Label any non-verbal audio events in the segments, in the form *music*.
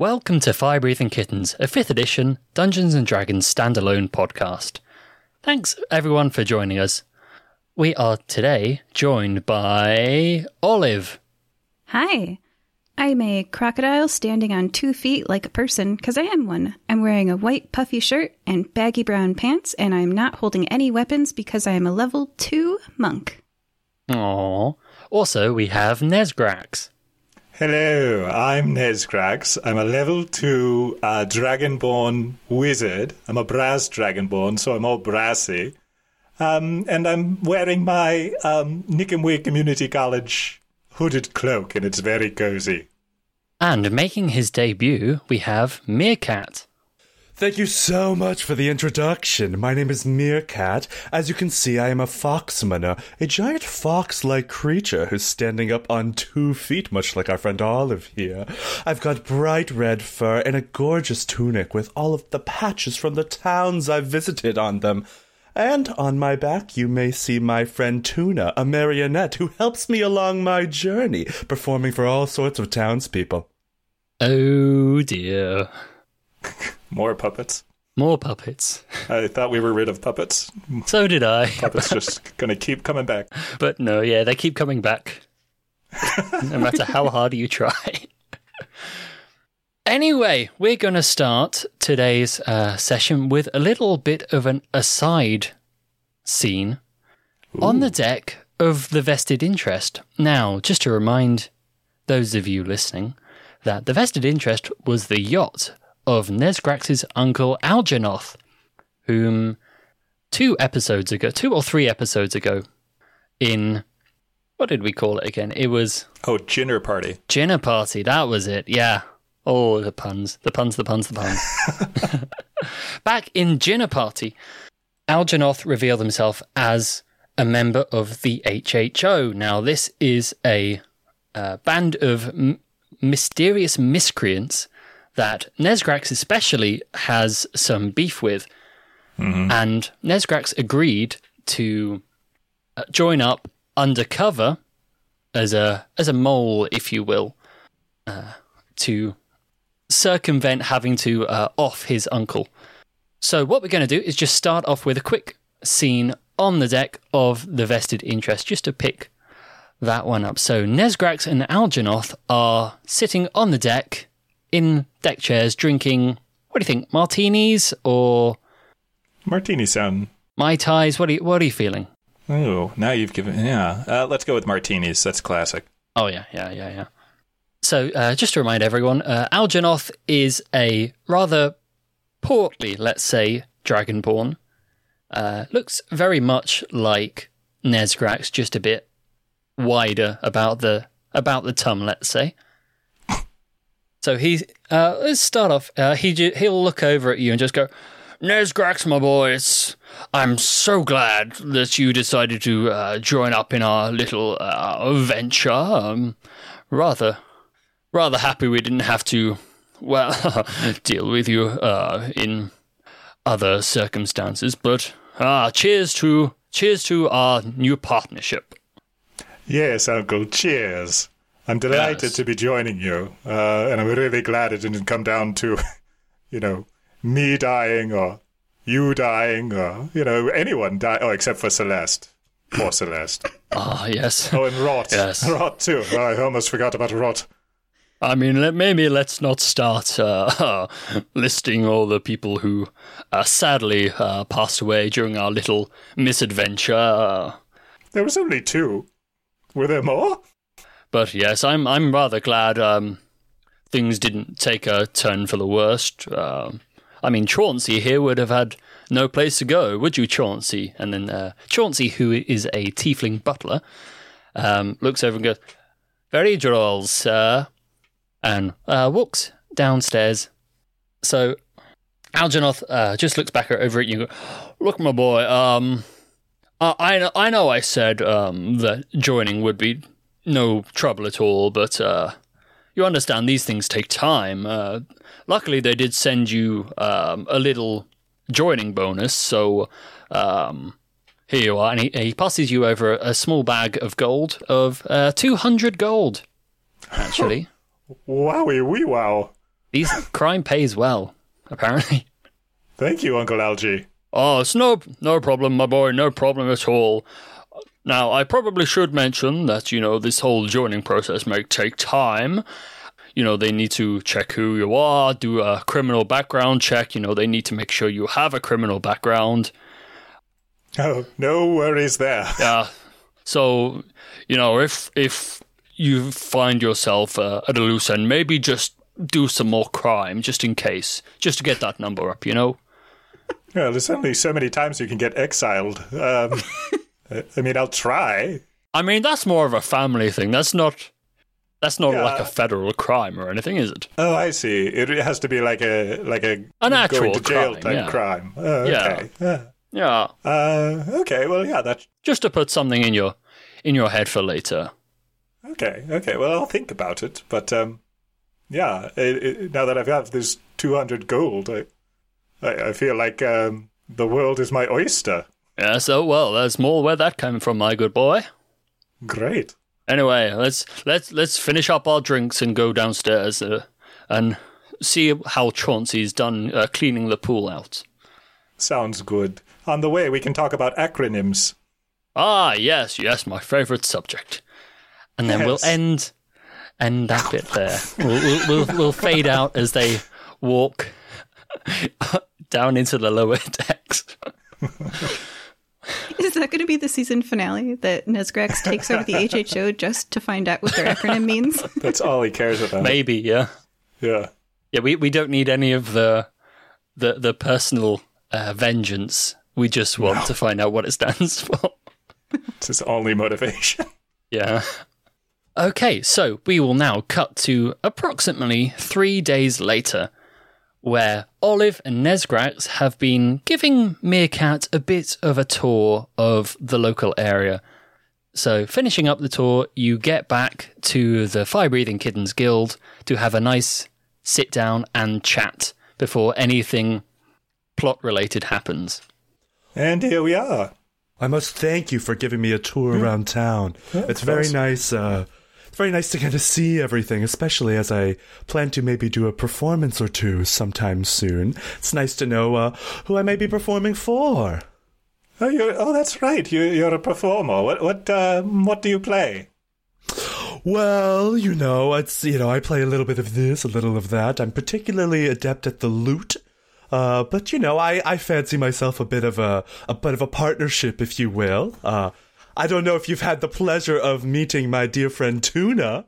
Welcome to Fire Breathing Kittens, a 5th edition Dungeons and Dragons standalone podcast. Thanks everyone for joining us. We are today joined by Olive. Hi. I'm a crocodile standing on two feet like a person, because I am one. I'm wearing a white puffy shirt and baggy brown pants, and I'm not holding any weapons because I am a level 2 monk. Aww. Also, we have Nesgrax. Hello, I'm Nesgrax. I'm a level 2 uh, Dragonborn wizard. I'm a brass Dragonborn, so I'm all brassy. Um, and I'm wearing my um, Nickenway Community College hooded cloak, and it's very cozy. And making his debut, we have Meerkat. Thank you so much for the introduction. My name is Meerkat. As you can see, I am a foxmaner, a giant fox like creature who's standing up on two feet, much like our friend Olive here. I've got bright red fur and a gorgeous tunic with all of the patches from the towns I've visited on them. And on my back, you may see my friend Tuna, a marionette who helps me along my journey, performing for all sorts of townspeople. Oh dear. *laughs* More puppets. More puppets. I thought we were rid of puppets. *laughs* So did I. Puppets just *laughs* gonna keep coming back. But no, yeah, they keep coming back. no matter how hard you try. anyway, we're going to start today's uh, session with a little bit of an aside scene on the deck of the vested interest. Now, just to remind those of you listening that the vested interest was the yacht of Nesgrax's uncle Algernoth, whom two episodes ago, two or three episodes ago, in what did we call it again? It was Oh, Jinner Party. Dinner Party. That was it. Yeah. Oh, the puns, the puns, the puns, the puns. *laughs* Back in Dinner Party, Algernoth revealed himself as a member of the HHO. Now, this is a uh, band of m- mysterious miscreants that Nesgrax especially has some beef with. And Nesgrax agreed to uh, join up undercover as a as a mole, if you will, uh, to circumvent having to uh, off his uncle. So what we're going to do is just start off with a quick scene on the deck of the vested interest, just to pick that one up. So Nesgrax and Algernoth are sitting on the deck in deck chairs, drinking. What do you think, martinis or Martini sound. mai tais? What are you, what are you feeling? Oh, now you've given. Yeah. Uh, let's go with martinis. That's classic. Oh yeah, yeah, yeah, yeah. So uh, just to remind everyone, uh, Algernoth is a rather portly, let's say, dragonborn. Uh, looks very much like Nesgrax, just a bit wider about the about the tum, let's say. So he uh, let's start off. Uh, he he'll look over at you and just go, Nesgrax, my boys. I'm so glad that you decided to uh, join up in our little uh, venture. Um, rather, rather happy we didn't have to, well, *laughs* deal with you uh, in other circumstances. But ah, cheers to cheers to our new partnership. Yes, Uncle. Cheers. I'm delighted Yes. to be joining you, uh, and I'm really glad it didn't come down to, *laughs* you know, me dying or you dying or you know anyone die. Oh, except for Celeste. Poor Celeste. Ah, yes. Oh, and Rot. Yes. Rot too. Oh, I almost forgot about Rot. I mean, let, maybe let's not start uh, *laughs* listing all the people who uh, sadly uh, passed away during our little misadventure. There was only two. Were there more? But yes, I'm I'm rather glad um, things didn't take a turn for the worst. Um I mean, Chauncey here would have had no place to go, would you, Chauncey? And then uh, Chauncey, who is a tiefling butler, um, looks over and goes, "Very droll, sir," and uh, walks downstairs. So Algernoth uh, just looks back over at you. goes, Look, my boy. Um, I I know, I know I said um, that joining would be no trouble at all, but uh, you understand these things take time. Uh, luckily, they did send you um, a little joining bonus, so um, here you are. And he, he passes you over a small bag of gold of uh, 200 gold, actually. Wowie wee wow. These crime pays well, apparently. Thank you, Uncle Algie. Oh, it's no no problem, my boy, no problem at all. Now, I probably should mention that, you know, this whole joining process may take time. You know, they need to check who you are, do a criminal background check. You know, they need to make sure you have a criminal background. Oh, no worries there. *laughs* Yeah. So, you know, if if you find yourself uh, at a loose end, maybe just do some more crime just in case, just to get that number up, you know? Well, there's only so many times you can get exiled. Um, *laughs* I mean, I'll try. I mean, that's more of a family thing. That's not that's not Yeah. like a federal crime or anything, is it? Oh, I see. It has to be like a like a An actual going to jail crime, type yeah. crime. Oh, Yeah. okay. Yeah. Yeah. Uh, okay. Well, yeah. That. Just to put something in your in your head for later. Okay. Okay. Well, I'll think about it. But um, yeah. It, it, now that I've got this 200 gold, I I, I feel like um, the world is my oyster. Yeah, so well, there's more where that came from, my good boy. Great. Anyway, let's let's let's finish up our drinks and go downstairs uh, and see how Chauncey's done uh, cleaning the pool out. Sounds good. On the way, we can talk about acronyms. Ah, yes, yes, my favourite subject. And then Yes. we'll end end that bit there. We'll, we'll, we'll, we'll fade out as they walk *laughs* down into the lower *laughs* decks. *laughs* *laughs* Is that going to be the season finale that Nesgrax takes over the HHO just to find out what their acronym *laughs* means? That's all he cares about. Maybe, yeah. Yeah. Yeah, we, we don't need any of the the the personal uh, vengeance. We just want to find out what it stands *laughs* for. It's his only motivation. Yeah. Okay, so we will now cut to approximately three days later, where Olive and Nesgrax have been giving Meerkat a bit of a tour of the local area. So, finishing up the tour, you get back to the Fire Breathing Kittens Guild to have a nice sit down and chat before anything plot related happens. and here we are. I must thank you for giving me a tour around town. it's very nice. Uh, it's very nice to kind of see everything, especially as I plan to maybe do a performance or two sometime soon. It's nice to know uh, who I may be performing for. Oh, you're, oh, that's right. You, you're a performer. What what um, what do you play? Well, you know, it's you know, I play a little bit of this, a little of that. I'm particularly adept at the lute. Uh, but you know, I, I fancy myself a bit of a a bit of a partnership, if you will. Uh, I don't know if you've had the pleasure of meeting my dear friend Tuna.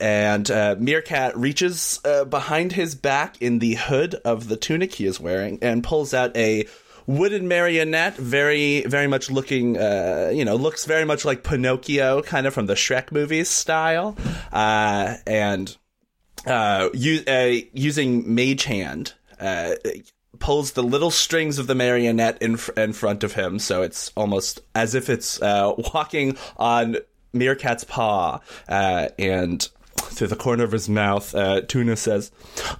And uh, Meerkat reaches uh, behind his back in the hood of the tunic he is wearing and pulls out a wooden marionette, very, very much looking, uh, you know, looks very much like Pinocchio, kind of from the Shrek movies style. Uh, and uh, u- uh, using Mage Hand, pulls the little strings of the marionette in, fr- in front of him, so it's almost as if it's uh, *laughs* walking on Meerkat's paw, uh, and through the corner of his mouth, uh, Tuna says,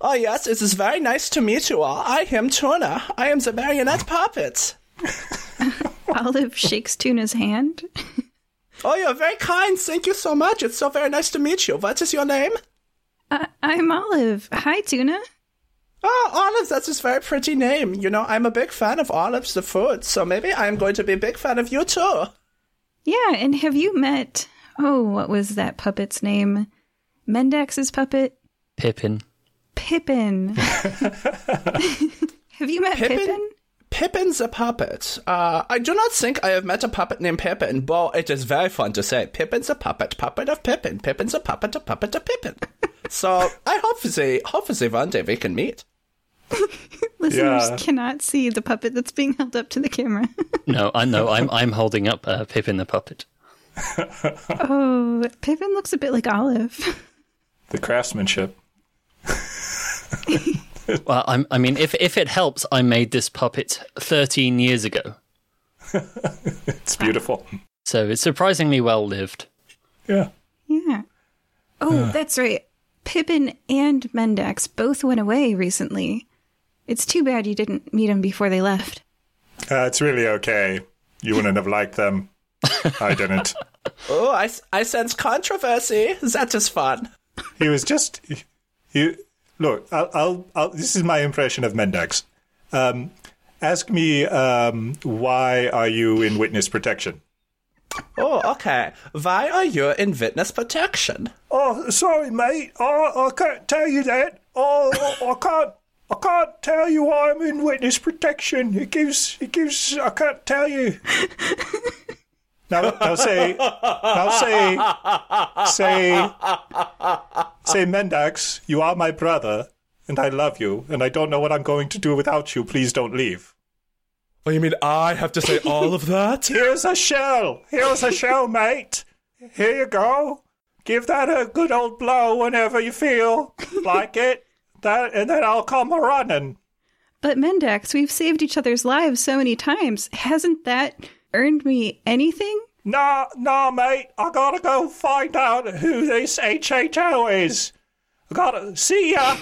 "Oh yes, it is very nice to meet you all. I am Tuna. I am the marionette puppet." *laughs* Olive shakes Tuna's hand. Oh, you're very kind. Thank you so much. It's so very nice to meet you. What is your name? Uh, I'm Olive. Hi, Tuna. Oh, Olive, that's a very pretty name. You know, I'm a big fan of Olives, the food, so maybe I'm going to be a big fan of you too. Yeah, and have you met? Oh, what was that puppet's name? Mendax's puppet, Pippin. Pippin. *laughs* have you met Pippin? Pippin? Pippin's a puppet. Uh, I do not think I have met a puppet named Pippin, but it is very fun to say. Pippin's a puppet, puppet of Pippin. Pippin's a puppet, a puppet of Pippin. *laughs* so I hope they, hopefully one day we can meet. *laughs* Listeners Yeah. cannot see the puppet that's being held up to the camera. *laughs* No, I know. I'm I'm holding up uh, Pippin the puppet. *laughs* oh, Pippin looks a bit like Olive. The craftsmanship. Well, I'm, I mean, if if it helps, I made this puppet 13 years ago, It's beautiful. so it's surprisingly well lived. Yeah. Yeah. Oh, that's right. Pippin and Mendax both went away recently. It's too bad you didn't meet them before they left. Uh, it's really okay. You wouldn't have liked them. *laughs* I didn't. Oh, I, I sense controversy. That is just fun. He was just he look, I'll, I'll, I'll, this is my impression of Mendax. Um, ask me, um, why are you in witness protection? Oh, okay. Why are you in witness protection? Oh, sorry, mate. I, I can't tell you that. Oh, I can't. I can't tell you why I'm in witness protection. It gives. It gives. I can't tell you. Now, now say, now say, say, say, Mendax, you are my brother, and I love you, and I don't know what I'm going to do without you. Please don't leave. Oh, you mean I have to say *laughs* all of that? Here's a shell. Here's a shell, mate. Here you go. Give that a good old blow whenever you feel like it. That, and then I'll come a running. But Mendax, we've saved each other's lives so many times. Hasn't that earned me anything? Nah, nah, mate. I gotta go find out who this HHO is. I gotta see ya.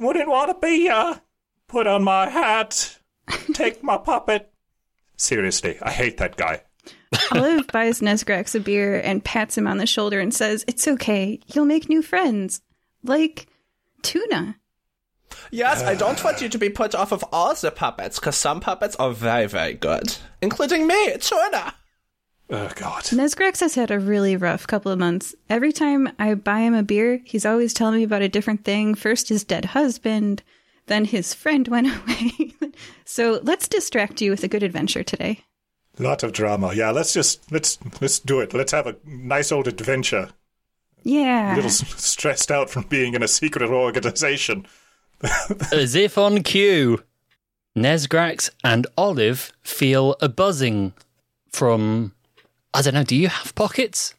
Wouldn't want to be ya. Put on my hat. Take my puppet. Seriously, I hate that guy. Olive buys Nesgrax a beer and pats him on the shoulder and says, It's okay. You'll make new friends. Like Tuna. Yes, I don't want you to be put off of all the puppets, because some puppets are very, very good. Including me, Tuna. Oh, God. Nesgrax has had a really rough couple of months. Every time I buy him a beer, he's always telling me about a different thing. First, his dead husband, then his friend went *laughs* away. so let's distract you with a good adventure today. Lot of drama. Yeah, let's just let's let's do it. Let's have a nice old adventure. Yeah. A little stressed out from being in a secret organization. *laughs* As if on cue, Nesgrax and Olive feel a buzzing from. I don't know, do you have pockets?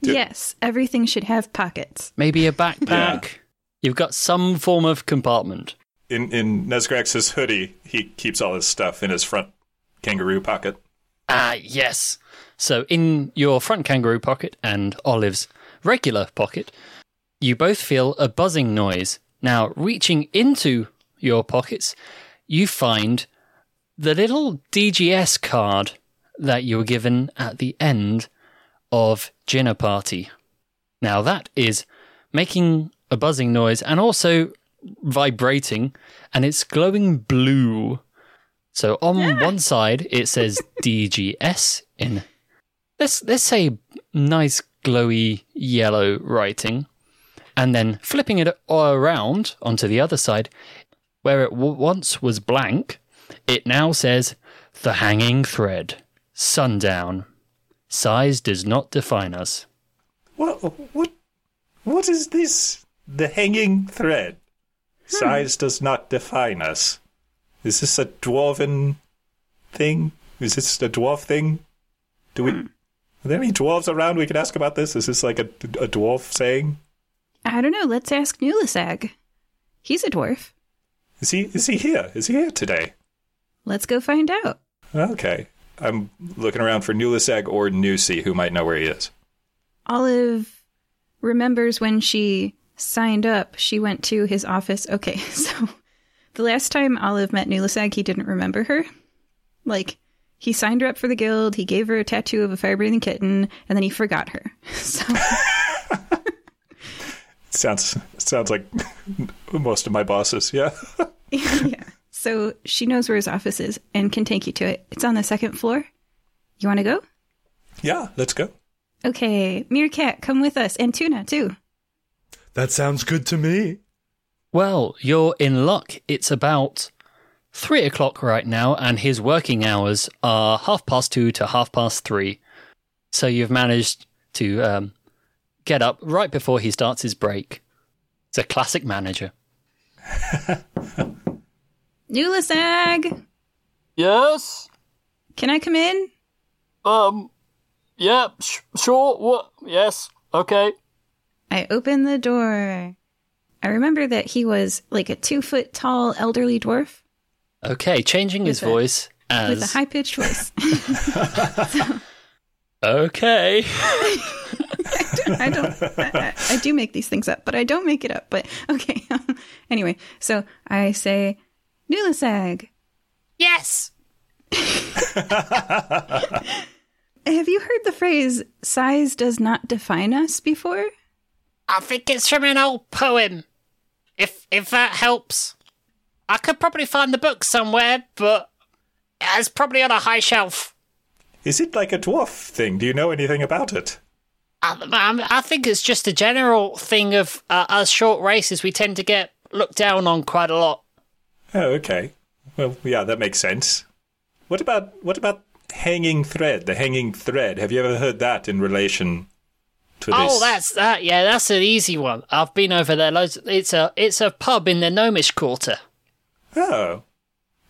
Yes, everything should have pockets. Maybe a backpack? Yeah. You've got some form of compartment. In in Nesgrax's hoodie, he keeps all his stuff in his front kangaroo pocket. Ah, yes. So in your front kangaroo pocket and Olive's regular pocket, you both feel a buzzing noise. Now, reaching into your pockets, you find the little DGS card that you were given at the end of Dinner Party. Now, that is making a buzzing noise and also vibrating, and it's glowing blue. So on one side it says DGS in let's let's say nice glowy yellow writing, and then flipping it all around onto the other side, where it w- once was blank, it now says the hanging thread, sundown. Size does not define us. What what what is this? The hanging thread. Size does not define us. Is this a dwarven thing? Is this a dwarf thing? Do we? Are there any dwarves around we could ask about this? Is this like a, a dwarf saying? I don't know. Let's ask Nulisag. He's a dwarf. Is he is he here? Is he here today? Let's go find out. Okay. I'm looking around for Nulisag or Nusi, who might know where he is. Olive remembers when she signed up, she went to his office. Okay, *laughs* so the last time Olive met Nulisag, he didn't remember her. Like, he signed her up for the guild, he gave her a tattoo of a fire breathing kitten, and then he forgot her. *laughs* So, *laughs* Sounds sounds like most of my bosses. Yeah. yeah. So she knows where his office is and can take you to it. It's on the second floor. You want to go? yeah. Let's go. Okay, Meerkat, come with us, and Tuna, too. That sounds good to me. Well, you're in luck. It's about three o'clock right now, and his working hours are half past two to half past three. So you've managed to um, get up right before he starts his break. It's a classic manager. *laughs* Nulisag, Yes. can I come in? Um. Yeah. Sh- sure. What? Yes. Okay. I open the door. I remember that he was like a two foot tall elderly dwarf Okay. Changing his a- voice as with a high pitched voice. *laughs* *laughs* okay. *laughs* I don't. I, I- I do make these things up, but I don't make it up. But okay. anyway, so I say, Nulisag. yes. have you heard the phrase "size does not define us" before? I think it's from an old poem. if if that helps. I could probably find the book somewhere, but it's probably on a high shelf. Is it like a dwarf thing? Do you know anything about it? I, I, I think it's just a general thing of uh, us short races. We tend to get looked down on quite a lot. Oh, okay. Well, yeah, that makes sense. What about what about hanging thread? The hanging thread. Have you ever heard that in relation to this? Oh, that's that. Yeah, that's an easy one. I've been over there loads. It's a it's a pub in the Gnomish Quarter. Oh.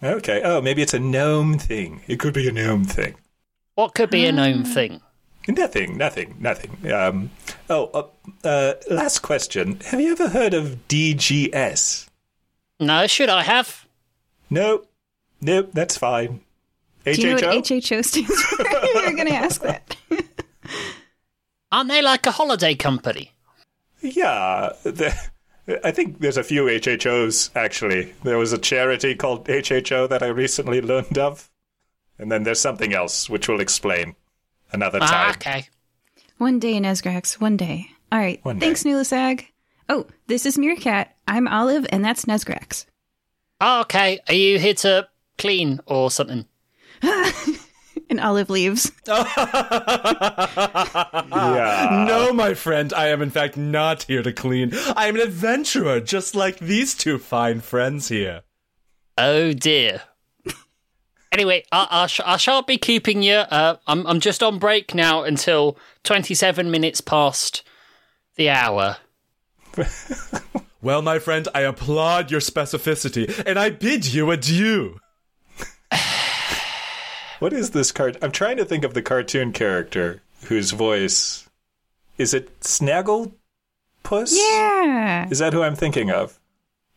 Okay. Oh, maybe it's a gnome thing. It could be a gnome thing. What could be a gnome thing? Nothing, nothing, nothing. Um, oh, uh, uh, last question. Have you ever heard of DGS? No, should I have? Nope. Nope, that's fine. Do you know what HHO stands for? *laughs* You're going to ask that. Aren't they like a holiday company? Yeah. The, I think there's a few HHOs, actually. There was a charity called HHO that I recently learned of. And then there's something else, which we'll explain another Ah, time. okay. One day, in Nesgrax, one day. All right. One. Thanks, Nulisag. Oh, this is Meerkat. I'm Olive, and that's Nesgrax. Oh, okay. Are you here to clean or something? *laughs* And Olive leaves. *laughs* Yeah. no, my friend, I am in fact not here to clean. I am an adventurer, just like these two fine friends here. Oh dear. anyway, I, I, sh- I shan't be keeping you. Uh, I'm I'm just on break now until 27 minutes past the hour. *laughs* Well, my friend, I applaud your specificity, and I bid you adieu. What is this cart? I'm trying to think of the cartoon character whose voice. Is it Snagglepuss? Yeah. Is that who I'm thinking of?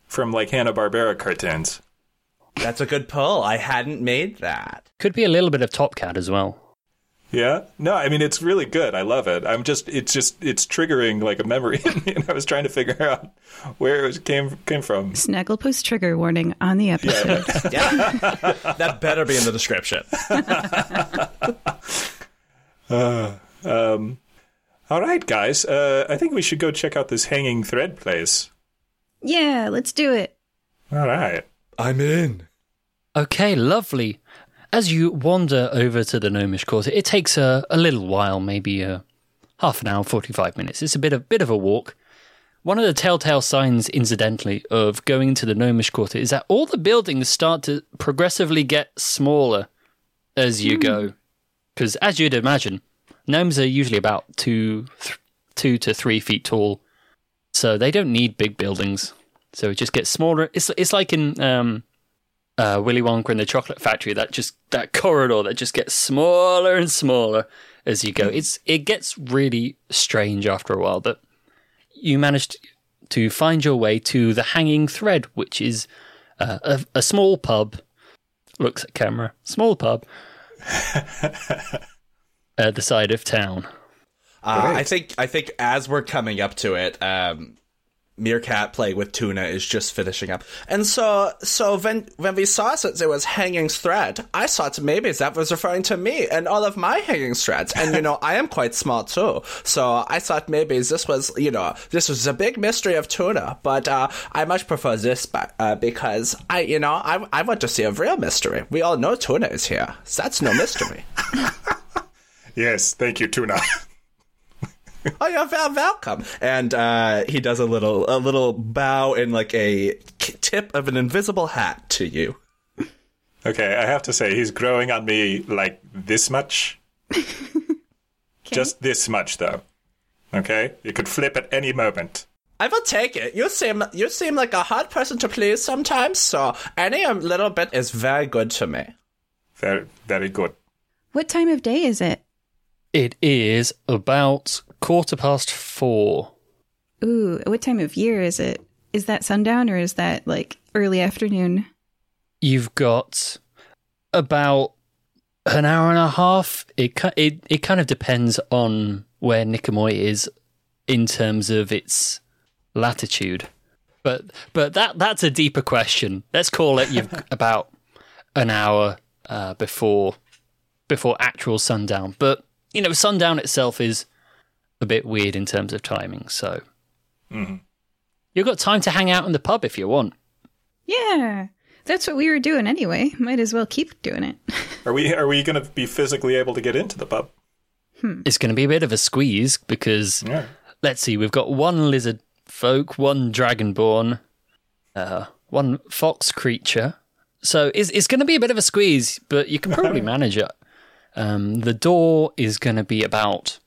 From like Hanna Barbera cartoons. That's a good pull. I hadn't made that. Could be a little bit of Top Cat as well. Yeah. No, I mean it's really good. I love it. I'm just it's just it's triggering like a memory in *laughs* me, and I was trying to figure out where it was, came came from. Snagglepuss trigger warning on the episode. *laughs* Yeah. *laughs* that better be in the description. All right, guys. Uh, I think we should go check out this hanging thread place. yeah, let's do it. All right. I'm in. Okay, lovely. As you wander over to the Gnomish Quarter, it takes a, a little while, maybe a half an hour, 45 minutes. It's a bit of, bit of a walk. One of the telltale signs, incidentally, of going into the Gnomish Quarter is that all the buildings start to progressively get smaller as you go. Because, as you'd imagine, gnomes are usually about two, th- two to three feet tall, so they don't need big buildings. So it just gets smaller. It's it's like in um, uh, Willy Wonka and the Chocolate Factory. That just that corridor that just gets smaller and smaller as you go. It's it gets really strange after a while, but you managed to find your way to the Hanging Thread, which is uh, a, a small pub. Looks at camera. Small pub. at *laughs* the side of town. Uh, I think I think as we're coming up to it, um, Meerkat playing with Tuna is just finishing up, and so so when when we saw that there was hanging thread, I thought maybe that was referring to me and all of my hanging threads, and you know *laughs* I am quite small too, so I thought maybe this was you know this was a big mystery of Tuna, but uh, I much prefer this uh, because I you know I I want to see a real mystery. We all know Tuna is here. That's no mystery. *laughs* Yes, thank you, Tuna. *laughs* oh, you're very welcome. And uh, he does a little a little bow and like a tip of an invisible hat to you. okay, I have to say he's growing on me like this much. *laughs* Just this much, though. Okay, it could flip at any moment. I will take it. You seem you seem like a hard person to please sometimes, so any um, little bit is very good to me. Very, very good. What time of day is it? It is about quarter past four. Ooh, what time of year is it? Is that sundown or is that like early afternoon? You've got about an hour and a half. It it it kind of depends on where Nikomoy is in terms of its latitude. But but that that's a deeper question. Let's call it you've *laughs* about an hour uh, before before actual sundown. But you know, sundown itself is a bit weird in terms of timing. So You've got time to hang out in the pub if you want. Yeah, that's what we were doing anyway. Might as well keep doing it. Are we are we going to be physically able to get into the pub? It's going to be a bit of a squeeze because Yeah. let's see, we've got one lizard folk, one dragonborn, uh, one fox creature. So it's, it's going to be a bit of a squeeze, but you can probably *laughs* manage it. Um, the door is going to be about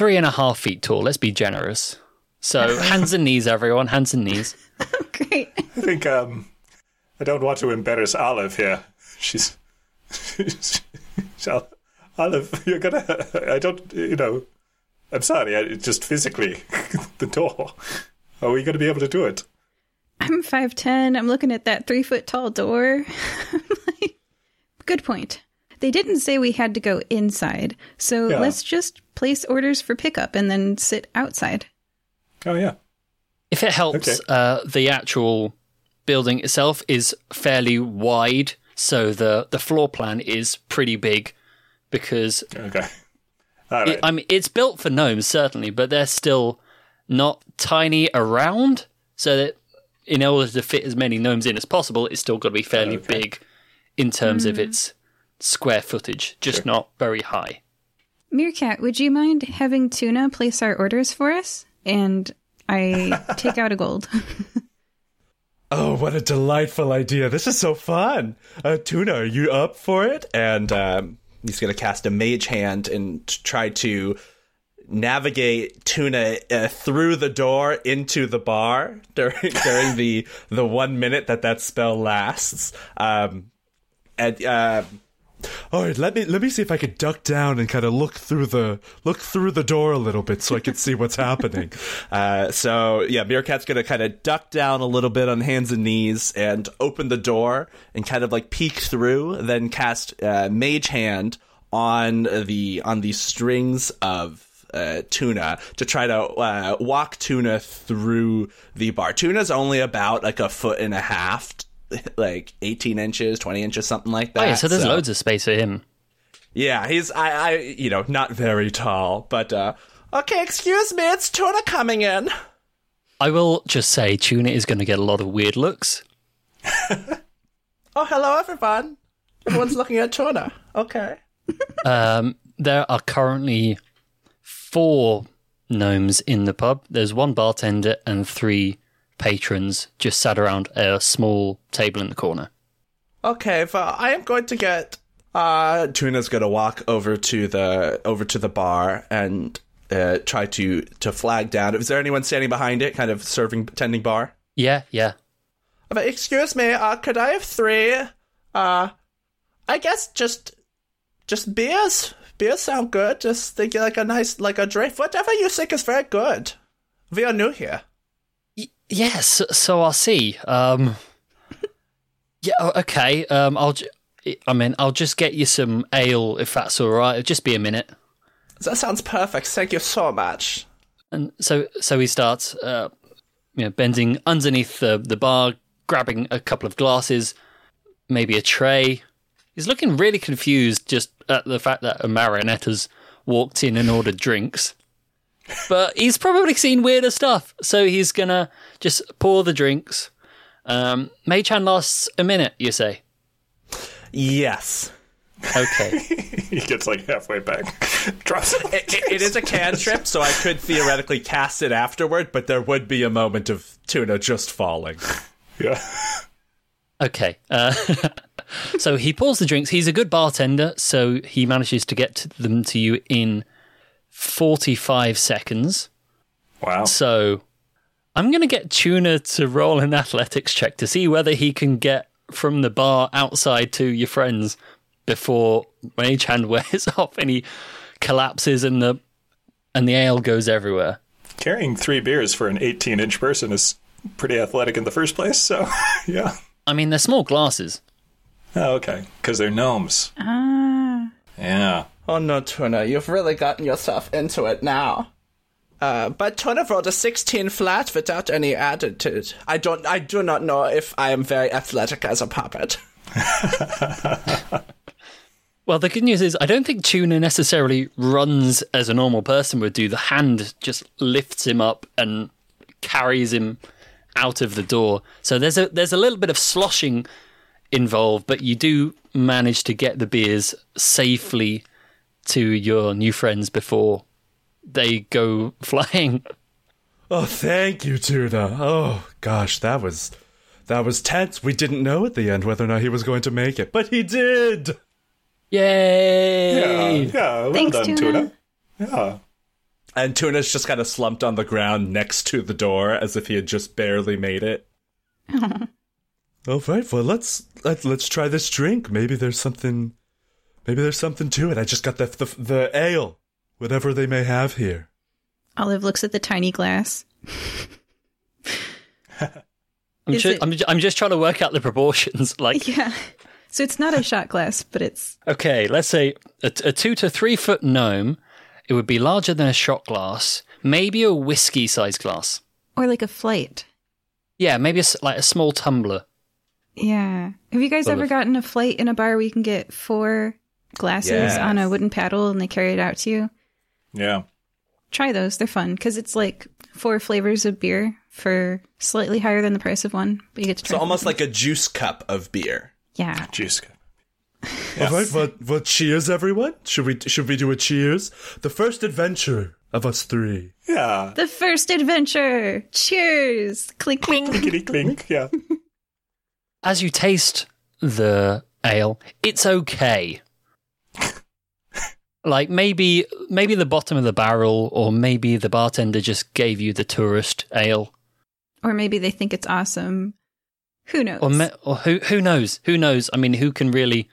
three and a half feet tall. Let's be generous. So *laughs* hands and knees, everyone, hands and knees. *laughs* Great. I think um, I don't want to embarrass Olive here. She's, she's, *laughs* she's- Olive. You're gonna. I don't. You know. I'm sorry. I, it's just physically the door. Are we going to be able to do it? I'm 5'10. I'm looking at that three foot tall door. I'm like, Good point. They didn't say we had to go inside, so Yeah. let's just place orders for pickup and then sit outside. Oh yeah. If it helps, Okay. uh, the actual building itself is fairly wide, so the, the floor plan is pretty big because Okay. *laughs* All right. it, I mean it's built for gnomes certainly, but they're still not tiny around. So that in order to fit as many gnomes in as possible, it's still got to be fairly Okay. big in terms of its square footage, just not very high. Meerkat, would you mind having Tuna place our orders for us? And I *laughs* take out a gold. *laughs* Oh, what a delightful idea. This is so fun. Uh, Tuna, are you up for it? and um, he's going to cast a mage hand and try to navigate Tuna uh, through the door into the bar *laughs* during during the the one minute that that spell lasts. Um, and uh, All right, let me let me see if I could duck down and kind of look through the look through the door a little bit so I can see what's happening. *laughs* uh, so yeah, Meerkat's to kind of duck down a little bit on hands and knees and open the door and kind of like peek through, then cast uh, mage hand on the on the strings of uh, tuna to try to uh, walk tuna through the bar. Tuna's only about like a foot and a half, *laughs* like eighteen inches, twenty inches, something like that. Oh yeah, so there's loads of space for him. Yeah, he's I, I you know not very tall, but uh, okay. Excuse me, it's tuna coming in. I will just say Tuna is going to get a lot of weird looks. *laughs* Oh, hello everyone. Everyone's looking at tuna. Okay. *laughs* Um, there are currently four gnomes in the pub. There's one bartender and three patrons just sat around a small table in the corner. Okay, well, I am going to get. Uh, Tuna's going to walk over to the over to the bar and uh, try to to flag down. Is there anyone standing behind it, kind of serving, tending bar? Yeah, yeah. But excuse me, uh, could I have three? Uh, I guess just just beers. Beers sound good. Just think like a nice like a drink. Whatever you think is very good. We are new here. Yes, so I'll see. Um, yeah, okay. Um, I'll. I mean, I'll just get you some ale if that's all right. It'll just be a minute. That sounds perfect. Thank you so much. And so, so he starts, uh, you know, bending underneath the the bar, grabbing a couple of glasses, maybe a tray. He's looking really confused just at the fact that a marionette's walked in and ordered drinks. But he's probably seen weirder stuff, so he's gonna just pour the drinks. Um, Mage Hand lasts a minute, you say? Yes. Okay. *laughs* he gets like halfway back, *laughs* drops it. It, it- it is a cantrip, so I could theoretically cast it afterward, but there would be a moment of tuna just falling. Yeah. Okay. Uh, *laughs* so he pours the drinks. He's a good bartender, so he manages to get them to you in 45 seconds. Wow. So I'm going to get Tuna to roll an *laughs* athletics check to see whether he can get from the bar outside to your friends before Mage *laughs* Hand wears *laughs* off and he collapses and the and the ale goes everywhere. Carrying three beers for an 18 inch person is pretty athletic in the first place, so yeah. I mean, they're small glasses. Oh, okay. Because they're gnomes. Ah. Yeah. Oh no, Tuna, you've really gotten yourself into it now. Uh, but Tuna rolled a 16 flat without any attitude. I don't, I do not know if I am very athletic as a puppet. *laughs* Well, the good news is I don't think Tuna necessarily runs as a normal person would do. The hand just lifts him up and carries him out of the door. So there's a there's a little bit of sloshing involved, but you do manage to get the beers safely to your new friends before they go *laughs* flying. Oh, thank you, Tuna. Oh, gosh, that was that was tense. We didn't know at the end whether or not he was going to make it, but he did. Yay! Yeah, yeah. Well Thanks, done, Tuna. Tuna. Yeah. And Tuna's just kind of slumped on the ground next to the door as if he had just barely made it. *laughs* All right, well let's let, let's try this drink. Maybe there's something, maybe there's something to it. I just got the the, the ale, whatever they may have here. Olive looks at the tiny glass. *laughs* I'm, Is ju- it- I'm, ju- I'm just trying to work out the proportions. *laughs* Like, Yeah. So it's not a shot glass, but it's okay, let's say a, a two to three foot gnome. It would be larger than a shot glass, maybe a whiskey sized glass. or like a flight. Yeah, maybe a s like a small tumbler. Yeah. Have you guys Full ever of- gotten a flight in a bar where you can get four glasses Yes. on a wooden paddle and they carry it out to you? Yeah. Try those. They're fun because it's like four flavors of beer for slightly higher than the price of one, but you get to try. So almost them. like a juice cup of beer. yeah. Juice. cup. All right, well, well, cheers, everyone. Should we should we do a cheers? The first adventure of us three. Yeah. The first adventure. Cheers. Clink clink. Clinkety clink. *laughs* Yeah. As you taste the ale, it's okay. Like maybe maybe the bottom of the barrel, or maybe the bartender just gave you the tourist ale, Or maybe they think it's awesome. Who knows? or, me- or who who knows? Who knows? I mean, who can really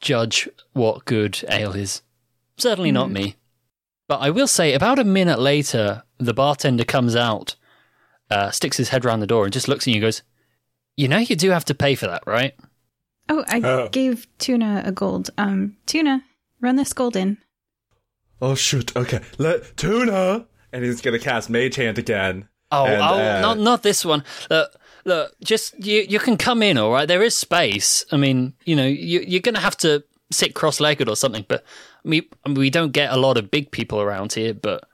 judge what good ale is? Certainly not me. But I will say, about a minute later, the bartender comes out, uh, sticks his head round the door, and just looks at you and goes, "You know, you do have to pay for that, right?" oh, I Oh. gave Tuna a gold. Um, Tuna, run this gold in. Oh shoot! Okay, let Tuna. And he's gonna cast Mage Hand again. Oh, And, oh, uh, not not this one. Look, look, just you. You can come in, all right. There is space. I mean, you know, you, you're going to have to sit cross-legged or something. But we we don't get a lot of big people around here. But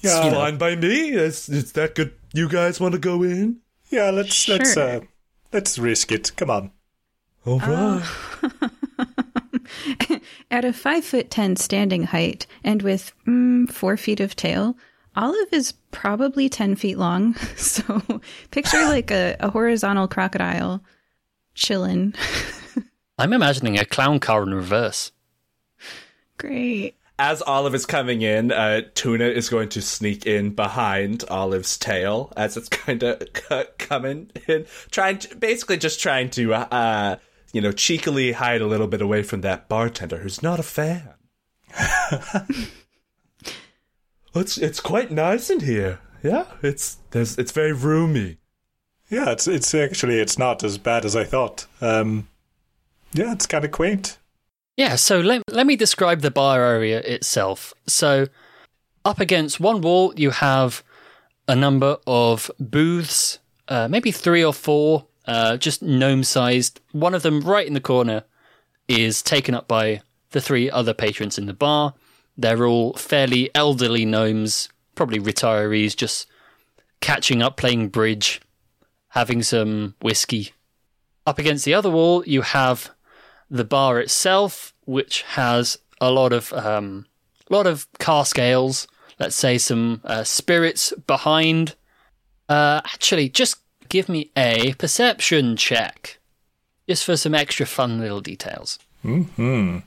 Yeah. Fine by me. Is, is that good? You guys want to go in? Yeah. Let's let's uh, let's risk it. Come on. All right. *laughs* At a five foot ten standing height and with mm, four feet of tail, Olive is probably ten feet long. *laughs* So picture like a, a horizontal crocodile chilling. *laughs* I'm imagining a clown car in reverse. Great. As Olive is coming in, uh, Tuna is going to sneak in behind Olive's tail as it's kind of *laughs* c- coming in, trying to, basically just trying to, uh, you know, cheekily hide a little bit away from that bartender who's not a fan. *laughs* It's it's quite nice in here. Yeah, it's there's it's very roomy. Yeah. It's it's actually it's not as bad as I thought. Um. Yeah. It's kind of quaint. Yeah, so let, let me describe the bar area itself. So, up against one wall, you have a number of booths, uh, maybe three or four, uh, just gnome sized. One of them, right in the corner, is taken up by the three other patrons in the bar. They're all fairly elderly gnomes, probably retirees, just catching up, playing bridge, having some whiskey. Up against the other wall, you have the bar itself, which has a lot of um, lot of cask ales. Let's say some uh, spirits behind. Uh, actually, just give me a perception check, just for some extra fun little details. Hmm.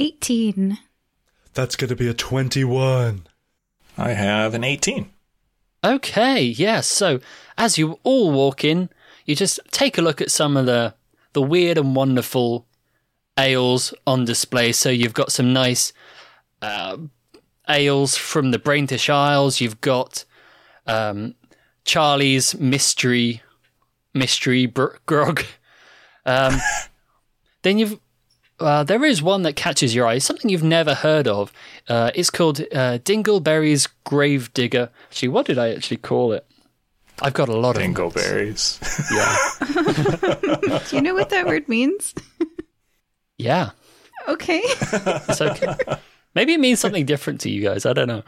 18. That's going to be a twenty-one. I have an eighteen. Okay, yeah. So as you all walk in, you just take a look at some of the the weird and wonderful ales on display. So you've got some nice uh, ales from the Braintish Isles. You've got um, Charlie's mystery mystery br- grog. Um, *laughs* then you've uh, there is one that catches your eye, something you've never heard of. Uh, it's called uh, Dingleberry's Grave Digger. Actually, what did I actually call it? I've got a lot of. Dingleberries. Yeah, *laughs* Do you know what that word means? yeah. Okay. It's okay. Maybe it means something different to you guys. I don't know.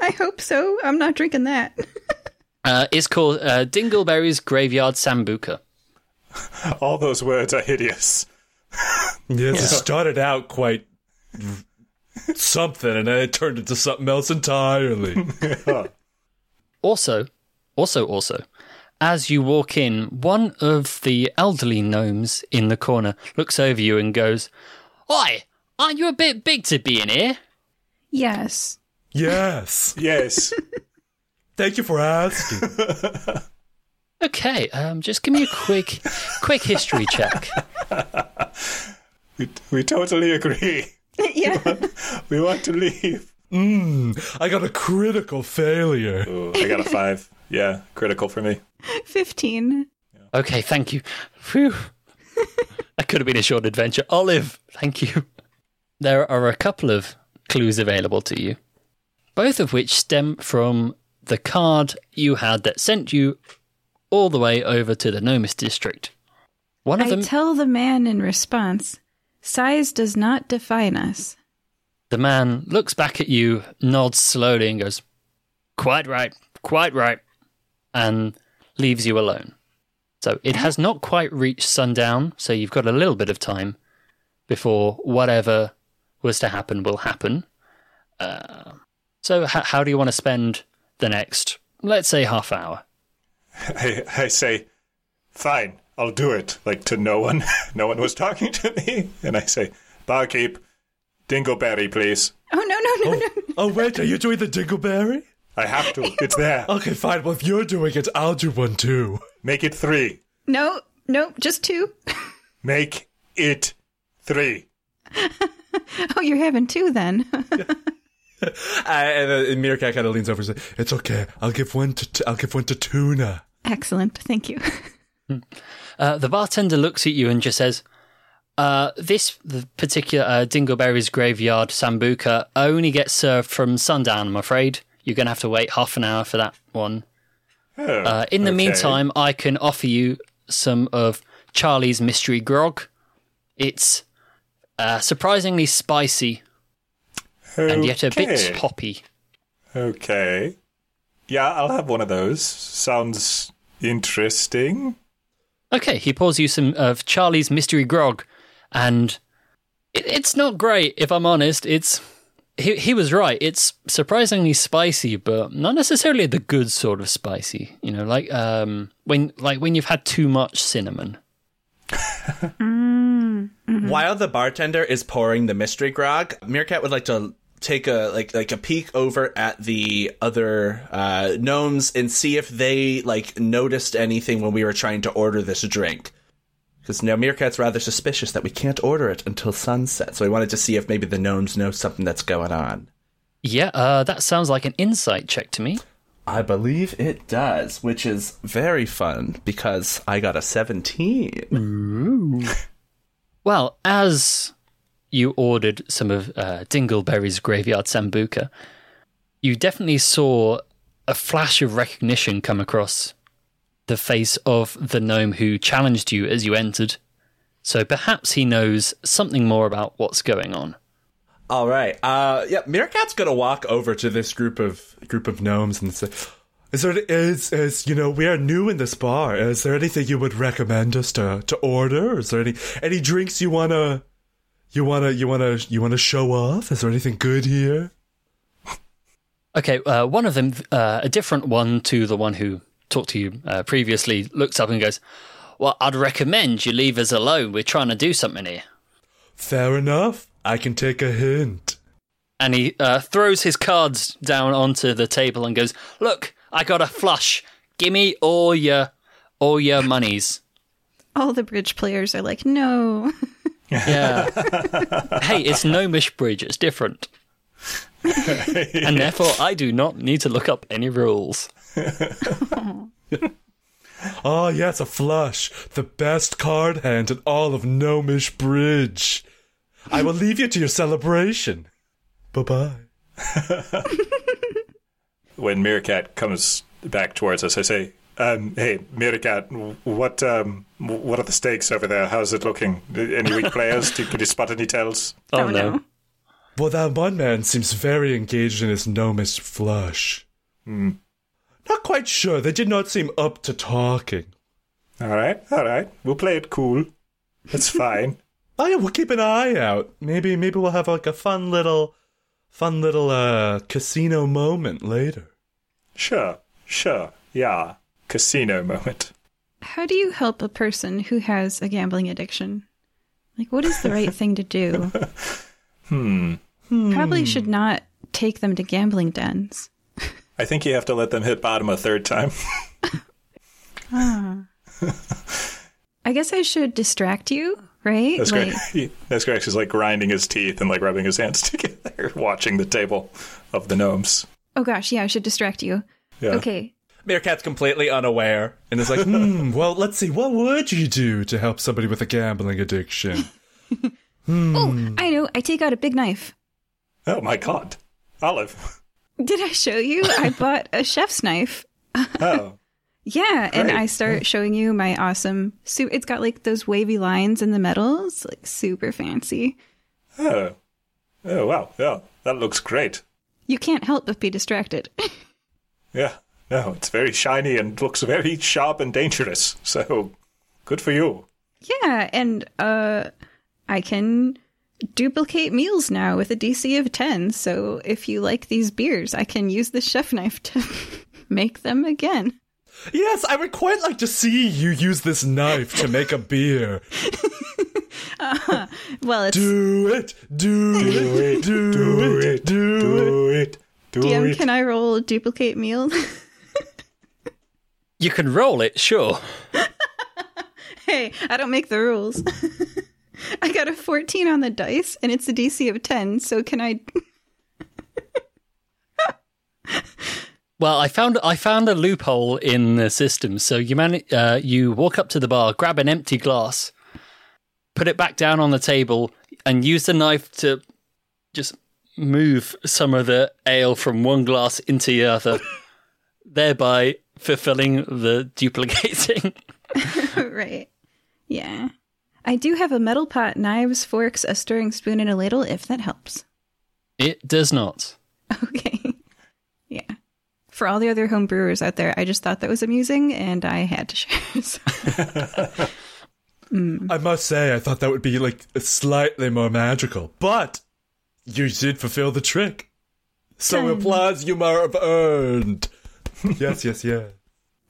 I hope so. I'm not drinking that. Uh, is called uh, Dingleberry's Graveyard Sambuca. All those words are hideous. *laughs* Yes, it started out quite something, and then it turned into something else entirely. *laughs* Also, also, also, as you walk in, one of the elderly gnomes in the corner looks over you and goes, Oi, aren't you a bit big to be in here? Yes. yes. Yes. *laughs* Thank you for asking. *laughs* Okay, um, just give me a quick, quick history check. we, we totally agree. *laughs* yeah. *laughs* We want to leave. I got a critical failure. Ooh, I got a five. Yeah, critical for me. 15. Okay, thank you. Phew. that could have been a short adventure. Olive, thank you. There are a couple of clues available to you, both of which stem from the card you had that sent you all the way over to the Nomis district. One of I them, tell the man in response size does not define us. the man looks back at you, nods slowly, and goes, Quite right, quite right, and leaves you alone. So it has not quite reached sundown, so you've got a little bit of time before whatever was to happen will happen. Uh, so, h- how do you want to spend the next, let's say, half hour? I, I say, fine, I'll do it. Like to no one. *laughs* no one was talking to me. And I say, barkeep, dingleberry, please. Oh, no, no, no, oh. no. Oh, wait, are you doing the Dingleberry? I have to. It's there. *laughs* Okay, fine. Well, if you're doing it, I'll do one too. Make it three. No, no, just two. Make it three. *laughs* Oh, you're having two then. *laughs* Uh, and then Meerkat kind of leans over and says, "It's okay. I'll give one to t- I'll give one to Tuna." Excellent. Thank you. Uh, the bartender looks at you and just says, uh, "This the particular uh, Dingleberry's graveyard sambuca only gets served from sundown. I'm afraid you're going to have to wait half an hour for that one. Oh, Uh, in the okay. meantime, I can offer you some of Charlie's mystery grog. It's uh, surprisingly spicy and yet a bit Okay. hoppy. Okay. Yeah, I'll have one of those. Sounds interesting. Okay, he pours you some of Charlie's mystery grog, and it, it's not great, if I'm honest. It's he he was right. It's surprisingly spicy, but not necessarily the good sort of spicy. You know, like um when like when you've had too much cinnamon. *laughs* While the bartender is pouring the mystery grog, Meerkat would like to take a like like a peek over at the other uh, gnomes and see if they like noticed anything when we were trying to order this drink. Because now Meerkat's rather suspicious that we can't order it until sunset, so we wanted to see if maybe the gnomes know something that's going on. Yeah, uh, that sounds like an insight check to me. I believe it does, which is very fun because I got a seventeen. *laughs* Well, as you ordered some of uh, Dingleberry's graveyard sambuca, you definitely saw a flash of recognition come across the face of the gnome who challenged you as you entered. So perhaps he knows something more about what's going on. All right. Uh, yeah, Meerkat's gonna walk over to this group of group of gnomes and say, Is there is is you know we are new in this bar? Is there anything you would recommend us to to order? Is there any any drinks you wanna you wanna you wanna you wanna show off? Is there anything good here? Okay, uh, one of them, uh, a different one to the one who talked to you uh, previously, looks up and goes, Well, I'd recommend you leave us alone. We're trying to do something here. Fair enough. I can take a hint. and he uh, throws his cards down onto the table and goes, "Look, I got a flush. Give me all your all your monies." All the bridge players are like, no. *laughs* Yeah. hey, it's Gnomish Bridge. It's different. *laughs* and therefore, I do not need to look up any rules. Oh *laughs* yes, a flush. The best card hand in all of Gnomish Bridge. I will leave you to your celebration. Bye bye. *laughs* When Meerkat comes back towards us, I say, um, "Hey, Meerkat, what um, what are the stakes over there? How's it looking? Any weak players? Do- Can you spot any tells?" Oh, no. Well, that one man seems very engaged in his gnomish flush. Not quite sure. They did not seem up to talking. All right, all right. We'll play it cool. It's *laughs* fine. Oh yeah, we'll keep an eye out. Maybe maybe we'll have like a fun little fun little uh casino moment later. Sure, sure. Yeah. Casino moment. How do you help a person who has a gambling addiction? Like, what is the right thing to do? *laughs* Hmm. Probably should not take them to gambling dens. I think you have to let them hit bottom a third time. I guess I should distract you, right? That's like, *laughs* great. That's great. He's like grinding his teeth and like rubbing his hands *laughs* together, watching the table of the gnomes. oh gosh, yeah, I should distract you. Yeah. Okay. Meerkat's completely unaware. And it's like, hmm, *laughs* well, let's see, what would you do to help somebody with a gambling addiction? *laughs* Oh, I know. I take out a big knife. Oh my god. Olive. Did I show you? I *laughs* bought a chef's knife. Oh. Yeah, and I start showing you my awesome suit. It's got like those wavy lines in the metal. It's like super fancy. Oh. Oh wow. Yeah. That looks great. You can't help but be distracted. Yeah. No, it's very shiny and looks very sharp and dangerous. So good for you. yeah, and uh I can duplicate meals now with a DC of 10. So if you like these beers, I can use the chef knife to *laughs* make them again. yes, I would quite like to see you use this knife to make a beer. *laughs* Well, it's Do it, do it, *laughs* do it, do it. Do it. Do DM, it. can I roll duplicate meal? You can roll it, sure. *laughs* hey, I don't make the rules. *laughs* I got a 14 on the dice and it's a DC of 10. So can I *laughs* Well, I found I found a loophole in the system. So you man, uh, you walk up to the bar, grab an empty glass, put it back down on the table, and use the knife to just move some of the ale from one glass into the other, thereby fulfilling the duplicating. *laughs* *laughs* right. Yeah. I do have a metal pot, knives, forks, a stirring spoon, and a ladle if that helps. It does not. *laughs* Okay. yeah. For all the other home brewers out there, I just thought that was amusing and I had to share. So- mm. I must say, I thought that would be like slightly more magical, but you did fulfill the trick. So Done. applause you more have earned. *laughs* yes, yes, yes.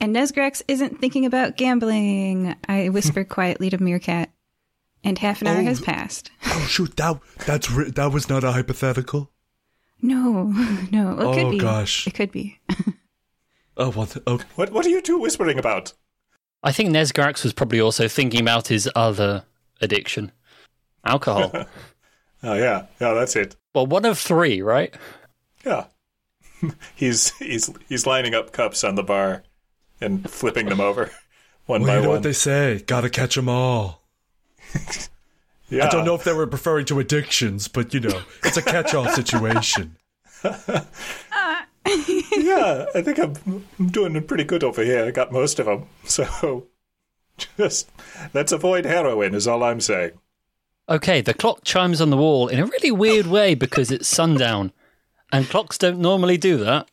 and Nesgrax isn't thinking about gambling, I whisper *laughs* quietly to Meerkat. And half an hour Oh. has passed. Oh shoot, that that's ri- that was not a hypothetical. No, *laughs* no. Well, it could Oh, be. gosh. It could be. Oh, what? Oh, What what are you two whispering about? I think Nesgrax was probably also thinking about his other addiction, alcohol. Oh yeah. Yeah, that's it. well, one of three, right? Yeah. *laughs* he's he's he's lining up cups on the bar and flipping them over *laughs* one well, by you know one. what they say? Gotta catch them all. yeah. *laughs* I don't know if they were referring to addictions, but you know, it's a catch-all situation. Yeah, I think I'm, I'm doing pretty good over here. I got most of them. So just let's avoid heroin is all I'm saying. Okay, the clock chimes on the wall in a really weird way because it's sundown, and clocks don't normally do that.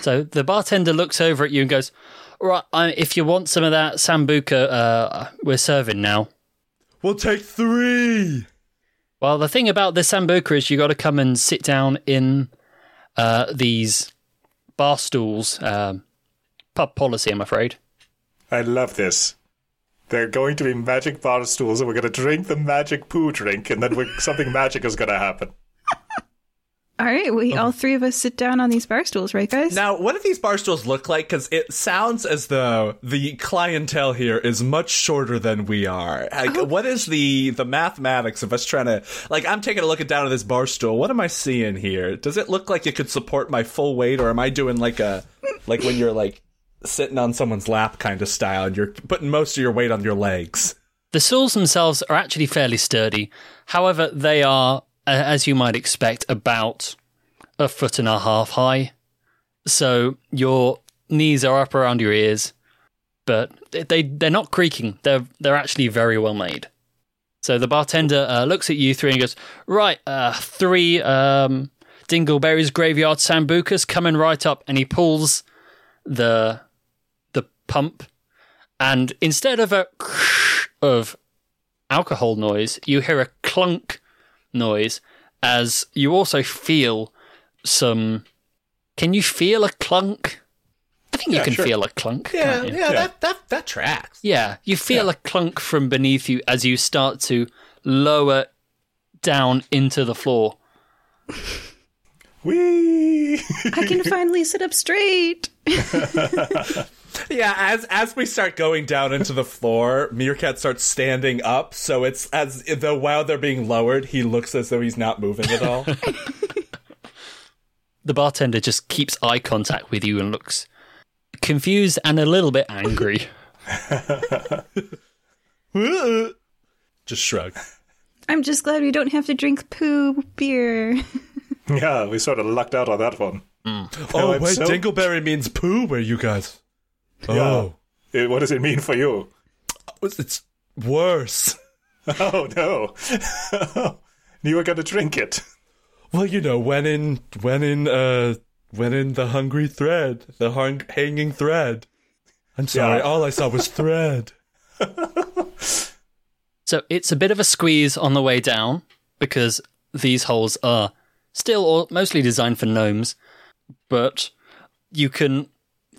So the bartender looks over at you and goes, "Right, I, if you want some of that sambuca, uh, we're serving now." We'll take three. Well, the thing about the sambuca is you got to come and sit down in uh, these bar stools. Um, pub policy, I'm afraid. I love this. They're going to be magic bar stools, and we're going to drink the magic poo drink, and then we're, something magic is going to happen. All right, we all three of us sit down on these bar stools, right, guys? Now, what do these bar stools look like? Because it sounds as though The clientele here is much shorter than we are. like, oh. what is the the mathematics of us trying to like? I'm taking a look at down at this bar stool. What am I seeing here? Does it look like it could support my full weight, or am I doing like a like when you're like sitting on someone's lap kind of style, and you're putting most of your weight on your legs? The stools themselves are actually fairly sturdy. However, they are, as you might expect, about a foot and a half high. So your knees are up around your ears, but they they're not creaking. They're they're actually very well made. So the bartender uh, looks at you three and goes, "Right, uh, three um, Dingleberry's graveyard sambucas coming right up," and he pulls the the pump, and instead of a *laughs* of alcohol noise, you hear a clunk noise as you also feel some. Can you feel a clunk? I think you can sure. feel a clunk. Yeah, can't yeah, that that that tracks. Yeah, you feel a clunk from beneath you as you start to lower down into the floor. *laughs* Whee! I can *laughs* finally sit up straight. *laughs* Yeah, as as we start going down into the floor, Meerkat starts standing up, so it's as though while they're being lowered, he looks as though he's not moving at all. *laughs* The bartender just keeps eye contact with you and looks confused and a little bit angry. *laughs* Just shrug. I'm just glad we don't have to drink poo beer. *laughs* yeah, we sort of lucked out on that one. Mm. Oh, oh, I'm wait, so- Dingleberry means poo where you guys? Oh. Eh, What does it mean for you? It's worse. *laughs* Oh no! *laughs* you were going to drink it. Well, you know, when in when in uh when in the hungry thread, the hung- hanging thread. I'm sorry, Yeah. all I saw was thread. *laughs* So it's a bit of a squeeze on the way down because these holes are still or mostly designed for gnomes, but you can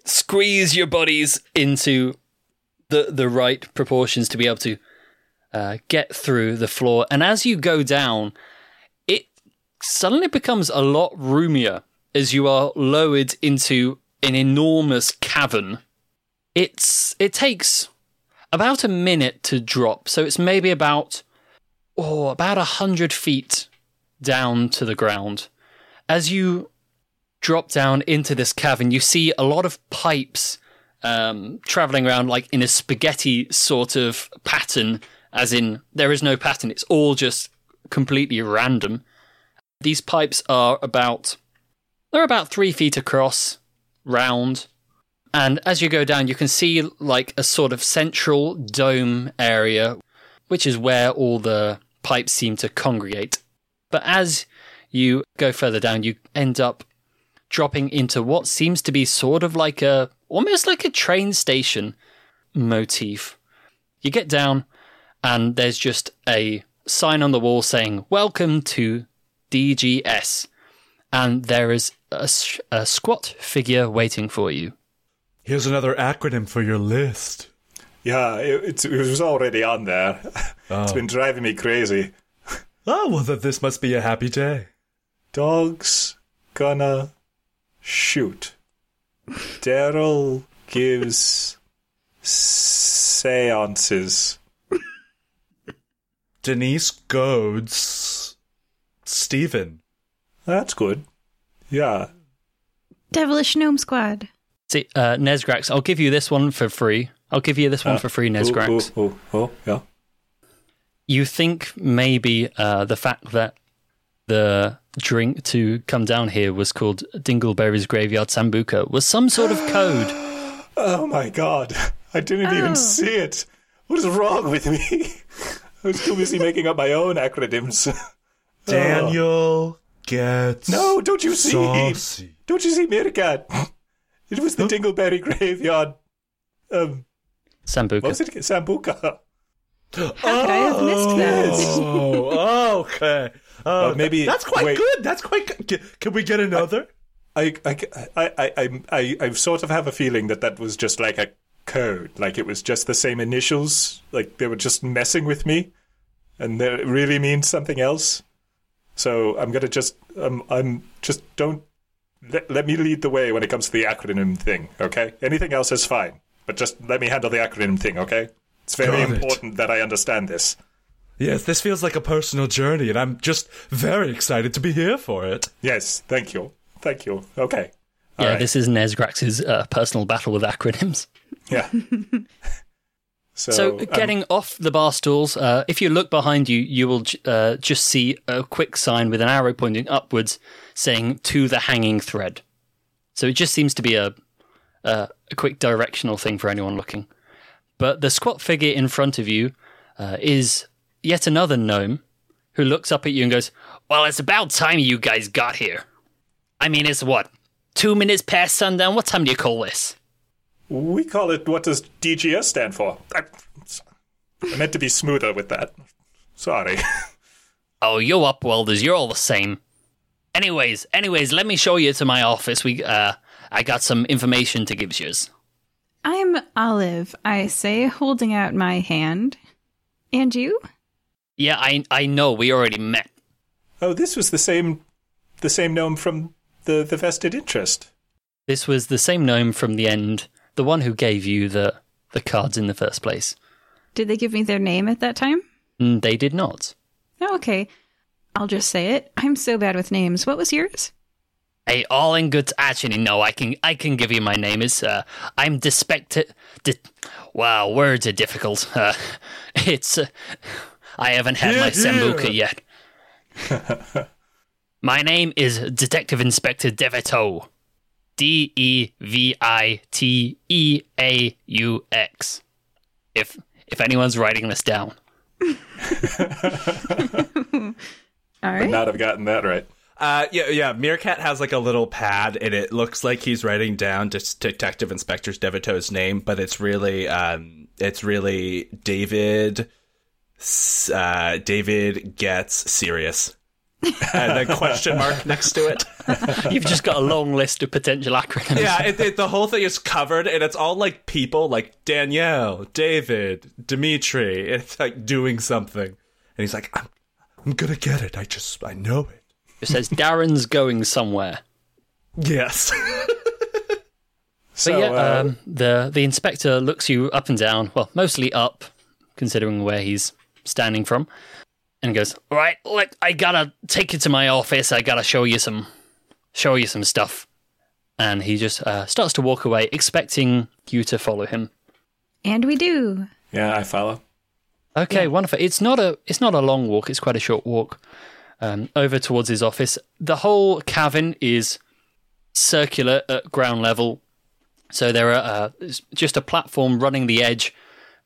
squeeze your bodies into the the right proportions to be able to uh, get through the floor. And as you go down, it suddenly becomes a lot roomier as you are lowered into an enormous cavern. It's it takes about a minute to drop. So it's maybe about oh, about a hundred feet down to the ground. As you drop down into this cavern, you see a lot of pipes um, traveling around like in a spaghetti sort of pattern, as in there is no pattern. It's all just completely random. These pipes are about they're about three feet across, round, and as you go down, you can see like a sort of central dome area, which is where all the pipes seem to congregate. But as you go further down, you end up dropping into what seems to be sort of like a almost like a train station motif. You get down, and there's just a sign on the wall saying, Welcome to DGS. And there is a, a squat figure waiting for you. Here's another acronym for your list. Yeah, it, it's, it was already on there. *laughs* Oh. It's been driving me crazy. Oh, well, then this must be a happy day. Dog's gonna shoot. Daryl gives seances. Denise goads Stephen. That's good. Yeah. Devilish Gnome Squad. See, uh, Nesgrax, I'll give you this one for free. I'll give you this one for free, Nesgrax. Oh, oh, oh, oh, yeah. You think maybe uh, the fact that the drink to come down here was called Dingleberry's Graveyard Sambuca was some sort of code. *gasps* Oh my god. I didn't Oh. even see it. What is wrong with me? *laughs* I was too busy making up my own acronyms. *laughs* Daniel gets No, don't you see? saucy. Don't you see Meerkat? It was the Dingleberry Graveyard. Um, Sambuca. what was it? Sambuca. How could I have missed that? Oh, okay. Oh, maybe- that's quite wait. good. That's quite. good. Can, we get another? I, I, I, I, I, I, sort of have a feeling that that was just like a code. Like it was just the same initials. Like they were just messing with me. And that it really means something else. So I'm gonna just, um, I'm just don't, let, let me lead the way when it comes to the acronym thing, okay? Anything else is fine. But just let me handle the acronym thing, okay? It's very Got it. important that I understand this. Yes, this feels like a personal journey, and I'm just very excited to be here for it. Yes, thank you. Thank you. Okay. All yeah, right. this is Nesgrax's uh, personal battle with acronyms. Yeah. *laughs* so, So, um, getting off the bar stools, uh, if you look behind you, you will j- uh, just see a quick sign with an arrow pointing upwards saying to the hanging thread. So it just seems to be a, a, a quick directional thing for anyone looking. But the squat figure in front of you uh, is yet another gnome who looks up at you and goes, Well, it's about time you guys got here. I mean, it's what, two minutes past sundown. What time do you call this? We call it. What does DGS stand for? I, I meant to be smoother with that. Sorry. *laughs* Oh, you're up, welders. you're all the same. Anyways, anyways, let me show you to my office. We, uh, I got some information to give you. I'm Olive, I say, holding out my hand. And you? Yeah, I, I know. We already met. Oh, this was the same, the same gnome from the the vested interest. This was the same gnome from the end, the one who gave you the the cards in the first place. Did they give me their name at that time? Mm, They did not. Oh, okay. I'll just say it. I'm so bad with names. What was yours? Hey, all in good. Actually, no. I can I can give you my name. Is uh, I'm Dispected. Di- wow, words are difficult. *laughs* Uh, it's uh, I haven't had my sambuca yet. *laughs* my name is Detective Inspector Deviteaux. D E V I T E A U X. If if anyone's writing this down. *laughs* All Would not have gotten that right. Uh, yeah, yeah. Meerkat has like a little pad, and it looks like he's writing down Dis- Detective Inspector Deviteaux's name, but it's really, um, it's really David. Uh, David gets serious, and then question mark next to it. *laughs* You've just got a long list of potential acronyms. Yeah, it, it, the whole thing is covered, and it's all like people, like Danielle, David, Dimitri. It's like doing something, and he's like, "I'm, I'm gonna get it. I just, I know it." It says Darren's going somewhere. Yes. *laughs* So But yeah, uh, um, the the inspector looks you up and down. Well, mostly up, considering where he's standing from, and goes, "All right, look, I gotta take you to my office. I gotta show you some, show you some stuff." And he just uh, starts to walk away, expecting you to follow him. And we do. yeah, I follow. Okay, wonderful. It's not a it's not a long walk. It's quite a short walk um, over towards his office. The whole cavern is circular at ground level, so there are uh, just a platform running the edge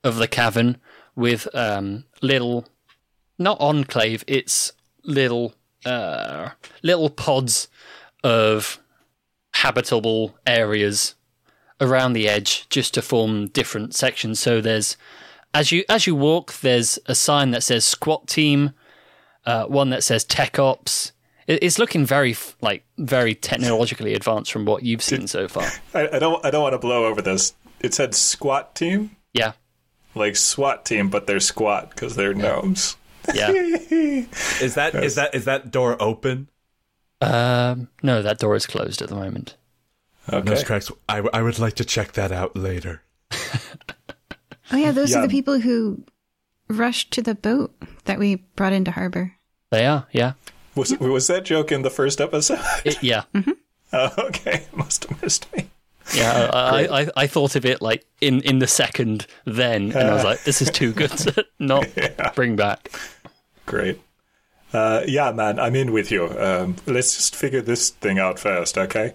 of the cavern with um, little, not enclave. It's little uh, little pods of habitable areas around the edge just to form different sections. So there's as you as you walk, there's a sign that says squat team, uh, one that says tech ops. It- It's looking very like very technologically advanced from what you've seen so far. *laughs* I, I don't. I don't want to blow over this. It said squat team, Yeah, like SWAT team, but they're squat because they're gnomes. yeah. *laughs* Is that is that is that door open? Um, no, that door is closed at the moment. Okay. Nose cracks. I, w- I would like to check that out later. Oh, yeah, those are Yeah. the people who rushed to the boat that we brought into harbor. They are, yeah, Was was that joke in the first episode? It- yeah, *laughs* oh, okay, *laughs* must have missed me. Yeah. I, I, I, thought of it like in in the second then, and I was like, this is too good to *laughs* not bring back. Great. Uh, yeah, man, I'm in with you. Um, let's just figure this thing out first, okay?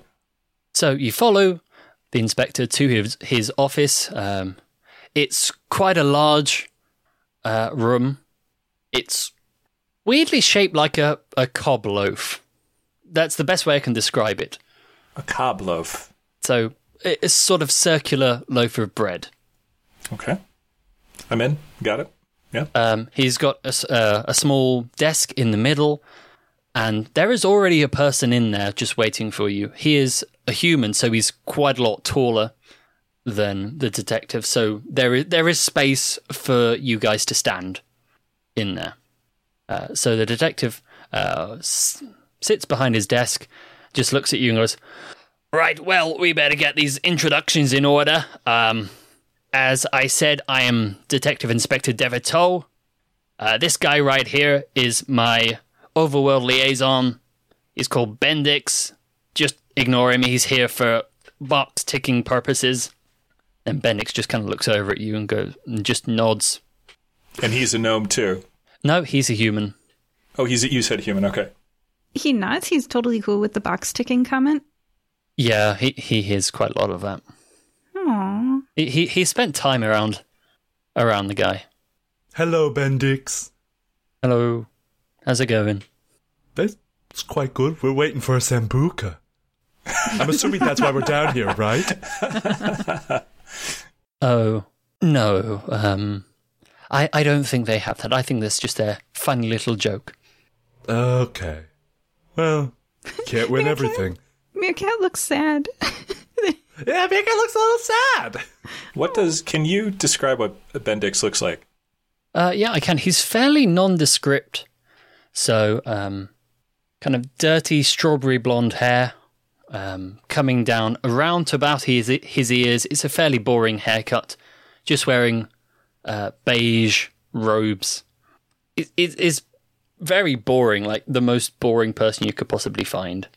So you follow the inspector to his his office. Um, it's quite a large uh, room. It's weirdly shaped like a, a cob loaf. That's the best way I can describe it. A cob loaf. So it's sort of circular loaf of bread. Okay. I'm in. Got it. Yeah. Um, he's got a, uh, a small desk in the middle, and there is already a person in there just waiting for you. He is a human, so he's quite a lot taller than the detective. So there is there is space for you guys to stand in there. Uh, so the detective uh, s- sits behind his desk, just looks at you and goes, "Right, well, we better get these introductions in order." Um, as I said, I am Detective Inspector Deviteaux. Uh, this guy right here is my overworld liaison. He's called Bendix. Just ignore him. He's here for box ticking purposes. And Bendix just kind of looks over at you and goes and just nods. And he's a gnome too. No, he's a human. Oh, he's a, you said human. Okay. He nods. He's totally cool with the box ticking comment. Yeah, he he hears quite a lot of that. Aww. He he, he spent time around around the guy. Hello, Bendix. Hello, how's it going? That's quite good. We're waiting for a Sambuca. *laughs* I'm assuming that's why we're down here, right? *laughs* Oh no, um, I I don't think they have that. I think that's just a funny little joke. Okay. Well, can't win *laughs* everything. Meerkat looks sad. *laughs* Yeah, Mika looks a little sad. What does? Can you describe what Bendix looks like? Uh, yeah, I can. He's fairly nondescript, so um, kind of dirty strawberry blonde hair, um, coming down around to about his his ears. It's a fairly boring haircut. Just wearing uh, beige robes. It, it is very boring, like the most boring person you could possibly find.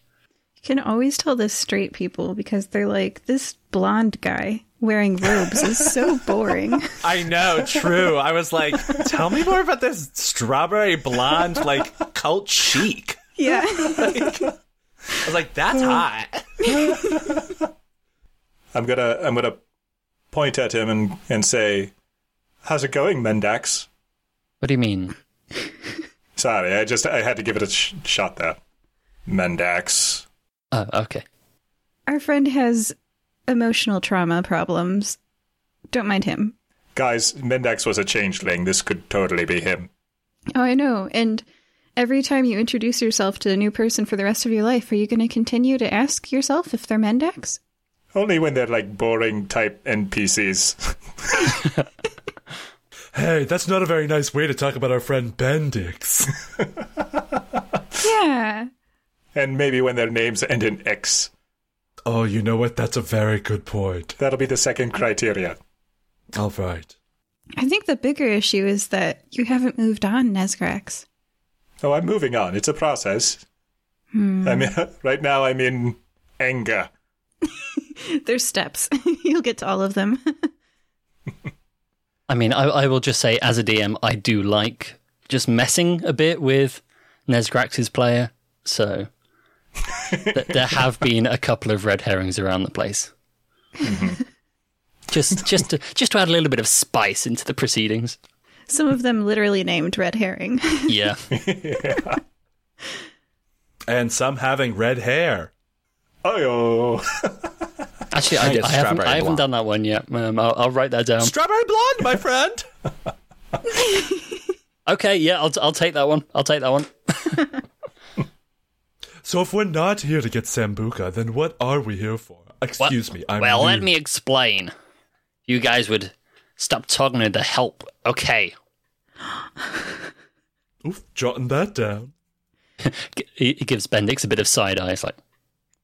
You can always tell this straight people because they're like, this blonde guy wearing robes is so *laughs* boring. I know, true. I was like, tell me more about this strawberry blonde, like cult chic. yeah. *laughs* I was like, that's hot. *laughs* I'm gonna I'm gonna point at him and and say, "How's it going, Mendax?" What do you mean? Sorry, I just I had to give it a sh- shot there. Mendax. Oh, okay. Our friend has emotional trauma problems. Don't mind him. Guys, Mendax was a changeling. This could totally be him. Oh, I know. And every time you introduce yourself to a new person for the rest of your life, are you going to continue to ask yourself if they're Mendax? Only when they're like boring type NPCs. *laughs* Hey, that's not a very nice way to talk about our friend Bendix. Yeah. And maybe when their names end in X. oh, you know what? That's a very good point. That'll be the second criteria. All right. I think the bigger issue is that you haven't moved on, Nesgrax. Oh, I'm moving on. It's a process. Hmm. I'm *laughs* right now. I'm in anger. *laughs* There's steps. *laughs* You'll get to all of them. I mean, I, I will just say, as a DM, I do like just messing a bit with Nesgrax's player. So th- there have been a couple of red herrings around the place. just, just, to, just to add a little bit of spice into the proceedings. Some of them literally named Red Herring. *laughs* Yeah, *laughs* And some having red hair. Oh, *laughs* actually, I, guess I haven't, I haven't done that one yet. Um, I'll, I'll write that down. Strawberry blonde, my friend. Okay, yeah, I'll, I'll take that one. I'll take that one. So if we're not here to get Sambuca, then what are we here for? Excuse me, I'm well, let me explain. You guys would stop talking to the help. Okay. *gasps* Oof, jotting that down. *laughs* He gives Bendix a bit of side eyes, like,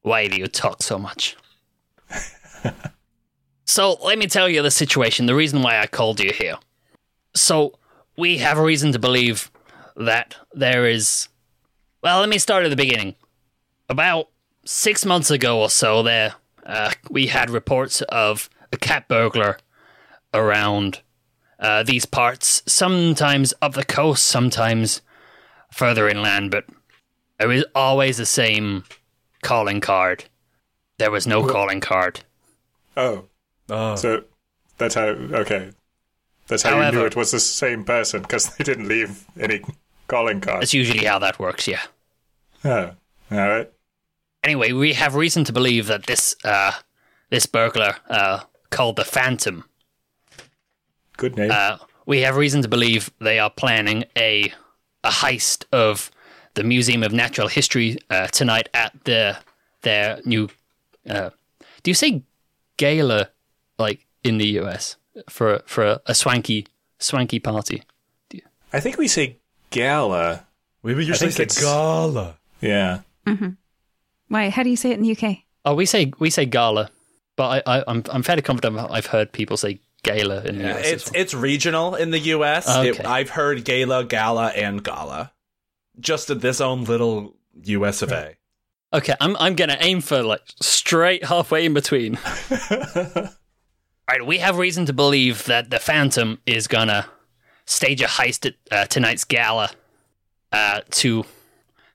why do you talk so much? *laughs* so let me tell you the situation, the reason why I called you here. So we have a reason to believe that there is. Well, let me start at the beginning. About six months ago or so, there uh, we had reports of a cat burglar around uh, these parts. Sometimes up the coast, sometimes further inland, but it was always the same calling card. There was no calling card. oh. Ah, So that's how. Okay, that's how you knew it was the same person because they didn't leave any calling cards. That's usually how that works, yeah. Oh, all right. Anyway, we have reason to believe that this uh, this burglar uh, called the Phantom. Good name. Uh, we have reason to believe they are planning a a heist of the Museum of Natural History uh, tonight at the their new. Uh, do you say gala like in the US for for a, a swanky swanky party? I think we say gala. we would usually think say it's- gala. Yeah. Why? How do you say it in the UK? Oh, we say we say gala, but I, I I'm I'm fairly confident I've heard people say gala in the Yeah, US. it's well. it's regional in the U.S. It- I've heard gala, gala, and gala. Just at this own little U.S. of A. Okay, I'm I'm gonna aim for like straight halfway in between. *laughs* Right, we have reason to believe that the Phantom is gonna stage a heist at uh, tonight's gala uh, to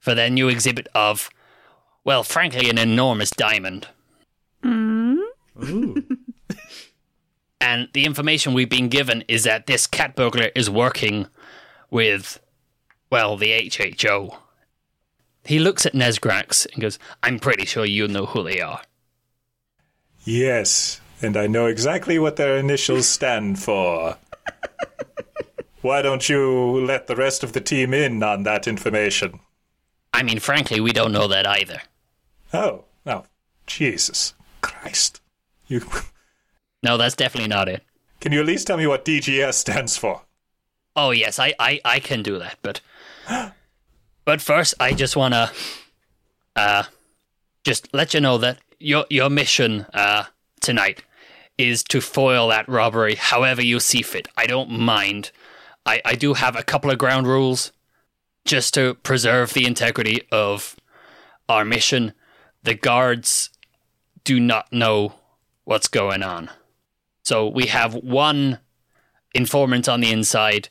for their new exhibit of, well, frankly, an enormous diamond. Ooh. *laughs* And the information we've been given is that this cat burglar is working with, well, the HHO. he looks at Nesgrax and goes, I'm pretty sure you know who they are. Yes, and I know exactly what their initials stand for. *laughs* Why don't you let the rest of the team in on that information? I mean, frankly, we don't know that either. Oh, oh, Jesus Christ. You *laughs* No, that's definitely not it. can you at least tell me what DGS stands for? Oh yes, I, I, I can do that, but *gasps* but first I just wanna uh just let you know that your your mission uh tonight is to foil that robbery however you see fit. I don't mind. I, I do have a couple of ground rules just to preserve the integrity of our mission. The guards do not know what's going on. So we have one informant on the inside.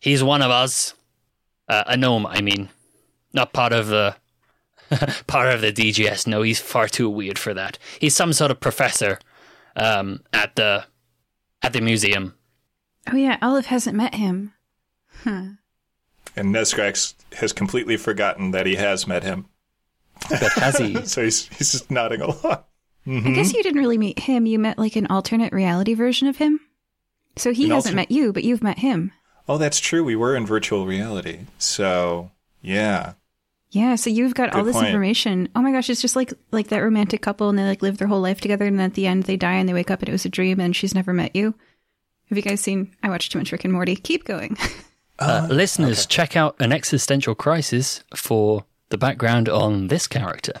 He's one of us. Uh, a gnome, I mean. Not part of the *laughs* part of the DGS. No, he's far too weird for that. He's some sort of professor um, at the at the museum. Oh yeah, Olive hasn't met him. And Nesgrax has completely forgotten that he has met him. But has he? *laughs* So he's, he's just nodding along. I guess you didn't really meet him. You met like an alternate reality version of him. So he An hasn't alter- met you, but you've met him. Oh, that's true. We were in virtual reality. So, yeah. Yeah, so you've got all this point. information. Oh my gosh, it's just like like that romantic couple and they like live their whole life together and then at the end they die and they wake up and it was a dream and she's never met you. Have you guys seen I watched too much Rick and Morty. Keep going. *laughs* Uh, listeners, check out an existential crisis for the background on this character.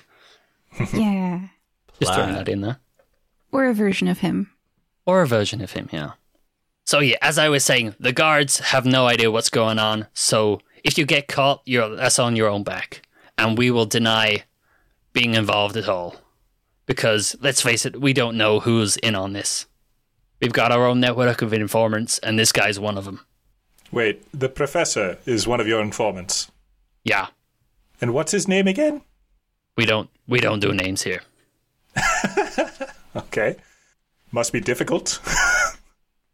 *laughs* yeah. Just throwing that in there. Or a version of him. or a version of him, yeah. So yeah, as I was saying, the guards have no idea what's going on. So if you get caught, you're that's on your own back, and we will deny being involved at all. Because let's face it, we don't know who's in on this. We've got our own network of informants, and this guy's one of them. Wait, the professor is one of your informants. Yeah, And what's his name again? we don't we don't do names here. *laughs* Okay. Must be difficult. *laughs*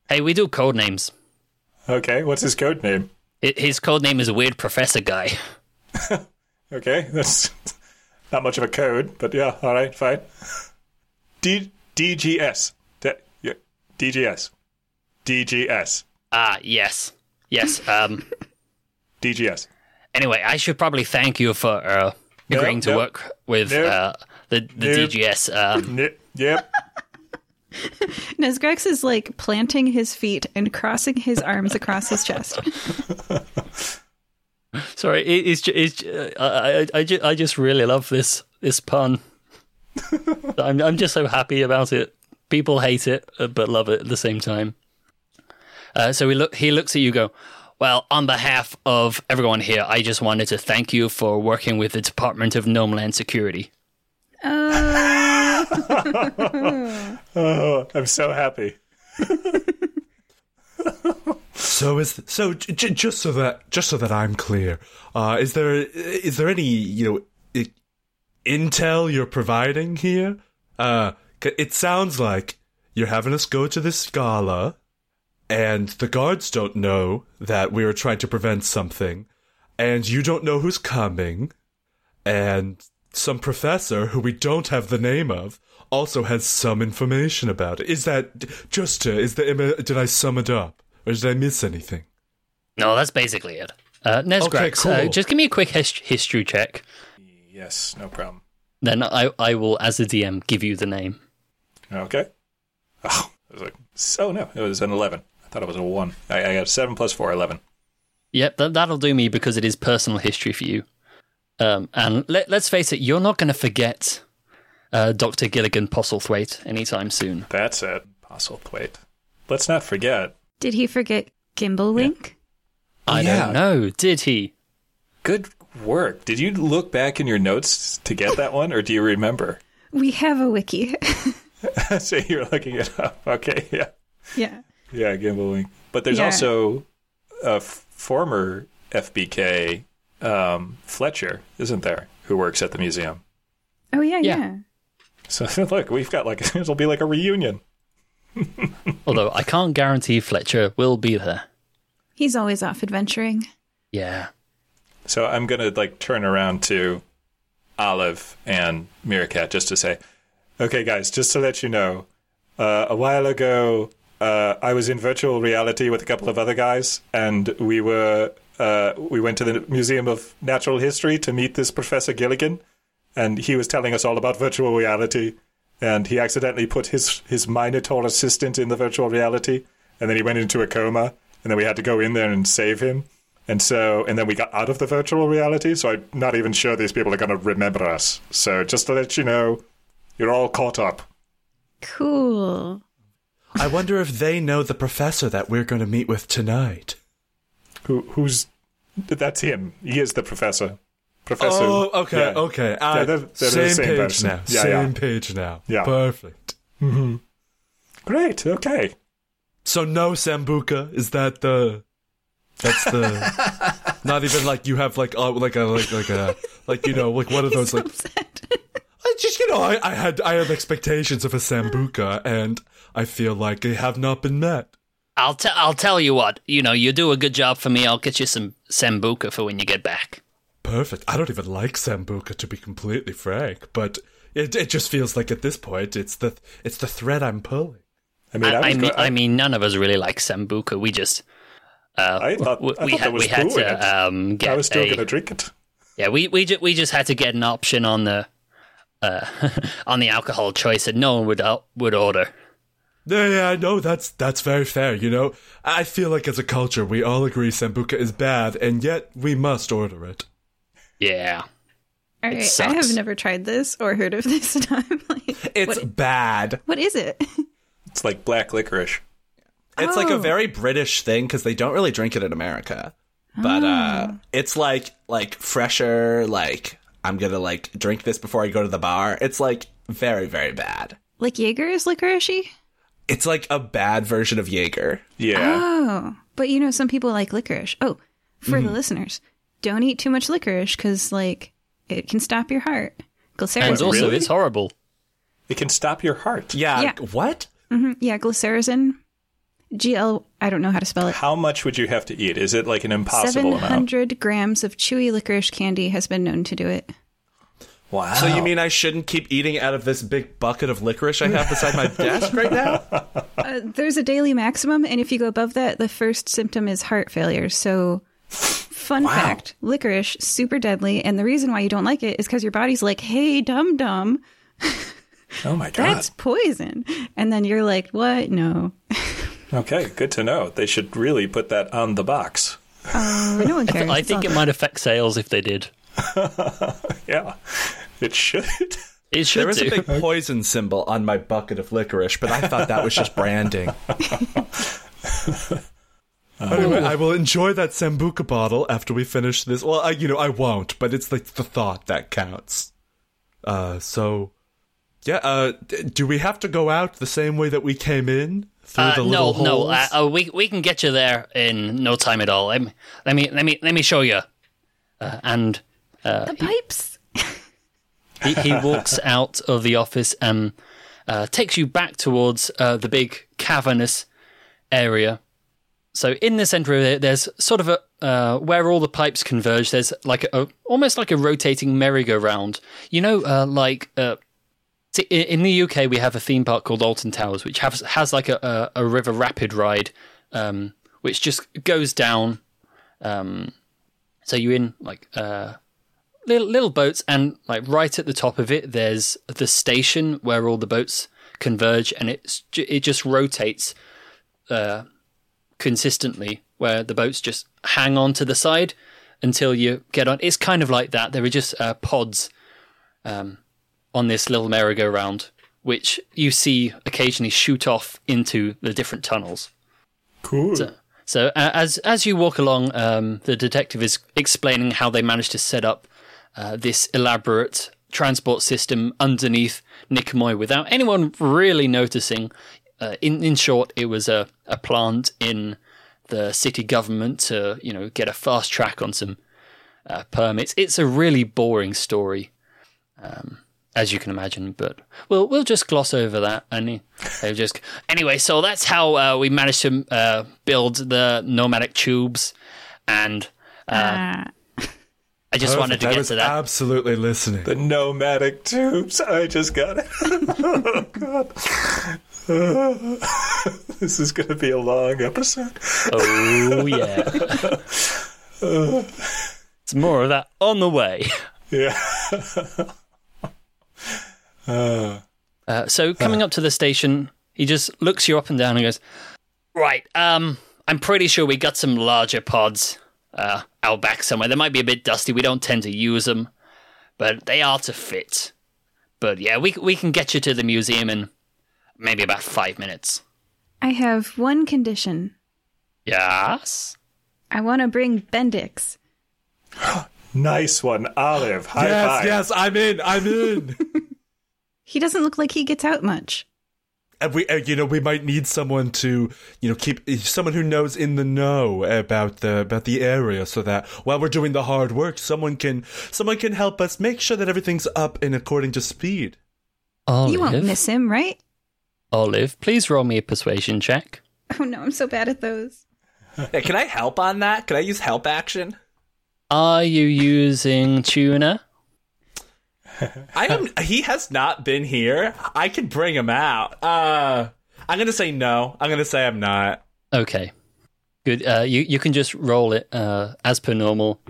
Hey, we do code names. okay, what's his code name? Hi- His code name is a Weird Professor Guy. *laughs* Okay, that's not much of a code, but yeah, all right, fine. D DGS. D- yeah, DGS. DGS. Ah, yes, yes. Um. *laughs* DGS. Anyway, I should probably thank you for uh, No, agreeing to no. work with No. uh, the the Nope. DGS. Um, *laughs* N- yep. *laughs* Nesgrax is like planting his feet and crossing his arms across his chest. sorry, it, it's, ju- it's ju- I, I, I, ju- I just really love this this pun. I'm I'm just so happy about it. People hate it, uh, but love it at the same time. Uh, so he look he looks at you, go. Well, on behalf of everyone here, I just wanted to thank you for working with the Department of Gnomeland Security. Uh, *laughs* Oh, I'm so happy. *laughs* So is so j- j- just so that just so that I'm clear, uh, is there is there any you know i- intel you're providing here? Uh, c- it sounds like you're having us go to this gala, and the guards don't know that we are trying to prevent something, and you don't know who's coming, and some professor who we don't have the name of also has some information about it. Is that just to, is the did I sum it up or did I miss anything? No, that's basically it. Uh, Nesgrax, Okay, uh, cool. just give me a quick his- history check. Yes, no problem. Then I, I will, as a DM, give you the name. Okay. Oh, it was like, so no, it was an 11. I thought it was a 1. I, I got 7 plus 4, 11. Yep, that, that'll do me because it is personal history for you. Um, and let, let's face it, you're not going to forget uh, Dr. Gilligan Postlethwaite anytime soon. That's it. Postlethwaite. Let's not forget. did he forget Gimbal Wink? I yeah. don't know, did he? Good work. Did you look back in your notes to get that one, or do you remember? We have a wiki. *laughs* *laughs* so you're looking it up. Okay, yeah. yeah. Yeah, Gimbal Wing. But there's Yeah. also a f- former FBK um, Fletcher, isn't there, who works at the museum. Oh yeah, Yeah. yeah. So *laughs* look, we've got like *laughs* it'll be like a reunion. *laughs* Although I can't guarantee Fletcher will be there. He's always off adventuring. Yeah. So I'm gonna like turn around to Olive and Meerkat just to say, okay, guys, just to let you know, uh, a while ago, uh, I was in virtual reality with a couple of other guys, and we were uh, we went to the Museum of Natural History to meet this Professor Gilligan, and he was telling us all about virtual reality. And he accidentally put his his Minotaur assistant in the virtual reality, and then he went into a coma, and then we had to go in there and save him. And so, and then we got out of the virtual reality. So I'm not even sure these people are going to remember us. So just to let you know, you're all caught up. Cool. I wonder if they know the professor that we're going to meet with tonight. Who who's that's him. He is the professor. Professor. Oh, okay, Yeah. okay. Uh, Yeah, they're- they're the same, same page person. now. Yeah, same yeah. page now. Yeah. Perfect. Great. Okay. So no Sambuca is that the that's the *laughs* not even like you have like oh like a like like a like you know like one of those like Upset. I just you know I, I had I had expectations of a Sambuca and I feel like they have not been met. I'll tell. I'll tell you what. You know, you do a good job for me. I'll get you some sambuca for when you get back. Perfect. I don't even like Sambuca to be completely frank, but it it just feels like at this point it's the it's the thread I'm pulling. I mean, I, I, I mean, go- I mean, none of us really like sambuca. We just. Uh, I thought- we, I we thought had there was we had boo to um, get I was still going to drink it. Yeah, we we ju- we just had to get an option on the uh, *laughs* on the alcohol choice that no one would uh, would order. Yeah, yeah, I know that's that's very fair. You know, I feel like as a culture we all agree Sambuca is bad, and yet we must order it. Yeah, All right, I sucks. have never tried this or heard of this. And I'm like, *laughs* It's what, bad. what is it? It's like black licorice. It's like a Oh. very British thing because they don't really drink it in America. But uh, it's like like fresher. Like I'm gonna like drink this before I go to the bar. It's like very very bad. Like Jaeger is licoricey? It's like a bad version of Jaeger. Yeah. Oh, but you know, some people like licorice. Oh, for Mm-hmm. the listeners, don't eat too much licorice because, like, it can stop your heart. Glycerin. and also really? it's horrible. It can stop your heart. Yeah. Yeah. What? yeah, glycerin. GL. I don't know how to spell it. How much would you have to eat? Is it like an impossible Seven amount? hundred grams of chewy licorice candy has been known to do it. Wow. So you mean I shouldn't keep eating out of this big bucket of licorice I have beside my desk right now? *laughs* Uh, there's a daily maximum, and if you go above that, the first symptom is heart failure. So, fun fact: licorice super deadly, and the reason why you don't like it is because your body's like, "Hey, dum dum, Oh my *laughs* god. that's poison," and then you're like, "What? No, *laughs* Okay, good to know. They should really put that on the box. oh, no one cares." I It's think it might affect sales if they did. *laughs* Yeah. It should. It should There is do. a big poison symbol on my bucket of licorice, but I thought that was just branding. *laughs* *laughs* Anyway, I will enjoy that Sambuca bottle after we finish this. Well, I, you know, I won't, but it's like the thought that counts. Uh, so, yeah, uh, d- do we have to go out the same way that we came in? Through Uh, the no, little no. holes? Uh, uh, we we can get you there in no time at all. Let me let me let me let me show you. Uh, the pipes. he, he walks *laughs* out of the office and uh, takes you back towards uh, the big cavernous area. So in the center of it, there's sort of a uh, where all the pipes converge. There's like a, a almost like a rotating merry-go-round. You know, uh, like uh, see, in the UK we have a theme park called Alton Towers, which has has like a, a, a river rapid ride, um, which just goes down. Um, so you're in like uh, little little boats, and like right at the top of it, there's the station where all the boats converge, and it's it just rotates uh, consistently, where the boats just hang on to the side until you get on. It's kind of like that. There are just uh, pods um, on this little merry-go-round, which you see occasionally shoot off into the different tunnels. Cool. So uh, as as you walk along, um, the detective is explaining how they managed to set up uh, this elaborate transport system underneath Nikomoy without anyone really noticing. Uh, in in short, it was a, a plant in the city government to you know get a fast track on some uh, permits. It's a really boring story, um, as you can imagine. But we'll we'll just gloss over that and just anyway. So that's how uh, we managed to uh, build the nomadic tubes, and Ah, I just wanted to I get was to that. absolutely listening. The nomadic tubes. I just got it. *laughs* oh, God. *laughs* this is going to be a long episode. oh yeah. *laughs* it's more of that on the way. Yeah. Uh, so coming up to the station, he just looks you up and down and goes, "Right, um, I'm pretty sure we got some larger pods uh, out back somewhere. They might be a bit dusty. We don't tend to use them, but they are to fit. But yeah, we we can get you to the museum in maybe about five minutes. I have one condition. Yes. I want to bring Bendix. *gasps* Nice one, Olive. High yes, five. yes, I'm in. I'm in. *laughs* He doesn't look like he gets out much. And we, uh, you know, we might need someone to, you know, keep someone who knows in the know about the about the area, so that while we're doing the hard work, someone can someone can help us make sure that everything's up and according to speed. Olive, You won't miss him, right? Olive, please roll me a persuasion check. Oh no, I'm so bad at those. Hey, can I help on that? Can I use help action? Are you using tuna? I am. he has not been here. I can bring him out. Uh, I'm gonna say no. I'm gonna say I'm not. Okay, good. Uh, you you can just roll it uh, as per normal.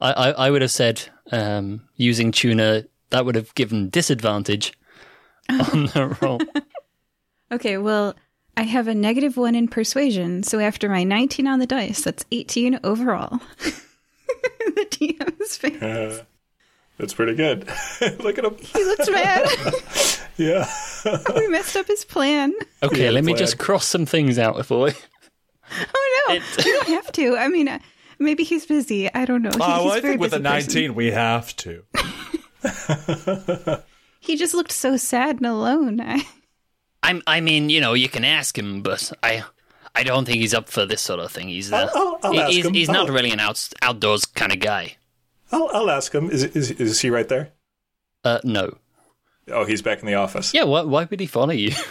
I, I, I would have said um, using tuna that would have given disadvantage *laughs* on the roll. *laughs* Okay, well, I have a negative one in persuasion, so after my 19 on the dice, that's 18 overall. *laughs* the DM's face. Uh, that's pretty good. *laughs* Look at him. He looks mad. *laughs* Yeah. *laughs* we messed up his plan. Okay, Yeah, let me plan. just cross some things out for you. Oh no, It- you don't have to. I mean, uh, maybe he's busy. I don't know. He- Oh, well, I think with a busy person. 19 we have to. He just looked so sad and alone. I, I'm, I mean, you know, you can ask him, but I, I don't think he's up for this sort of thing. He's, uh, I'll- I'll- I'll he- ask he's, him. he's not really an out, outdoors kind of guy. I'll, I'll ask him. Is, is, is he right there? Uh, no. Oh, he's back in the office. Yeah, why, why would he follow you? *laughs*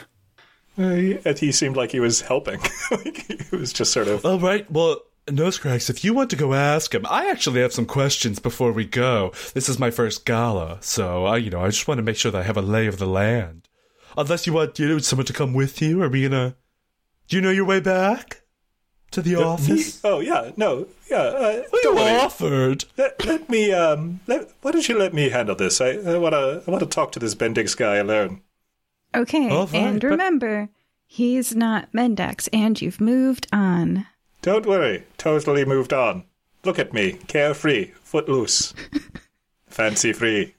Uh, he, he seemed like he was helping. *laughs* like he was just sort of. All right, well, Nesgrax, if you want to go ask him, I actually have some questions before we go. This is my first gala, so I, you know, I just want to make sure that I have a lay of the land. Unless you want, you know, someone to come with you, are we gonna? Do you know your way back to the office? Oh yeah, no, yeah. Uh, Well, don't worry. offered. Let, let me. Um. Let, why don't you let me handle this? I, I wanna. I wanna talk to this Bendix guy alone. okay, All right, and but- remember, he's not Mendex, and you've moved on. Don't worry. Totally moved on. Look at me, carefree, footloose, *laughs* fancy free.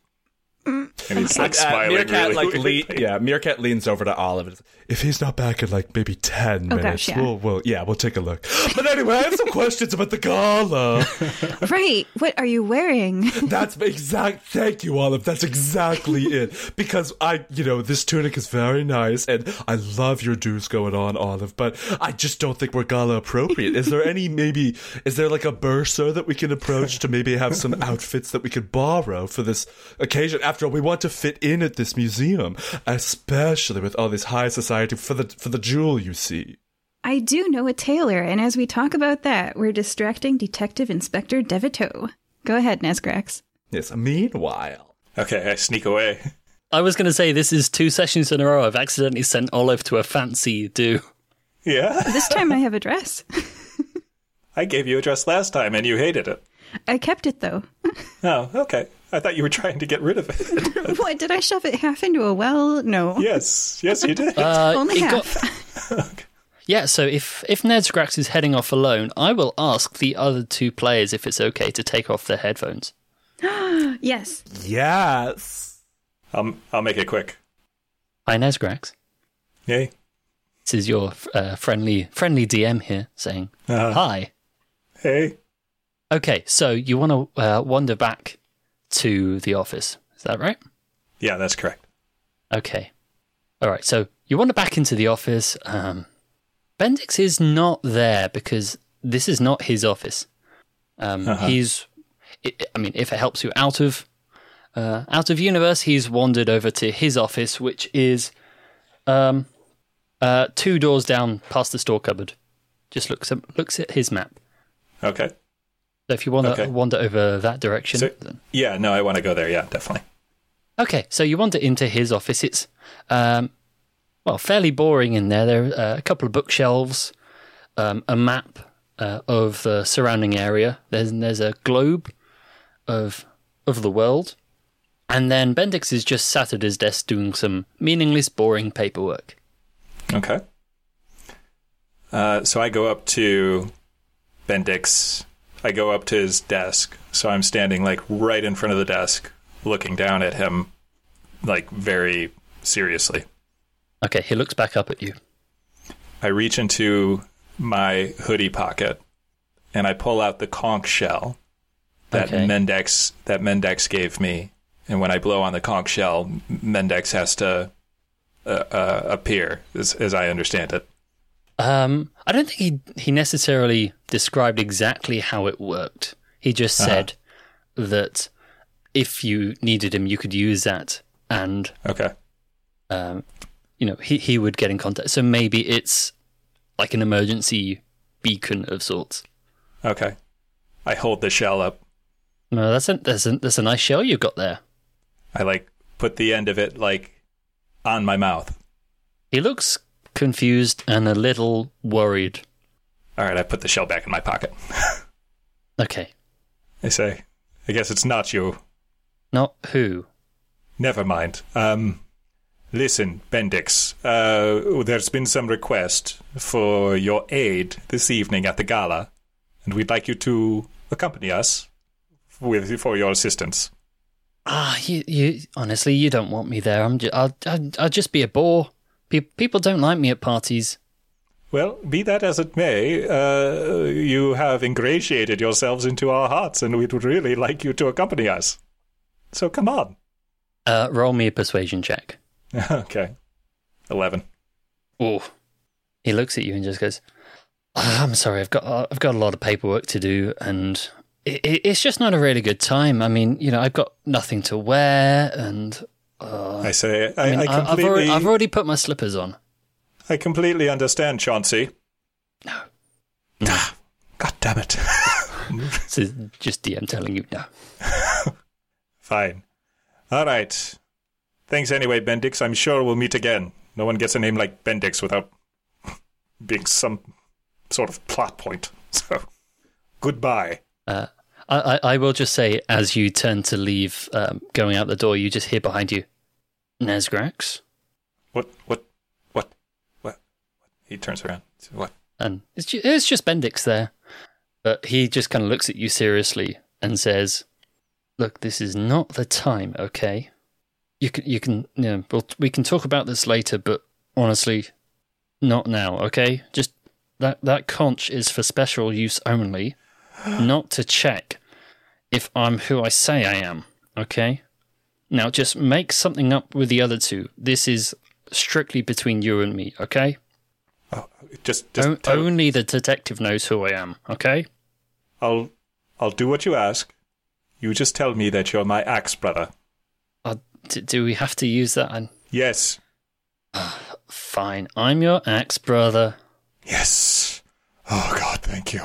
And he's like Uh, smiling Meerkat really like weirdly. le- yeah. Meerkat leans over to Olive. If he's not back in like maybe ten Oh, minutes, gosh, yeah. we'll, we'll, yeah, we'll take a look. But anyway, I have some questions about the gala. *laughs* Right, what are you wearing? *laughs* That's exact. Thank you, Olive. That's exactly it. Because I, you know, this tunic is very nice, and I love your dues going on, Olive. But I just don't think we're gala appropriate. Is there any maybe? Is there like a bursar that we can approach to maybe have some outfits that we could borrow for this occasion? After all, we want to fit in at this museum, especially with all these high society for the for the jewel. You see. I do know a tailor, and as we talk about that, we're distracting Detective Inspector Deviteaux. Go ahead, Nesgrax. Yes. Meanwhile. Okay, I sneak away. *laughs* I was going to say this is two sessions in a row. I've accidentally sent Olive to a fancy do. Yeah, *laughs* This time I have a dress. *laughs* I gave you a dress last time and you hated it. I kept it though. Oh, okay. I thought you were trying to get rid of it. *laughs* what, did I shove it half into a well? No. yes, yes, you did. *laughs* Uh, Only it half. *laughs* got- yeah, so if if Nesgrax is heading off alone, I will ask the other two players if it's okay to take off their headphones. *gasps* yes. Yes. I'll, I'll make it quick. Hi, Nesgrax. Yay. This is your uh, friendly friendly DM here saying Uh, hi. hey. Okay, so you want to uh, wander back to the office. Is that right? Yeah, that's correct. Okay. All right. So you wander back into the office. Um, Bendix is not there because this is not his office. Um, He's, I I mean, if it helps you out of uh, out of universe, he's wandered over to his office, which is um, uh, two doors down past the store cupboard. Just looks at, looks at his map. Okay. So if you want to Okay. wander over that direction, So-. Yeah, no, I want to go there. Yeah, definitely. Okay, so you wander into his office. It's, um, well, fairly boring in there. There are uh, a couple of bookshelves, um, a map uh, of the surrounding area. There's there's a globe of of the world, and then Bendix is just sat at his desk doing some meaningless, boring paperwork. Okay. Uh, so I go up to Bendix. I go up to his desk. So I'm standing like right in front of the desk, looking down at him, like very seriously. Okay, he looks back up at you. I reach into my hoodie pocket and I pull out the conch shell that Okay. Mendex that Mendex gave me. And when I blow on the conch shell, Mendex has to uh, uh, appear, as, as I understand it. Um, I don't think he he necessarily described exactly how it worked. He just said that if you needed him, you could use that, and Okay. um, you know he he would get in contact. So maybe it's like an emergency beacon of sorts. Okay. I hold the shell up. No, that's a that's a that's a nice shell you got there. I like put the end of it like on my mouth. He looks confused and a little worried. All right, I put the shell back in my pocket. *laughs* Okay, I say, I guess it's not you. not who. Never mind. Um, listen, Bendix. Uh, there's been some request for your aid this evening at the gala, and we'd like you to accompany us with for your assistance. Ah, you, you honestly, you don't want me there. I'm just, I'll, I'll, I'll just be a bore. Pe- people don't like me at parties. Well, be that as it may, uh, you have ingratiated yourselves into our hearts, and we'd really like you to accompany us. So come on. Uh, roll me a persuasion check. *laughs* okay. 11. Oh, he looks at you and just goes, "Ah, "I'm sorry, I've got uh, I've got a lot of paperwork to do, and it, it's just not a really good time. I mean, you know, I've got nothing to wear, and I say, I, I mean, I I have already, I've already put my slippers on. I completely understand, Chauncey. No. God damn it. *laughs* This is just DM telling you no. Fine. All right. Thanks anyway, Bendix. I'm sure we'll meet again. No one gets a name like Bendix without being some sort of plot point. *laughs* So, goodbye. Uh, I, I, I will just say, as you turn to leave, um, going out the door, you just hear behind you, Nesgrax, What? What? What? What? what? He turns around. What? and it's just, it's just Bendix there, but he just kind of looks at you seriously and says, "Look, this is not the time, okay? You can you can you know we'll, we can talk about this later, but honestly, not now, okay? Just that that conch is for special use only, not to check if I'm who I say I am, okay? Now just make something up with the other two. This is strictly between you and me, okay? Just, just O- tell, only the detective knows who I am, okay? I'll, I'll do what you ask. You just tell me that you're my axe brother. Uh, d- do we have to use that? And Yes. *sighs* fine, I'm your axe brother. Yes. Oh God, thank you.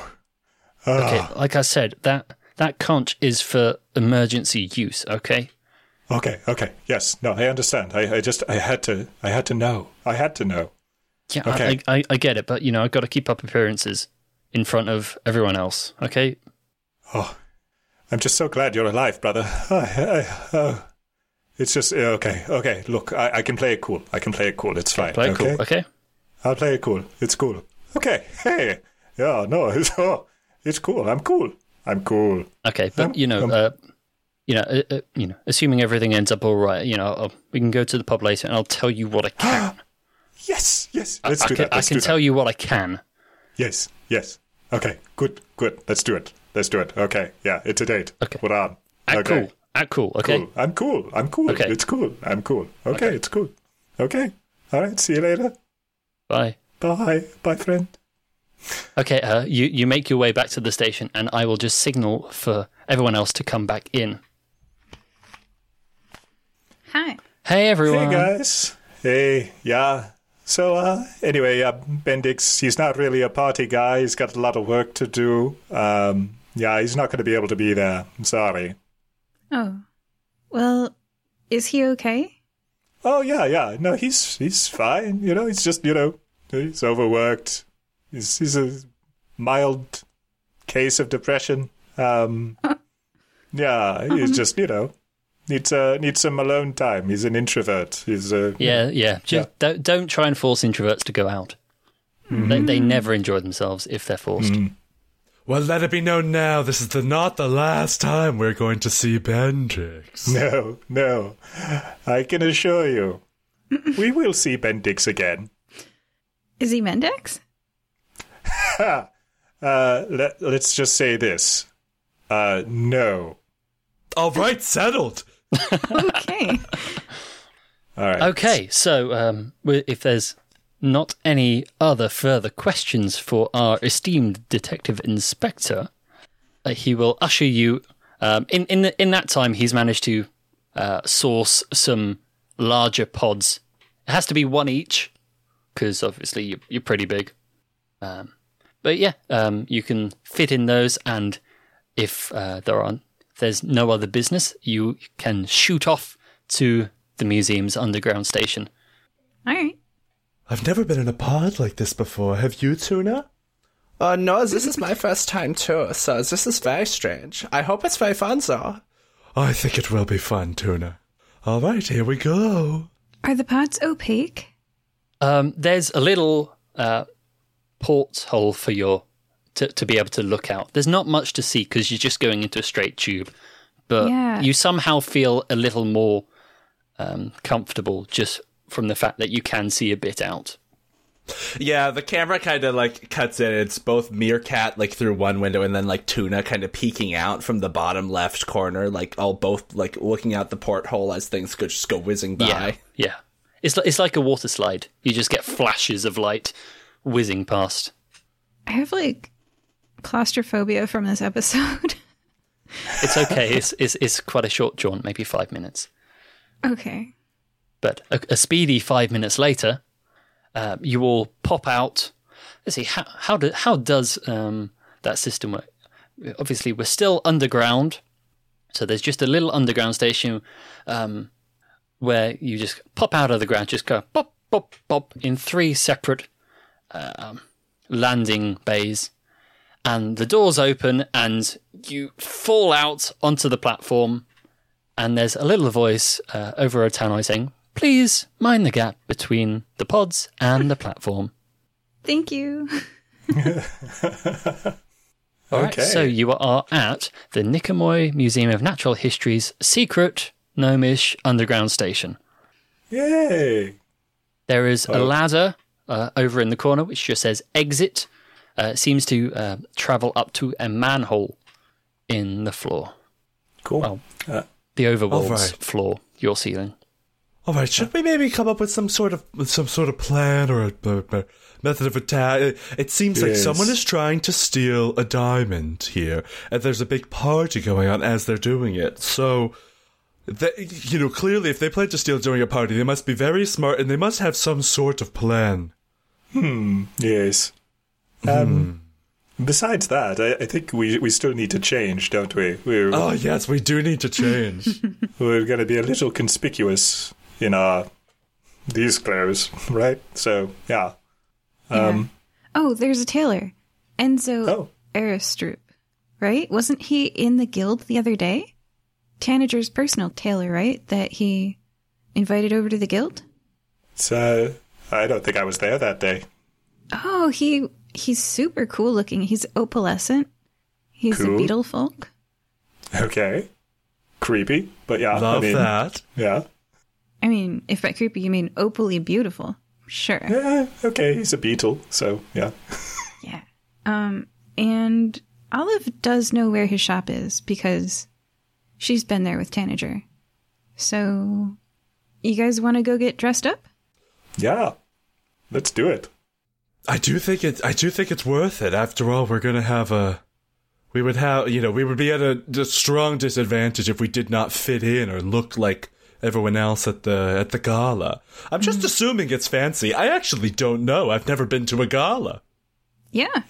Okay, Ah, like I said, that that conch is for emergency use, okay? okay, okay. Yes. No, I understand. I, I just, I had to, I had to know. I had to know. Yeah, Okay. I, I, I get it, but you know, I've got to keep up appearances in front of everyone else, okay? Oh, I'm just so glad you're alive, brother. I, I, oh. It's just okay. Okay, look, I, I can play it cool. I can play it cool. It's fine. Play it okay? cool, okay? I'll play it cool. It's cool. Okay. Hey. Yeah. No. *laughs* It's oh, it's cool. I'm cool. I'm cool. Okay, but Um, you know, uh, you know, uh, uh, you know, assuming everything ends up all right, you know, I'll, we can go to the pub later, and I'll tell you what I *gasps* can. Yes. Yes. Let's I, do can, that. I Let's can do that. tell you what I can. Yes. Yes. Okay. Good. Good. Let's do it. Let's do it. Okay. Yeah. It's a date. Okay. We're on. Act okay. cool. Act cool. Okay. Cool. I'm cool. I'm cool. Okay. It's cool. I'm cool. Okay, It's cool. Okay. All right. See you later. Bye. Bye. Bye, friend. Okay. Uh, you you make your way back to the station, and I will just signal for everyone else to come back in. Hi. Hey everyone. Hey guys. Hey, yeah. So uh anyway, uh Bendix, he's not really a party guy. He's got a lot of work to do. Um yeah, he's not going to be able to be there. I'm sorry. Oh. Well, is he okay? Oh yeah, yeah. No, he's he's fine. You know, he's just you know he's overworked. He's he's a mild case of depression. Um, *laughs* yeah, he's just you know needs uh, needs some alone time. He's an introvert. He's uh, Yeah, yeah. Just don't don't try and force introverts to go out. They they never enjoy themselves if they're forced. Well, let it be known now, this is the, not the last time we're going to see Bendix. *laughs* No, no. I can assure you, we will see Bendix again. Is he Mendex? *laughs* Uh, let, let's just say this. Uh, no. All right, settled. *laughs* Okay. All right. Okay, so um, if there's not any other further questions for our esteemed detective inspector, uh, he will usher you. Um, in in the, in that time, he's managed to uh, source some larger pods. It has to be one each because obviously you, you're pretty big. Um, but yeah, um, you can fit in those, and if uh, there are if there's no other business, you can shoot off to the museum's underground station. All right. I've never been in a pod like this before. Have you, Tuna? Uh, no, this is my first time too, so this is very strange. I hope it's very fun, though. I think it will be fun, Tuna. All right, here we go. Are the pods opaque? Um, there's a little uh, porthole for your to, to be able to look out. There's not much to see because you're just going into a straight tube, but Yeah. you somehow feel a little more um, comfortable just from the fact that you can see a bit out. Yeah, the camera kind of like cuts in. It's both Meerkat like through one window and then like Tuna kind of peeking out from the bottom left corner, like all both like looking out the porthole as things go, just go whizzing by. Yeah, yeah. It's li- it's like a water slide. You just get flashes of light whizzing past. I have like claustrophobia from this episode. *laughs* It's okay. it's, it's it's quite a short jaunt, maybe five minutes. okay. But a, a speedy five minutes later, uh, you all pop out. Let's see how how do, how does um, that system work? Obviously, we're still underground, so there's just a little underground station um, where you just pop out of the ground, just go pop pop pop in three separate um, landing bays, and the doors open, and you fall out onto the platform and there's a little voice uh, over a tannoy saying, "Please mind the gap between the pods and the platform." Thank you. *laughs* All right, Okay. so you are at the Nikomoy Museum of Natural History's secret gnomish underground station. Yay. There is a ladder uh, over in the corner which just says "exit." Uh, seems to uh, travel up to a manhole in the floor, Cool. Well, Uh, the overworld's All right. floor, your ceiling. All right, should we maybe come up with some sort of some sort of plan or a, a- a method of attack? It, it seems like someone is trying to steal a diamond here, and there's a big party going on as they're doing it. So, they, you know, clearly, if they plan to steal during a party, they must be very smart, and they must have some sort of plan. Yes. Um, Besides that, I, I think we we still need to change, don't we? We're Oh yes, we do need to change. *laughs* we're going to be a little conspicuous in our these clothes, right? So yeah. Um. Oh, there's a tailor. Enzo Oh. Aristrup, right? Wasn't he in the guild the other day? Tanager's personal tailor, right? That he invited over to the guild? So I don't think I was there that day. Oh, he he's super cool looking. He's opalescent. He's Cool. a beetle folk. Okay. Creepy, but yeah. Love I mean, that. Yeah. I mean, if by creepy you mean opally beautiful, sure. Yeah. Okay. He's a beetle, so yeah. *laughs* Yeah. Um, and Olive does know where his shop is because she's been there with Tanager. So, you guys want to go get dressed up? Yeah. Let's do it. I do think it. I do think it's worth it. After all, we're gonna have a. We would have, you know, we would be at a, a strong disadvantage if we did not fit in or look like everyone else at the at the gala. I'm just assuming it's fancy. I actually don't know. I've never been to a gala. Yeah.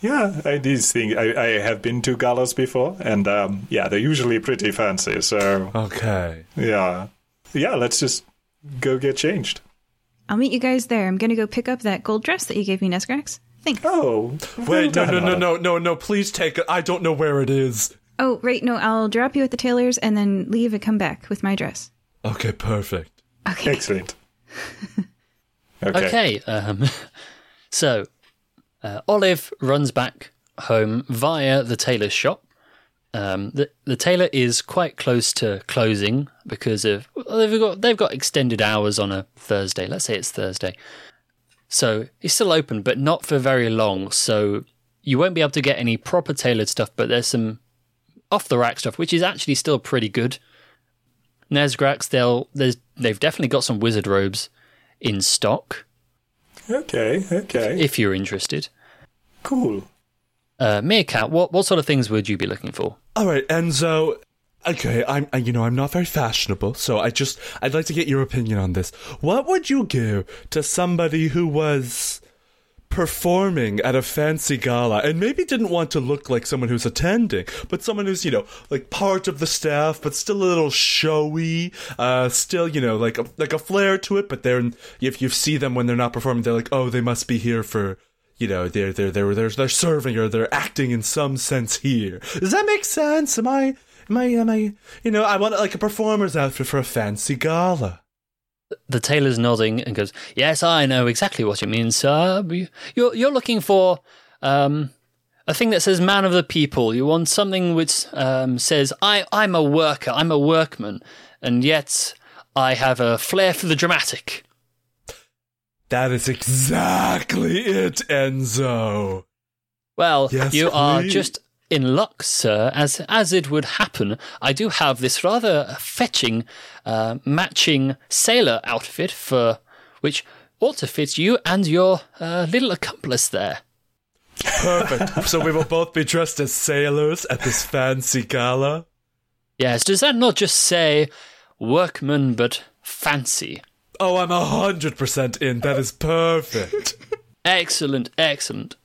Yeah, I, these things. I, I have been to galas before, and um, yeah, they're usually pretty fancy. So Okay. yeah, yeah. Let's just go get changed. I'll meet you guys there. I'm gonna go pick up that gold dress that you gave me, Nesgrax. Thanks. Oh, Wait, no, no, no, no, no, no. Please take it. I don't know where it is. Oh, right, no, I'll drop you at the tailor's and then leave and come back with my dress. Okay, perfect. Okay. Excellent. *laughs* Okay. Okay, um, *laughs* so uh, Olive runs back home via the tailor's shop. Um, the the tailor is quite close to closing because of well, they've got they've got extended hours on a Thursday. Let's say it's Thursday, so it's still open, but not for very long. So you won't be able to get any proper tailored stuff, but there's some off the rack stuff, which is actually still pretty good. Nesgrax, they'll there's they've definitely got some wizard robes in stock Okay. Okay. if you're interested. cool. Uh, Meerkat, what what sort of things would you be looking for? All right, Enzo. Okay, I'm. You know, I'm not very fashionable, so I just. I'd like to get your opinion on this. What would you give to somebody who was performing at a fancy gala and maybe didn't want to look like someone who's attending, but someone who's you know like part of the staff, but still a little showy, uh, still you know like a, like a flair to it. But they're if you see them when they're not performing, they're like, oh, they must be here for you know they're they're they're they're they're serving or they're acting in some sense here. Does that make sense? Am I am I am I you know I want like a performer's outfit for a fancy gala. The tailor's nodding and goes, "Yes, I know exactly what you mean, sir. You- You're you're looking for um, a thing that says "man of the people." You want something which um, says, "I I'm a worker. I'm a workman," and yet I have a flair for the dramatic. That is exactly it, Enzo. Well, Yes, you are just in luck, sir. As as it would happen, I do have this rather fetching, uh, matching sailor outfit for which ought to fit you and your uh, little accomplice there. Perfect. so we will both be dressed as sailors at this fancy gala. Yes, does that not just say workman but fancy? Oh, I'm a hundred percent in. That is perfect. Excellent, excellent.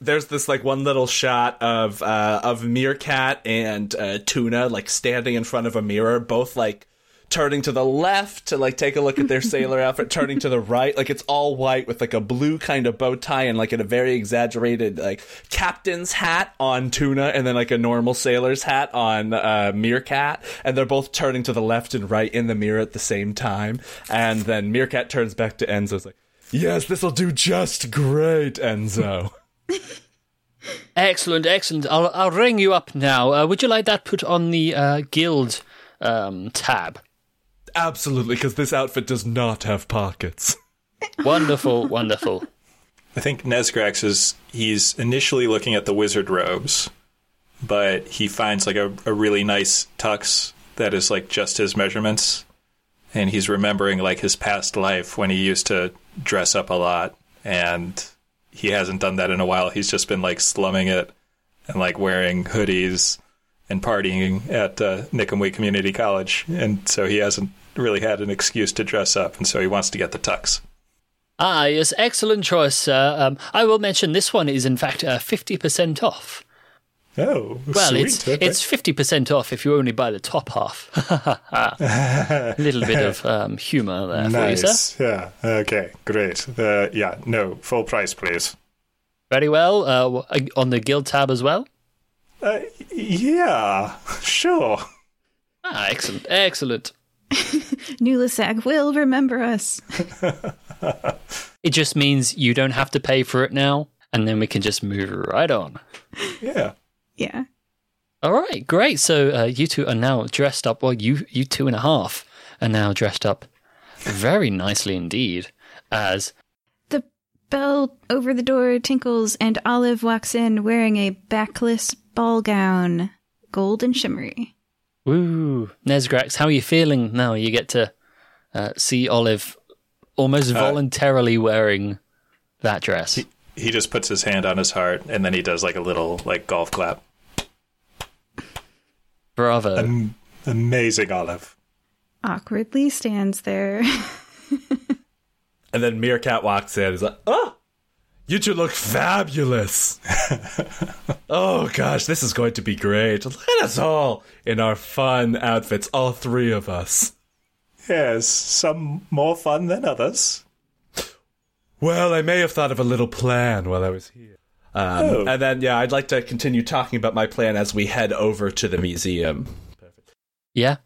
there's this like one little shot of uh of meerkat and uh tuna like standing in front of a mirror both like turning to the left to like take a look at their sailor *laughs* outfit turning to the right like it's all white with like a blue kind of bow tie and like a very exaggerated like captain's hat on tuna and then like a normal sailor's hat on uh meerkat and they're both turning to the left and right in the mirror at the same time and then meerkat turns back to enzo's like yes, this'll do just great, Enzo. *laughs* Excellent, excellent. I'll I'll ring you up now. Uh, would you like that put on the uh, guild um, tab? Absolutely, because this outfit does not have pockets. *laughs* Wonderful, wonderful. I think Nesgrax is he's initially looking at the wizard robes, but he finds like a, a really nice tux that is like just his measurements, and he's remembering like his past life when he used to dress up a lot, and he hasn't done that in a while. He's just been like slumming it and like wearing hoodies and partying at uh, Nikomoy Community College, and so he hasn't really had an excuse to dress up, and so he wants to get the tux. Ah, yes, excellent choice, sir. Um, I will mention this one is in fact uh, fifty percent off. Oh, Well, sweet. it's okay. it's fifty percent off if you only buy the top half. *laughs* A little bit of um, humour there for you, sir. Nice. Yeah. Okay. Great. Uh, yeah. No. Full price, please. Very well. Uh, on the guild tab as well. Uh, yeah. *laughs* Sure. Ah, excellent, excellent. *laughs* Nulisag will remember us. *laughs* It just means you don't have to pay for it now, and then we can just move right on. Yeah. Yeah. All right, great. So uh, you two are now dressed up. Well, you you two and a half are now dressed up very nicely indeed as The bell over the door tinkles, and Olive walks in wearing a backless ball gown, gold and shimmery. Woo, Nesgrax. How are you feeling now? You get to uh, see Olive almost voluntarily wearing that dress. He just puts his hand on his heart, and then he does like a little like golf clap. Bravo. Am- amazing, Olive. Awkwardly stands there. *laughs* and then meerkat walks in and is like oh You two look fabulous. *laughs* oh gosh, this is going to be great. Look at us all in our fun outfits, all three of us. Yes, some more fun than others. Well, I may have thought of a little plan while I was here. Um, Oh. And then, yeah, I'd like to continue talking about my plan as we head over to the museum. Perfect. Yeah.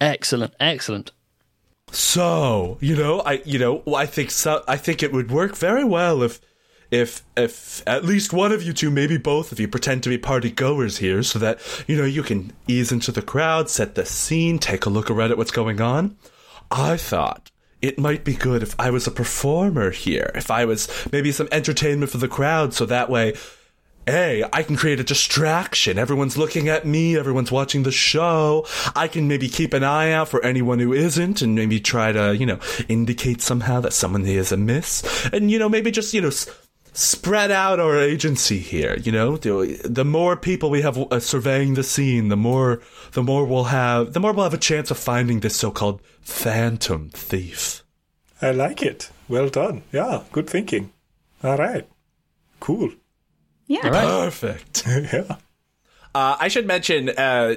Excellent. Excellent. So, you know, I you know, I think so I think it would work very well if if if at least one of you two, maybe both of you, pretend to be party goers here so that, you know, you can ease into the crowd, set the scene, take a look around at what's going on. I thought it might be good if I was a performer here, if I was maybe some entertainment for the crowd, so that way A, I can create a distraction. Everyone's looking at me, everyone's watching the show. I can maybe keep an eye out for anyone who isn't and maybe try to, you know, indicate somehow that someone is amiss. And, you know, maybe just, you know, spread out our agency here, you know? The, the more people we have uh, surveying the scene, the more the more we'll have the more we'll have a chance of finding this so-called phantom thief. I like it. Well done. Yeah, good thinking. All right. Cool. Yeah. All right. Perfect. *laughs* *laughs* yeah. Uh, I should mention uh,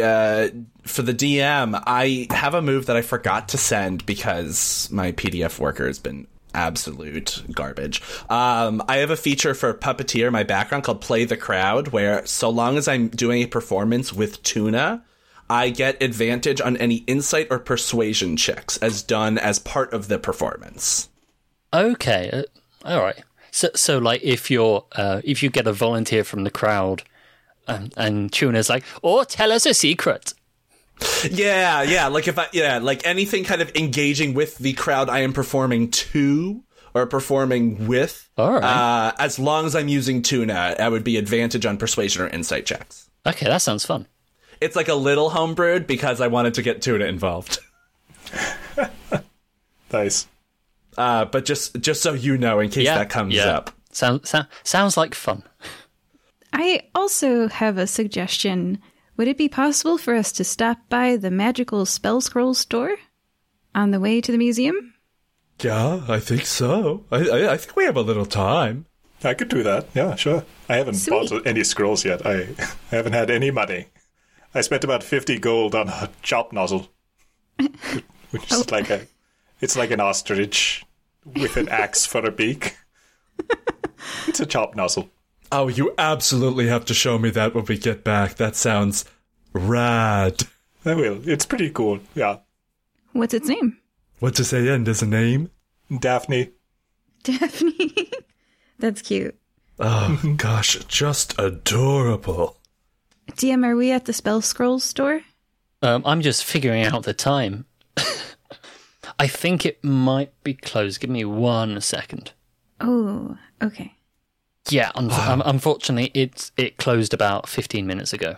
uh, for the DM, I have a move that I forgot to send because my PDF worker has been absolute garbage. Um, I have a feature for Puppeteer, my background called Play the Crowd, where so long as I'm doing a performance with Tuna, I get advantage on any insight or persuasion checks as done as part of the performance. Okay. Uh, all right. So, so like, if you're, uh, if you get a volunteer from the crowd, um, and Tuna's like, "Or tell us a secret." Yeah, yeah, like if I yeah, like anything kind of engaging with the crowd I am performing to or performing with. All right. Uh, as long as I'm using tuna, I would be advantage on persuasion or insight checks. Okay, that sounds fun. It's like a little homebrewed because I wanted to get tuna involved. *laughs* Nice. Uh, but just just so you know, in case Yeah, that comes yeah. up. Sound, sound, sounds like fun. I also have a suggestion. Would it be possible for us to stop by the magical spell scroll store on the way to the museum? Yeah, I think so. I, I, I think we have a little time. I could do that. Yeah, sure. I haven't Sweet. bought any scrolls yet. I, I *laughs* haven't had any money. I spent about 50 gold on a chop nozzle. *laughs* Which is oh. like a it's like an ostrich with an axe for a beak. *laughs* it's a chop nozzle. Oh, you absolutely have to show me that when we get back. That sounds rad. I will. It's pretty cool. Yeah. What's its name? What to say end as a name? Daphne. *laughs* Daphne. That's cute. Oh, gosh, just adorable. DM, are we at the spell scrolls store? Um, I'm just figuring out the time. *laughs* I think it might be closed. Give me one second. Oh, okay. Yeah, un- um, unfortunately, it's it closed about 15 minutes ago.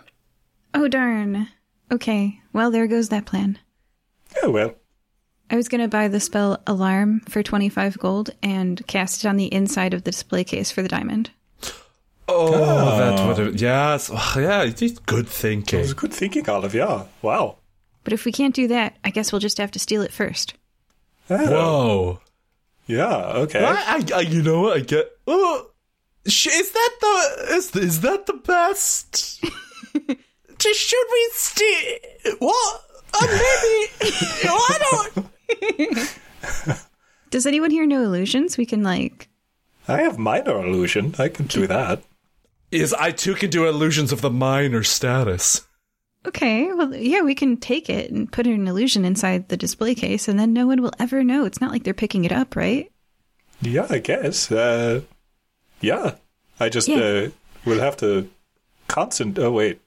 Oh, darn. Okay, well, there goes that plan. Oh well. I was going to buy the spell Alarm for 25 gold and cast it on the inside of the display case for the diamond. Oh, that would have. Yes. Oh, yeah, it's good thinking. It thinking. was good thinking, Olive. Yeah. Wow. But if we can't do that, I guess we'll just have to steal it first. Oh, Whoa. Yeah, okay. I, I, I, you know what? I get. Oh, sh- is that the is, is that the best? *laughs* Just should we steal? What? Uh, maybe. No I don't. *laughs* Does anyone here know illusions? We can, like. I have minor illusion. I can do that. Is I too can do illusions of the minor status. Okay, well, yeah, we can take it and put an illusion inside the display case, and then no one will ever know. It's not like they're picking it up, right? Yeah, I guess. Uh, yeah. I just Yeah. uh, will have to constant. Oh, wait.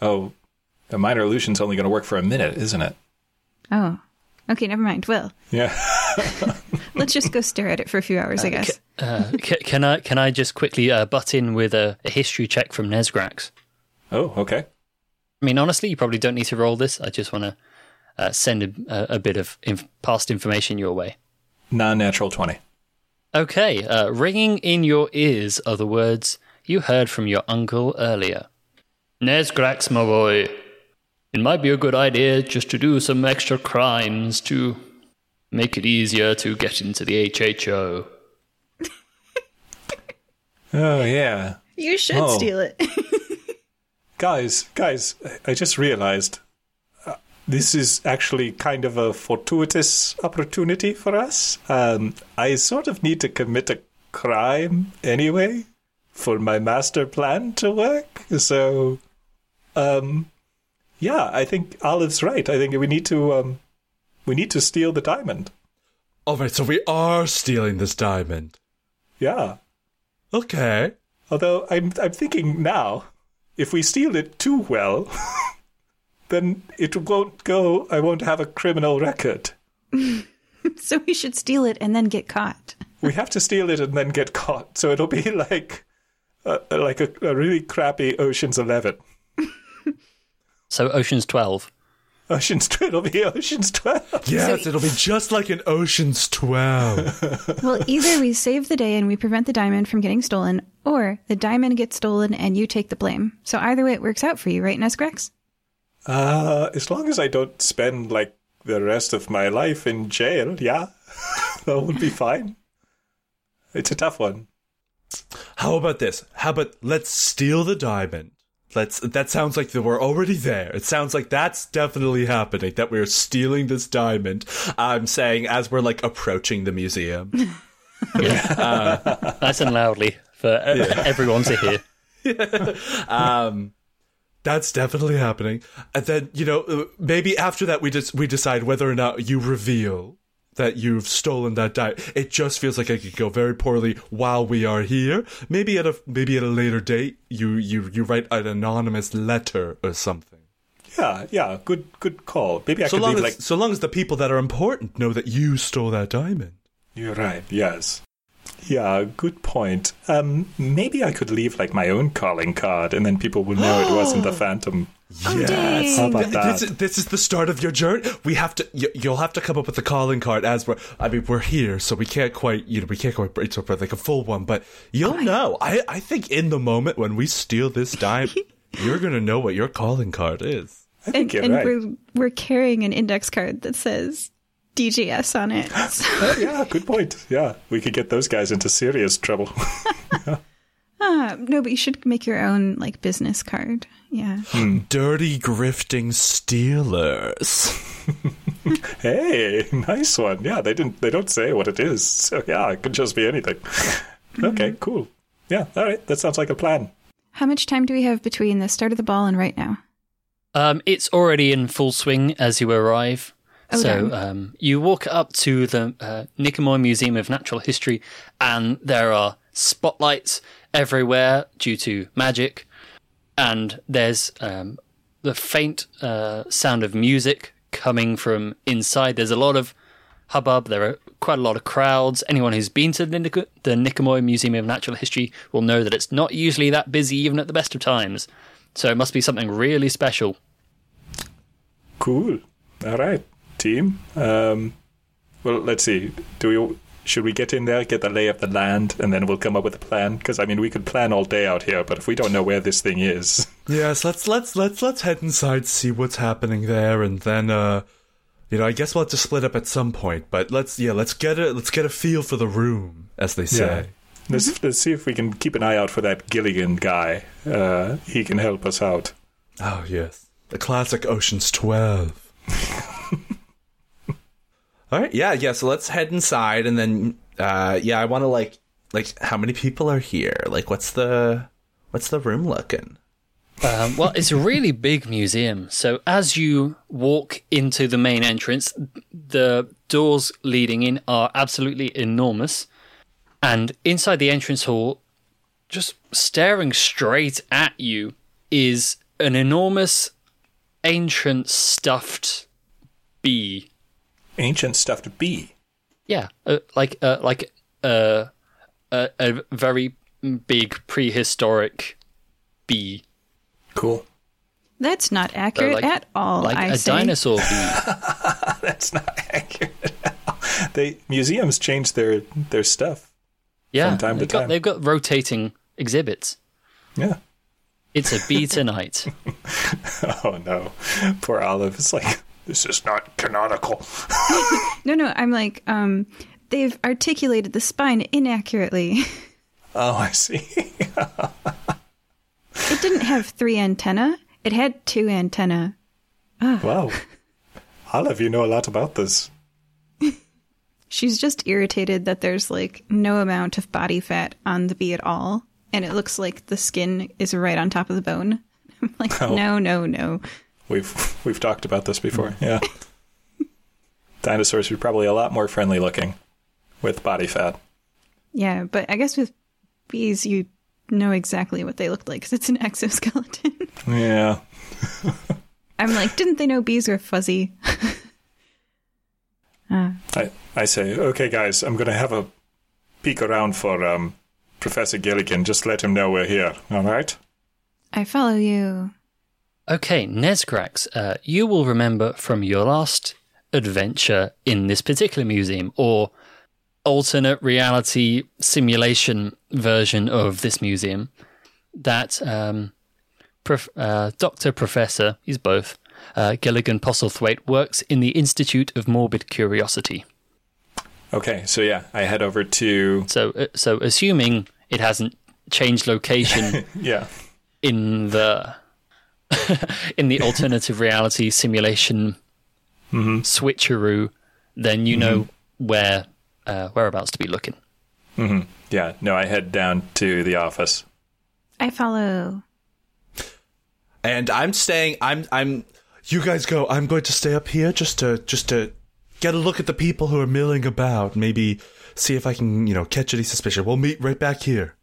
Oh, the minor illusion's only going to work for a minute, isn't it? Oh, okay, never mind. Well, Yeah. *laughs* let's just go stare at it for a few hours, I guess. Uh, *laughs* c- can I can I just quickly uh, butt in with a, a history check from Nesgrax? oh, okay. I mean, honestly, you probably don't need to roll this. I just want to uh, send a, a bit of inf- past information your way. Non natural 20. Okay, uh, ringing in your ears are the words you heard from your uncle earlier. Nesgrax, my boy, it might be a good idea just to do some extra crimes to make it easier to get into the HHO. *laughs* Oh yeah, You should Oh. steal it. *laughs* guys, guys, I- I just realized this is actually kind of a fortuitous opportunity for us. Um, I sort of need to commit a crime anyway for my master plan to work. So, um, yeah, I think Olive's right. I think we need to um, we need to steal the diamond. Alright, so we are stealing this diamond. Yeah. Okay. Although I'm I'm thinking now, if we steal it too well, *laughs* then it won't go. I won't have a criminal record. *laughs* so we should steal it and then get caught. We have to steal it and then get caught. So it'll be *laughs* like, uh, like a, a really crappy Ocean's Eleven. *laughs* So Ocean's 12. Ocean's 12. it'll be Ocean's Twelve. Yes, it'll be just like an Ocean's 12. Well, either we save the day and we prevent the diamond from getting stolen, or the diamond gets stolen and you take the blame. So either way, it works out for you, right, Nesgrax? Uh, as long as I don't spend like the rest of my life in jail, yeah, *laughs* that would be fine. It's a tough one. How about this? How about let's steal the diamond? Let's. That sounds like that we're already there. It sounds like that's definitely happening. That we're stealing this diamond. I'm saying as we're like approaching the museum. *laughs* Nice and loudly for uh, everyone to hear. *laughs* Um, that's definitely happening. And then you know uh, maybe after that we just we decide whether or not you reveal that you've stolen that diamond. It just feels like it could go very poorly while we are here. Maybe at a maybe at a later date you you you write an anonymous letter or something. Yeah, yeah, good, good call. Maybe I So could long leave as like. so long as the people that are important know that you stole that diamond. You're right. Yes. Yeah, good point. Um, maybe I could leave like my own calling card, and then people will know it wasn't the *gasps* Phantom. Oh, dang. How about that? This is, this is the start of your journey. We have to. You, you'll have to come up with a calling card as we're. I mean, we're here, so we can't quite. You know, we can't quite break up like a full one. But you'll know. I. I think in the moment when we steal this dime, *laughs* you're gonna know what your calling card is. I think And, you're and right. we're we're carrying an index card that says DJS on it. So, *gasps* Oh, yeah, good point. Yeah, we could get those guys into serious trouble. ah, *laughs* *laughs* no, but you should make your own like business card. Yeah. Dirty grifting stealers. *laughs* hey, nice one. Yeah, they didn't. They don't say what it is. So yeah, it could just be anything. Okay, cool. Yeah, all right. That sounds like a plan. How much time do we have between the start of the ball and right now? Um, it's already in full swing as you arrive. Oh, so um, you walk up to the uh, Nikomoy Museum of Natural History, and there are spotlights everywhere due to magic, and there's um, the faint uh, sound of music coming from inside. There's a lot of hubbub. There are quite a lot of crowds. Anyone who's been to the, Nic- the Nikomoy Museum of Natural History will know that it's not usually that busy, even at the best of times. So it must be something really special. Cool. All right, team. Um, well, let's see. Do we? Should we get in there, get the lay of the land, and then we'll come up with a plan? Because I mean, we could plan all day out here, but if we don't know where this thing is, *laughs* Yes, let's let's let's let's head inside, see what's happening there, and then uh, you know, I guess we'll have to split up at some point. But let's yeah, let's get a let's get a feel for the room, as they say. let's let's see if we can keep an eye out for that Gilligan guy. Uh, he can help us out. Oh yes, the classic Ocean's Twelve. *laughs* All right, yeah, yeah. So let's head inside, and then, uh, yeah, I want to like, like, how many people are here? Like, what's the, what's the room looking? Um, well, it's a really big museum. So as you walk into the main entrance, the doors leading in are absolutely enormous. And inside the entrance hall, just staring straight at you, is an enormous, ancient stuffed bee. Ancient stuffed bee. Yeah, uh, like uh, like uh, a a very big prehistoric bee, Cool. That's not accurate like- at all. like I a say. dinosaur bee. *laughs* That's not accurate. they museums change their their stuff. Yeah, From time to got, time. they've got rotating exhibits. Yeah. It's a bee tonight. *laughs* Oh no, poor Olive. It's like this is not canonical. *laughs* No, no, I'm like, um, they've articulated the spine inaccurately. *laughs* Oh, I see. It didn't have three antenna. It had two antenna. wow. Olive, you know a lot about this. *laughs* She's just irritated that there's like no amount of body fat on the bee at all, and it looks like the skin is right on top of the bone. I'm like, Oh. no, no, no. We've *laughs* we've talked about this before. Yeah. *laughs* Dinosaurs are probably a lot more friendly looking with body fat. Yeah, but I guess with bees, you know exactly what they look like because it's an exoskeleton. *laughs* Yeah. I'm like, didn't they know bees were fuzzy? I I say, okay, guys, I'm gonna have a peek around for um, Professor Gilligan. Just let him know we're here. All right. I follow you. Okay, Nesgrax, uh, you will remember from your last adventure in this particular museum, or alternate reality simulation version of this museum, that um, prof- uh, Dr. Professor, he's both, uh, Gilligan Postlethwaite, works in the Institute of Morbid Curiosity. Okay. So yeah, I head over to So, uh, so assuming it hasn't changed location *laughs* yeah. in the *laughs* in the alternative reality simulation mm-hmm. switcheroo, then you know mm-hmm. where uh, whereabouts to be looking. Mm-hmm. Yeah. No, I head down to the office. I follow. And I'm staying. I'm. I'm. You guys go. I'm going to stay up here just to just to get a look at the people who are milling about. Maybe see if I can, you know, catch any suspicion. We'll meet right back here.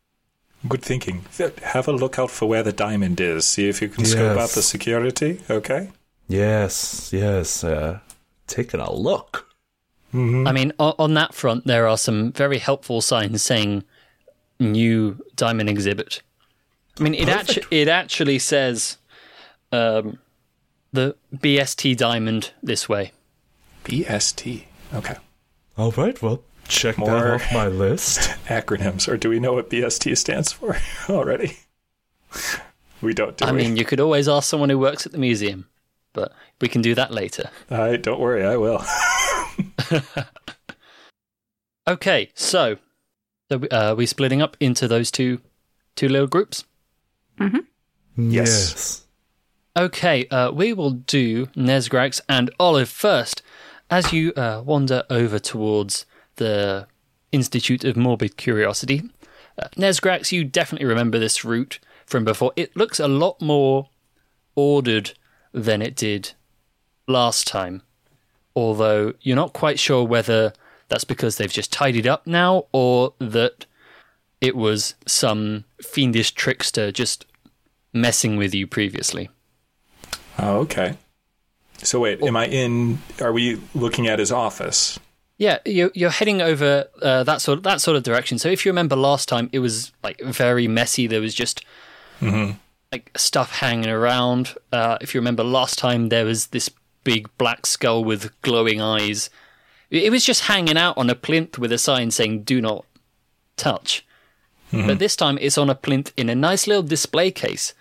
Good thinking. Have a look out for where the diamond is. See if you can scope out the security. Okay. Yes, yes. Uh, taking a look. I mean, on, on that front, there are some very helpful signs saying new diamond exhibit. I mean, it actually it actually says um, the BST diamond this way. BST. Okay. All right. Well, check More- that off my list. *laughs* Acronyms, or do we know what BST stands for *laughs* already? we don't. Do I we? mean, you could always ask someone who works at the museum, but we can do that later. I don't worry. I will. *laughs* Okay, so so uh, we splitting up into those two two little groups. Yes. Okay, uh, we will do Nesgrax and Olive first. As you uh, wander over towards the Institute of Morbid Curiosity, uh, Nesgrax, you definitely remember this route from before. It looks a lot more ordered than it did last time, although you're not quite sure whether that's because they've just tidied up now or that it was some fiendish trickster just messing with you previously. Oh, okay. So wait, am I in? Are we looking at his office? Yeah, you're, you're heading over uh, that sort of, that sort of direction. So if you remember last time, it was like very messy. There was just like stuff hanging around. Uh, if you remember last time, there was this big black skull with glowing eyes. It was just hanging out on a plinth with a sign saying "Do not touch." But this time, it's on a plinth in a nice little display case,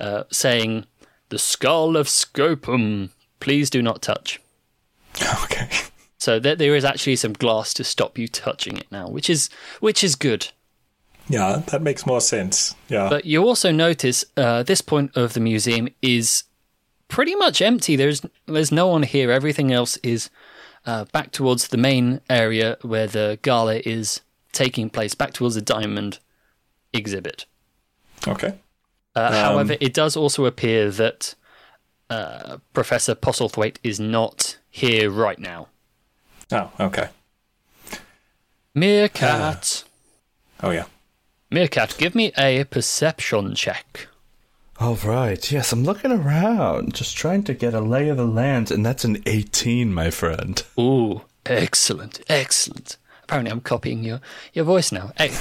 uh, saying "The skull of Scopum. Please do not touch." *laughs* Okay. So there, there is actually some glass to stop you touching it now, which is which is good. Yeah, that makes more sense. Yeah. But you also notice uh, this point of the museum is pretty much empty. There's there's no one here. Everything else is uh, back towards the main area where the gala is taking place, back towards the diamond exhibit. okay. Uh, however, it does also appear that uh, Professor Postlethwaite is not here right now. Oh, okay. Meerkat. Uh, oh yeah. Meerkat, give me a perception check. All right. Yes, I'm looking around, just trying to get a lay of the land, and that's an 18, my friend. Ooh, excellent, excellent. Apparently, I'm copying your, your voice now. Hey,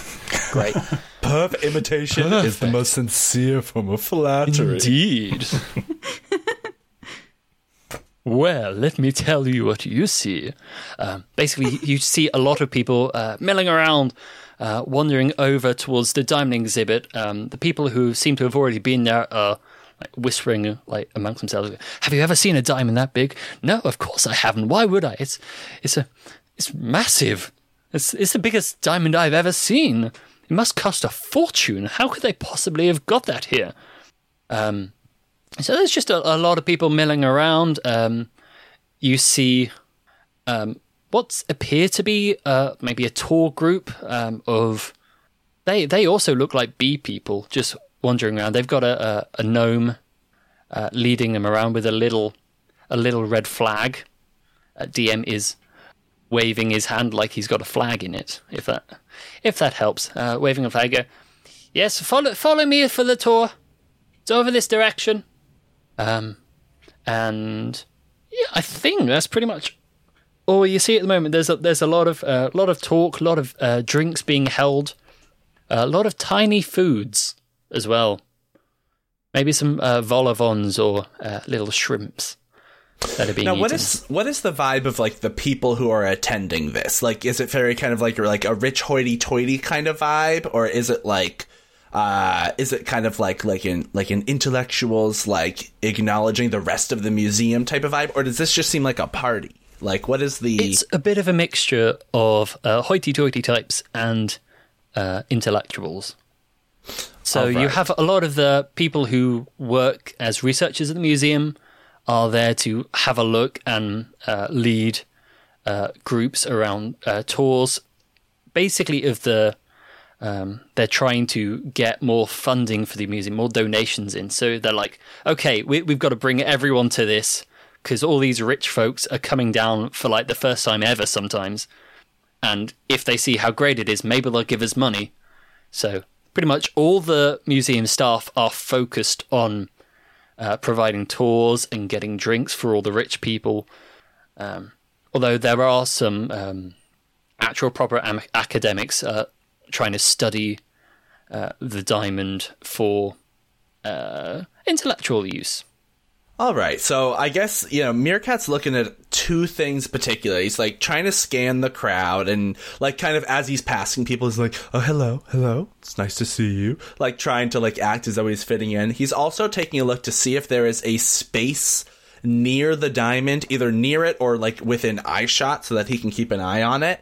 great. *laughs* Perfect imitation is the most sincere form of flattery. Indeed. *laughs* well, let me tell you what you see. Um, basically, you see a lot of people uh, milling around, uh, wandering over towards the diamond exhibit. Um, the people who seem to have already been there are like whispering like amongst themselves. Have you ever seen a diamond that big? No, of course I haven't. Why would I? It's it's a it's massive. It's it's the biggest diamond I've ever seen. It must cost a fortune. How could they possibly have got that here? Um, so there's just a, a lot of people milling around. Um, you see um, what's appear to be uh, maybe a tour group um, of. They they also look like bee people just wandering around. They've got a a, a gnome uh, leading them around with a little a little red flag. Uh, DM is waving his hand like he's got a flag in it. If that if that helps, uh, waving a flag. Yes, follow follow me for the tour. It's over this direction. Um, and yeah, I think that's pretty much all you see at the moment. There's a, there's a lot of a uh, lot of talk, a lot of uh, drinks being held, a lot of tiny foods as well. Maybe some uh, vol au or uh, little shrimps that are being now eaten. what is what is the vibe of like the people who are attending this like is it very kind of like like a rich hoity-toity kind of vibe or is it like uh is it kind of like like in like an intellectuals like acknowledging the rest of the museum type of vibe or does this just seem like a party like what is the It's a bit of a mixture of uh, hoity-toity types and uh, intellectuals. So All you have a lot of the people who work as researchers at the museum are there to have a look and uh, lead uh, groups around uh, tours, basically of the. Um, they're trying to get more funding for the museum, more donations in. So they're like, okay, we, we've got to bring everyone to this because all these rich folks are coming down for like the first time ever sometimes. And if they see how great it is, maybe they'll give us money. So pretty much all the museum staff are focused on uh, providing tours and getting drinks for all the rich people. Um, although there are some um, actual proper am- academics uh, trying to study uh, the diamond for uh, intellectual use. All right, so I guess you know Meerkat's looking at two things particularly. He's like trying to scan the crowd, and like kind of as he's passing people, he's like, "Oh, hello, hello, it's nice to see you." Like trying to like act as though he's fitting in. He's also taking a look to see if there is a space near the diamond, either near it or like within eye shot, so that he can keep an eye on it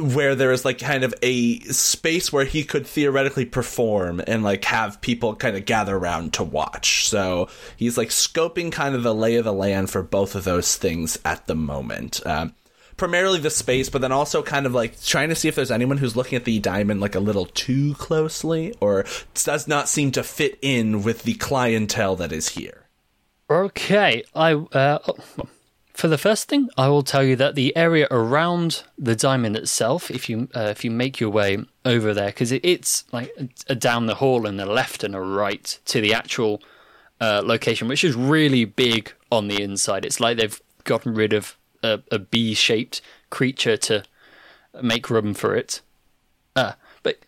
where there is like kind of a space where he could theoretically perform and like have people kind of gather around to watch. So he's like scoping kind of the lay of the land for both of those things at the moment. Um, primarily the space, but then also kind of like trying to see if there's anyone who's looking at the diamond like a little too closely or does not seem to fit in with the clientele that is here. Okay, I uh, for the first thing, I will tell you that the area around the diamond itself, if you uh, if you make your way over there, because it, it's like a, down the hall and a left and a right to the actual uh, location, which is really big on the inside. It's like they've gotten rid of a, a bee-shaped creature to make room for it. Uh, but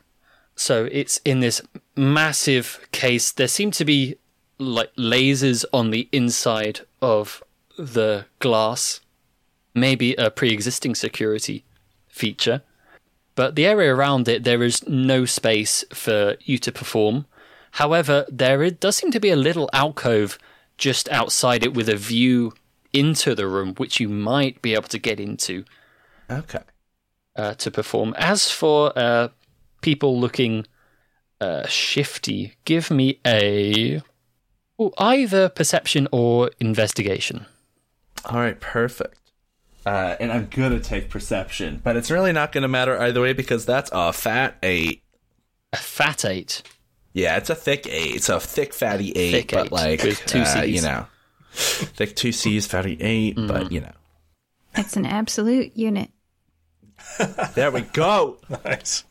so it's in this massive case. There seem to be like lasers on the inside of the glass, maybe a pre-existing security feature. But the area around it, there is no space for you to perform. However, there does seem to be a little alcove just outside it with a view into the room, which you might be able to get into Okay. uh, to perform. As for uh, people looking uh, shifty, give me a ooh, either perception or investigation. All right, perfect. Uh, and I'm gonna take perception, but it's really not gonna matter either way because that's a fat eight. A fat eight. Yeah, it's a thick eight. It's a thick fatty eight, Thick but eight like with two uh, Cs. you know, thick two C's, fatty eight, Mm. but you know. It's an absolute unit. There we go. *laughs* Nice.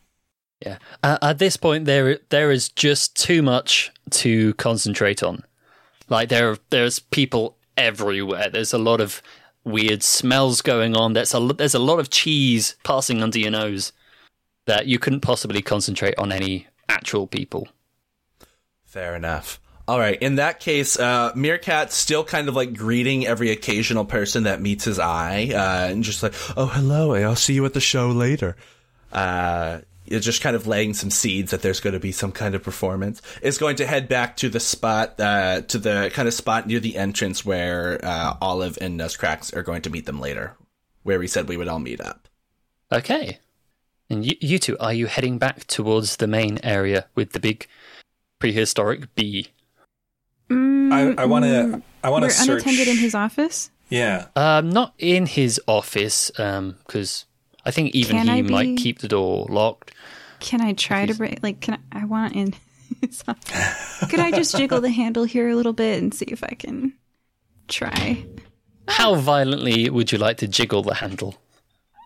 Yeah. Uh, at this point, there there is just too much to concentrate on. Like there there's people everywhere. There's a lot of weird smells going on. There's a there's a lot of cheese passing under your nose that you couldn't possibly concentrate on any actual people. Fair enough. All right. In that case, uh, Meerkat's still kind of like greeting every occasional person that meets his eye, uh, and just like, "Oh, hello. I'll see you at the show later." Uh, it's just kind of laying some seeds that there's going to be some kind of performance. Is going to head back to the spot, uh, to the kind of spot near the entrance where uh, Olive and Nesgrax are going to meet them later, where we said we would all meet up. Okay. And you, you two, are you heading back towards the main area with the big prehistoric bee? I, I want to. I want We're to search. unattended in his office. Yeah. Um, not in his office, because I think even Can he I might keep the door locked. Can I try to break? Like, can I? I want in. *laughs* Could I just jiggle the handle here a little bit and see if I can try? How violently would you like to jiggle the handle?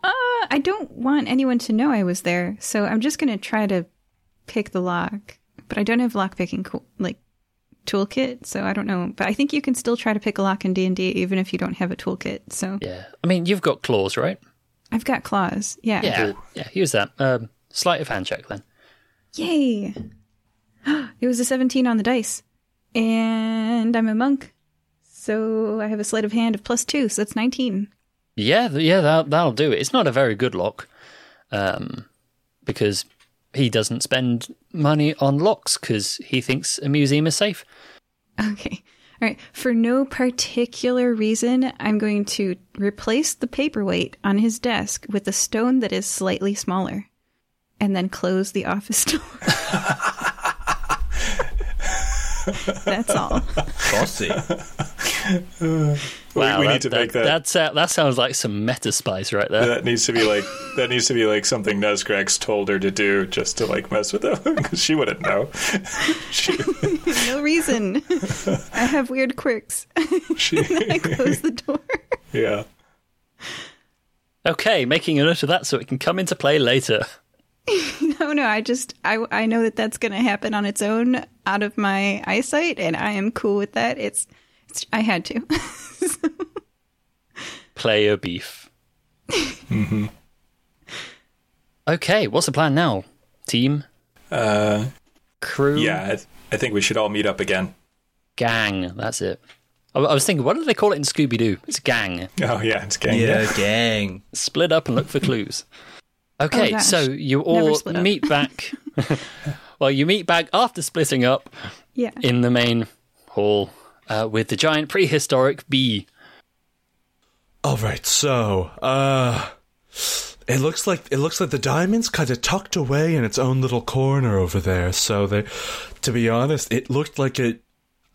Uh, I don't want anyone to know I was there, so I'm just gonna try to pick the lock. But I don't have lock picking co- like toolkit, so I don't know. But I think you can still try to pick a lock in D and D even if you don't have a toolkit. So Yeah. I mean, you've got claws, right? I've got claws. Yeah. Yeah. Yeah, use that. Um, sleight of hand check then. Yay! *gasps* It was a 17 on the dice, and I'm a monk, so I have a sleight of hand of plus two, so that's 19. Yeah, yeah, that, that'll do it. It's not a very good lock, um, because he doesn't spend money on locks because he thinks a museum is safe. *laughs* Okay. All right. For no particular reason, I'm going to replace the paperweight on his desk with a stone that is slightly smaller and then close the office *laughs* door. *laughs* That's all. Bossy. We, Wow, we that, need to that, make that. That's, uh, that sounds like some meta spice right there. that needs to be like that needs to be like something Nesgrax told her to do just to like mess with him because *laughs* she wouldn't know. *laughs* she, *laughs* No reason. I have weird quirks. she, I close the door. yeah. Okay, making a note of that so it can come into play later. No, no. I just I I know that that's going to happen on its own out of my eyesight, and I am cool with that. It's, it's *laughs* I had to. Player beef. Mm-hmm. Okay, what's the plan now? Team, Uh, crew, yeah, I, th- I think we should all meet up again. gang. That's it. I, I was thinking, what do they call it in Scooby Doo? It's gang. Oh yeah, it's gang. Yeah, gang. Split up and look for clues. *laughs* Okay, Oh, so you all meet back. *laughs* well, you meet back after splitting up yeah. in the main hall uh, with the giant prehistoric bee. All right, so uh it looks like it looks like the diamond's kind of tucked away in its own little corner over there. So they to be honest, it looked like a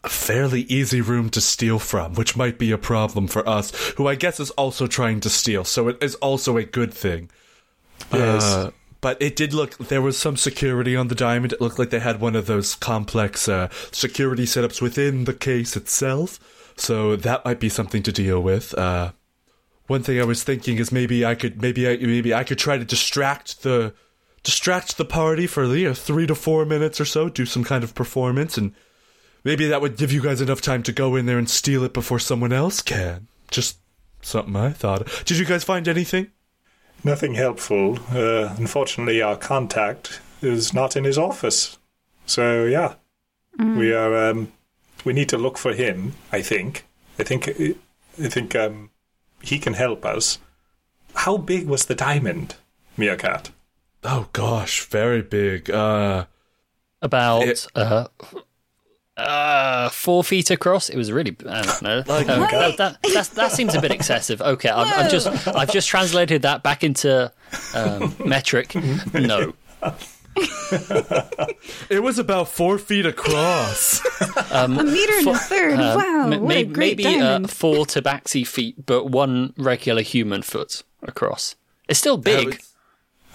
a fairly easy room to steal from, which might be a problem for us, who I guess is also trying to steal. So it is also a good thing. Yes. Uh, but it did look there was some security on the diamond. It looked like they had one of those complex uh, security setups within the case itself. So that might be something to deal with. Uh, one thing I was thinking is maybe I could maybe I maybe I could try to distract the distract the party for you know, three to four minutes or so, do some kind of performance, and maybe that would give you guys enough time to go in there and steal it before someone else can. Just something I thought. Did you guys find anything? Nothing helpful. Uh, unfortunately, our contact is not in his office. So yeah, we are. Um, we need to look for him. I think. I think. I think um, he can help us. How big was the diamond, Meerkat? Oh gosh, very big. Uh About It- uh, uh, four feet across. It was really. I don't know. *laughs* Like- Uh, that, that, that seems a bit excessive. Okay, I've, I've just I've just translated that back into um, *laughs* metric. No. it was about four feet across. *laughs* A meter and a third. wow. M- what a great maybe uh, four tabaxi feet, but one regular human foot across. It's still big.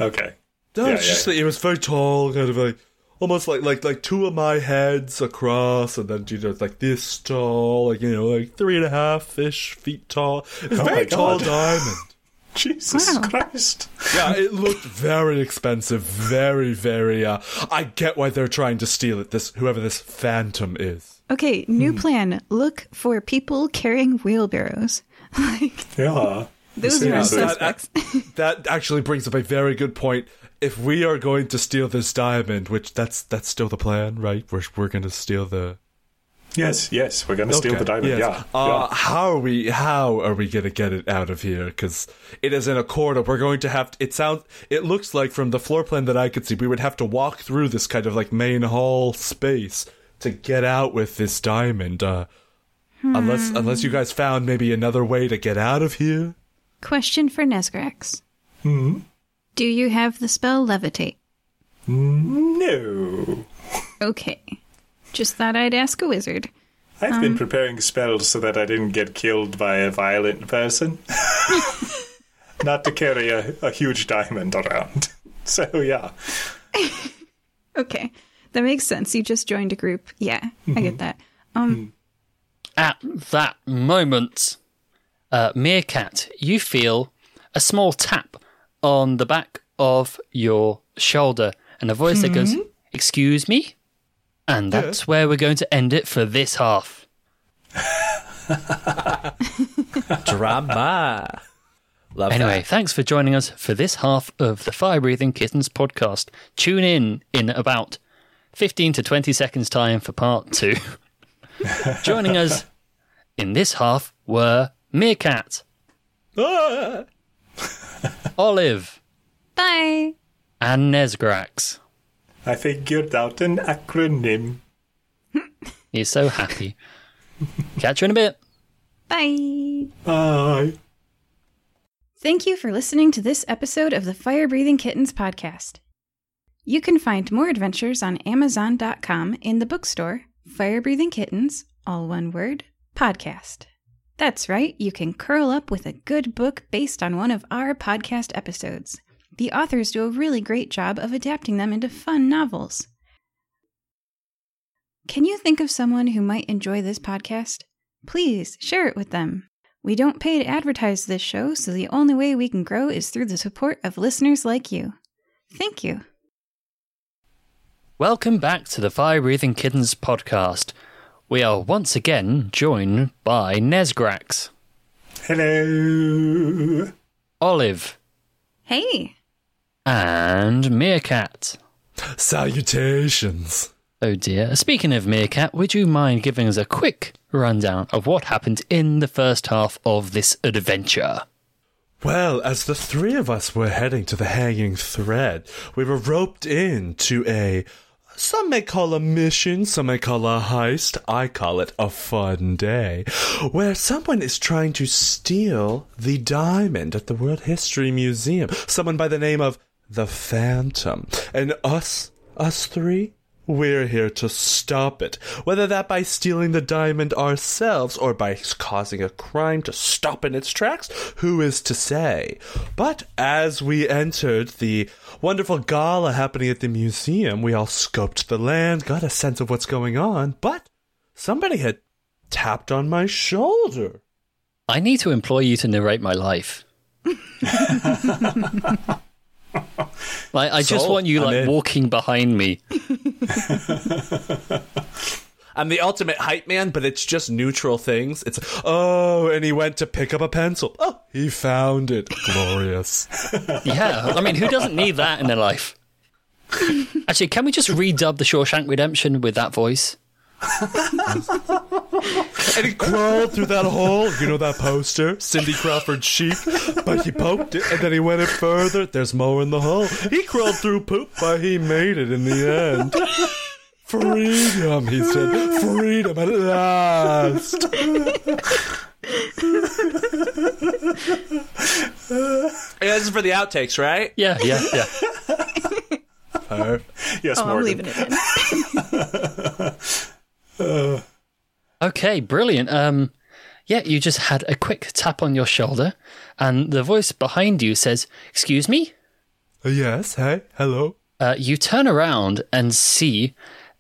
Okay. No, Yeah, it's yeah, just that it was very tall, kind of like almost like like like two of my heads across, and then you know like this tall, like you know like three and a half ish feet tall. It's Oh very tall diamond. *laughs* Jesus Wow. Christ. Yeah, it looked very expensive, very very. Uh, I get why they're trying to steal it. This whoever this phantom is. Okay, new plan. Look for people carrying wheelbarrows. *laughs* like, Yeah. those are our Seriously. That- suspects. *laughs* That actually brings up a very good point. If we are going to steal this diamond, which that's that's still the plan, right? We're we're going to steal the Yes, yes, we're going to steal the diamond. yes. Yeah. Uh, yeah. How are we? How are we gonna get it out of here? Because it is in a corridor. We're going to have. it sounds. It looks like from the floor plan that I could see, we would have to walk through this kind of like main hall space to get out with this diamond. Uh, Unless, unless you guys found maybe another way to get out of here. Question for Nesgrax. Hmm? Do you have the spell levitate? No. Okay. Just thought I'd ask a wizard. I've been preparing spells so that I didn't get killed by a violent person. *laughs* Not to carry a, a huge diamond around. *laughs* So, yeah. Okay. That makes sense. You just joined a group. Yeah, I get that. Um, At that moment, uh, Meerkat, you feel a small tap on the back of your shoulder and a voice that goes, Excuse me? And that's where we're going to end it for this half. *laughs* Drama. Love Anyway, that. thanks for joining us for this half of the Fire Breathing Kittens podcast. Tune in in about 15 to 20 seconds' time for part two. *laughs* joining us in this half were Meerkat, Ah! *laughs* Olive, bye. and Nesgrax. I figured out an acronym. *laughs* He's so happy. Catch you in a bit. Bye. Bye. Thank you for listening to this episode of the Fire Breathing Kittens podcast. You can find more adventures on Amazon.com in the bookstore Fire Breathing Kittens, all one word, podcast. That's right, you can curl up with a good book based on one of our podcast episodes. The authors do a really great job of adapting them into fun novels. Can you think of someone who might enjoy this podcast? Please share it with them. We don't pay to advertise this show, so the only way we can grow is through the support of listeners like you. Thank you. Welcome back to the Fire Breathing Kittens podcast. We are once again joined by Nesgrax, Hello. Olive, Hey, and Meerkat. Salutations. Oh dear. Speaking of Meerkat, would you mind giving us a quick rundown of what happened in the first half of this adventure? Well, as the three of us were heading to the hanging thread, we were roped in to a. Some may call a mission, some may call a heist. I call it a fun day, where someone is trying to steal the diamond at the World History Museum. Someone by the name of the Phantom. And us, us three, we're here to stop it. Whether that by stealing the diamond ourselves or by causing a crime to stop in its tracks, who is to say? But as we entered the wonderful gala happening at the museum, we all scoped the land, got a sense of what's going on, but somebody had tapped on my shoulder. I need to employ you to narrate my life. *laughs* *laughs* like I just want you like walking behind me. *laughs* I'm the ultimate hype man, but it's just neutral things. It's Oh, and he went to pick up a pencil. Oh, he found it. Glorious. *laughs* Yeah, I mean, who doesn't need that in their life? Actually, can we just redub the Shawshank Redemption with that voice? And he crawled through that hole. You know that poster? Cindy Crawford chic. But he poked it and then he went it further. There's more in the hole. He crawled through poop, but he made it in the end. Freedom, he said. Freedom at last. Yeah, this is for the outtakes, right? Yeah, yeah, yeah. Yes, oh, I'm Morgan. leaving it in. *laughs* *sighs* Okay, brilliant. Um, yeah, you just had a quick tap on your shoulder, and the voice behind you says, "Excuse me." Yes, hey, hello. Uh, you turn around and see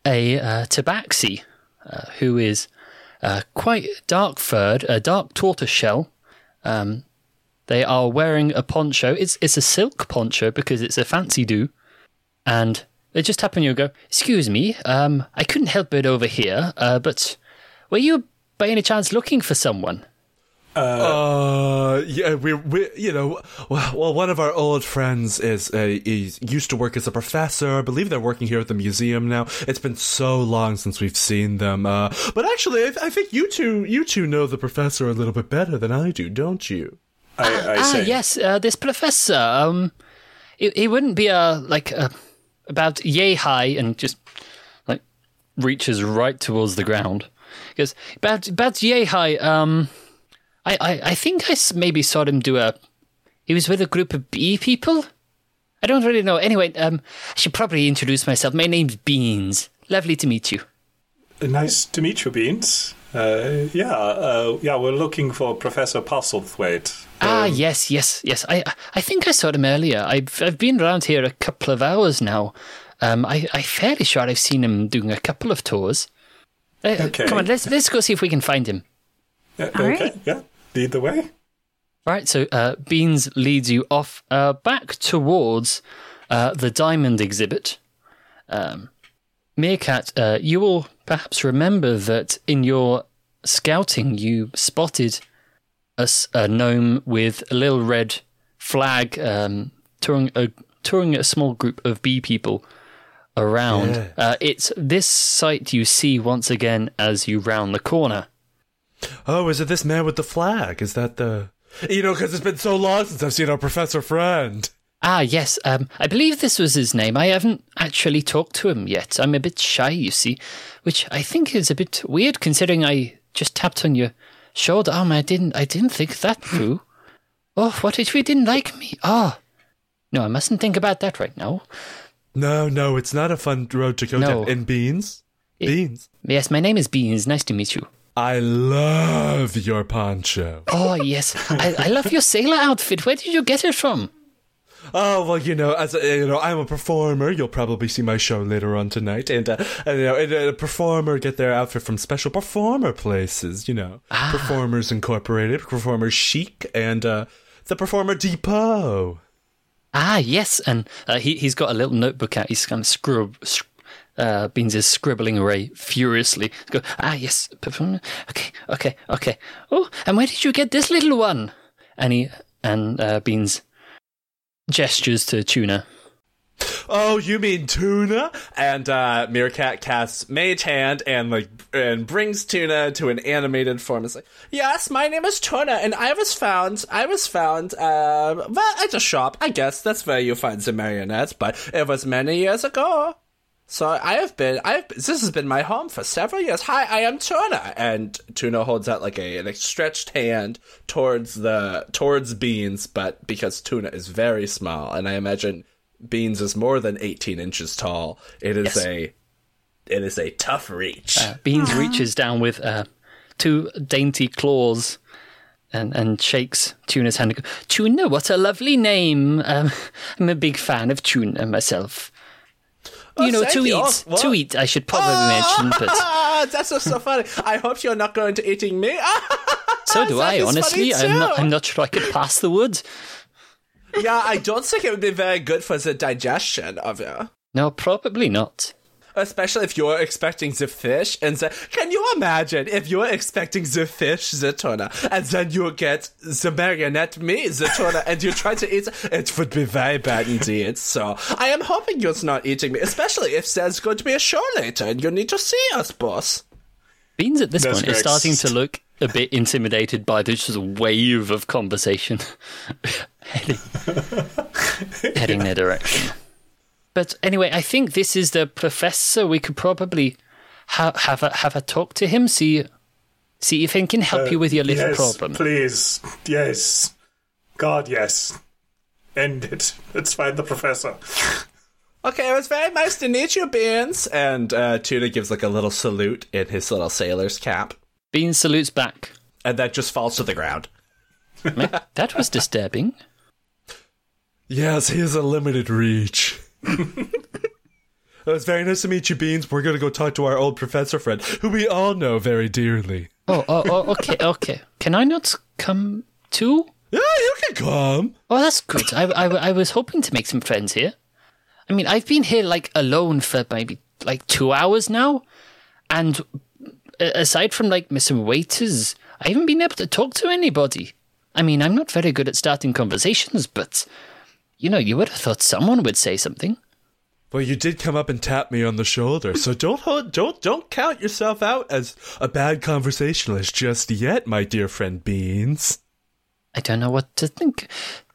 a uh, tabaxi, uh, who is uh, quite dark furred, a dark tortoise shell. Um, they are wearing a poncho. It's it's a silk poncho because it's a fancy do, and they just tap on you and go, "Excuse me, um, I couldn't help it over here, uh, but were you by any chance looking for someone?" Uh, yeah, we, we, you know, well, well, one of our old friends is, uh, he used to work as a professor. I believe they're working here at the museum now. It's been so long since we've seen them. Uh, but actually, I, I think you two, you two know the professor a little bit better than I do, don't you? I, I ah, say. yes, uh, this professor. Um, he, he wouldn't be uh, like uh, about yay high and just like reaches right towards the ground. Because about about yay high. Um, I, I I think I maybe saw him do a. He was with a group of bee people, I don't really know. Anyway, um, I should probably introduce myself. My name's Beans. Lovely to meet you. Nice to meet you, Beans. Uh, yeah, uh, yeah, we're looking for Professor Postlethwaite. Ah, yes, yes, yes. I I think I saw him earlier. I've I've been around here a couple of hours now. Um, I I'm fairly sure I've seen him doing a couple of tours. Uh, Okay. Come on, let's let's go see if we can find him. Uh, All okay, right. yeah, lead the way. All right, so uh, Beans leads you off uh, back towards uh, the diamond exhibit. Um, Meerkat, uh, you will perhaps remember that in your scouting you spotted a gnome with a little red flag um, touring, a, touring a small group of bee people around. Yeah. Uh, it's this sight you see once again as you round the corner. Oh, is it this man with the flag? Is that the. You know, because it's been so long since I've seen our professor friend. Ah, yes. Um, I believe this was his name. I haven't actually talked to him yet. I'm a bit shy, you see, which I think is a bit weird considering I just tapped on your shoulder. Oh, I didn't. I didn't think that through. Oh, what if he didn't like me? Oh, no, I mustn't think about that right now. No, no, it's not a fun road to go No. down. And beans? It- beans. Yes, my name is Beans. Nice to meet you. I love your poncho. Oh, yes. I, I love your sailor outfit. Where did you get it from? Oh well, you know, as a, you know, I'm a performer. You'll probably see my show later on tonight, and, uh, and you know, and, uh, a performer get their outfit from special performer places. You know, Performers Incorporated, Performers Chic, and uh, the Performer Depot. Ah, yes, and uh, he he's got a little notebook out. He's kind of scrib. sc- Uh, Beans is scribbling away furiously. Go, ah, yes, okay, okay, okay. Oh, and where did you get this little one? And he and uh, Beans gestures to Tuna. Oh, you mean tuna? And uh, Meerkat casts Mage Hand and like and brings tuna to an animated form. It's like, yes, my name is Tuna, and I was found. I was found. Uh, well, at a shop. I guess that's where you find the marionettes, but it was many years ago. So I have been. I have, this has been my home for several years. Hi, I am Tuna, and Tuna holds out like a an stretched hand towards the towards Beans, but because Tuna is very small, and I imagine Beans is more than eighteen inches tall, it is Yes. a it is a tough reach. Uh, Beans reaches down with uh, two dainty claws. And, and shakes Tuna's hand. Tuna, what a lovely name! Um, *laughs* I'm a big fan of Tuna myself. Oh, you know, to eat, Oh, to eat. I should *laughs* probably mention, but that's so, so funny. I hope you're not going to eating me. *laughs* So do I, honestly. I'm not. I'm not sure I could pass the wood. yeah, I don't think it would be very good for the digestion of you. No, probably not. Especially if you're expecting the fish and the, can you imagine if you're expecting the fish, the tuna, and then you get the marionette me, the tuna, and you try to eat it, it would be very bad indeed. So I am hoping you're not eating me, especially if there's going to be a show later and you need to see us, boss. Beans at this That's point is starting to look a bit intimidated by this just wave of conversation *laughs* heading, heading their direction. But anyway, I think this is the professor. We could probably ha- have a have a talk to him. See, see if he can help you with your little Uh, yes, problem. Please, yes. God, yes. End it. Let's find the professor. Okay, it was very nice to meet you, Beans. And uh, Tuna gives like a little salute in his little sailor's cap, Beans salutes back. and that just falls to the ground. *laughs* That was disturbing. Yes, he has a limited reach. Oh, it was very nice to meet you, Beans. We're going to go talk to our old professor friend, who we all know very dearly. Oh, oh, oh, okay, okay. Can I not come too? Yeah, you can come. Oh, that's good. I, I, I was hoping to make some friends here. I mean, I've been here like alone for maybe like two hours now, and uh, aside from like missing waiters, I haven't been able to talk to anybody. I mean, I'm not very good at starting conversations, but you know, you would have thought someone would say something. Well, you did come up and tap me on the shoulder, so don't hold, don't don't count yourself out as a bad conversationalist just yet, my dear friend Beans. I don't know what to think.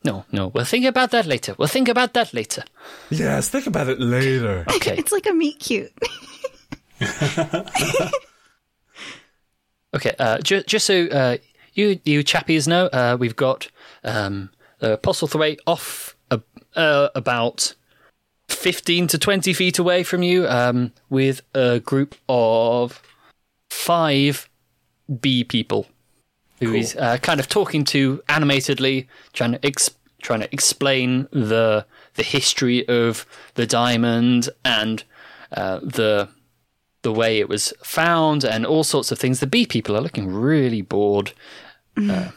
No, no, we'll think about that later. We'll think about that later. Yes, think about it later. Okay. It's like a meet cute. *laughs* Okay, uh, ju- just so uh, you you chappies know, uh, we've got um, uh, Postlethwaite off uh, about 15 to 20 feet away from you um, with a group of five bee people who he's uh, kind of talking to animatedly, trying to ex- trying to explain the the history of the diamond and uh, the the way it was found and all sorts of things. The bee people are looking really bored, uh,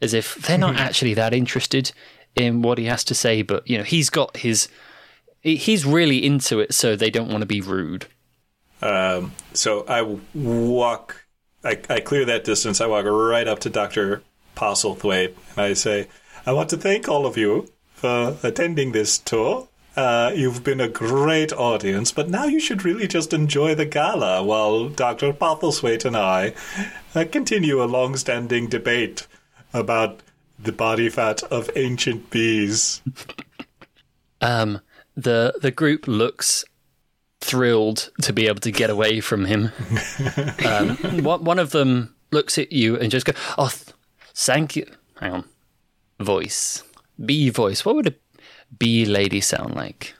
as if they're not *laughs* actually that interested in what he has to say. But you know, he's got his he's really into it, so they don't want to be rude. Um, so I walk, I, I clear that distance. I walk right up to Dr. Postlethwaite and I say, I want to thank all of you for attending this tour. Uh, you've been a great audience, but now you should really just enjoy the gala while Dr. Postlethwaite and I uh, continue a long standing debate about the body fat of ancient bees. Um, the the group looks thrilled to be able to get away from him. *laughs* um, one one of them looks at you and just goes, "Oh, th- thank you." Hang on, voice, bee voice. What would a bee lady sound like?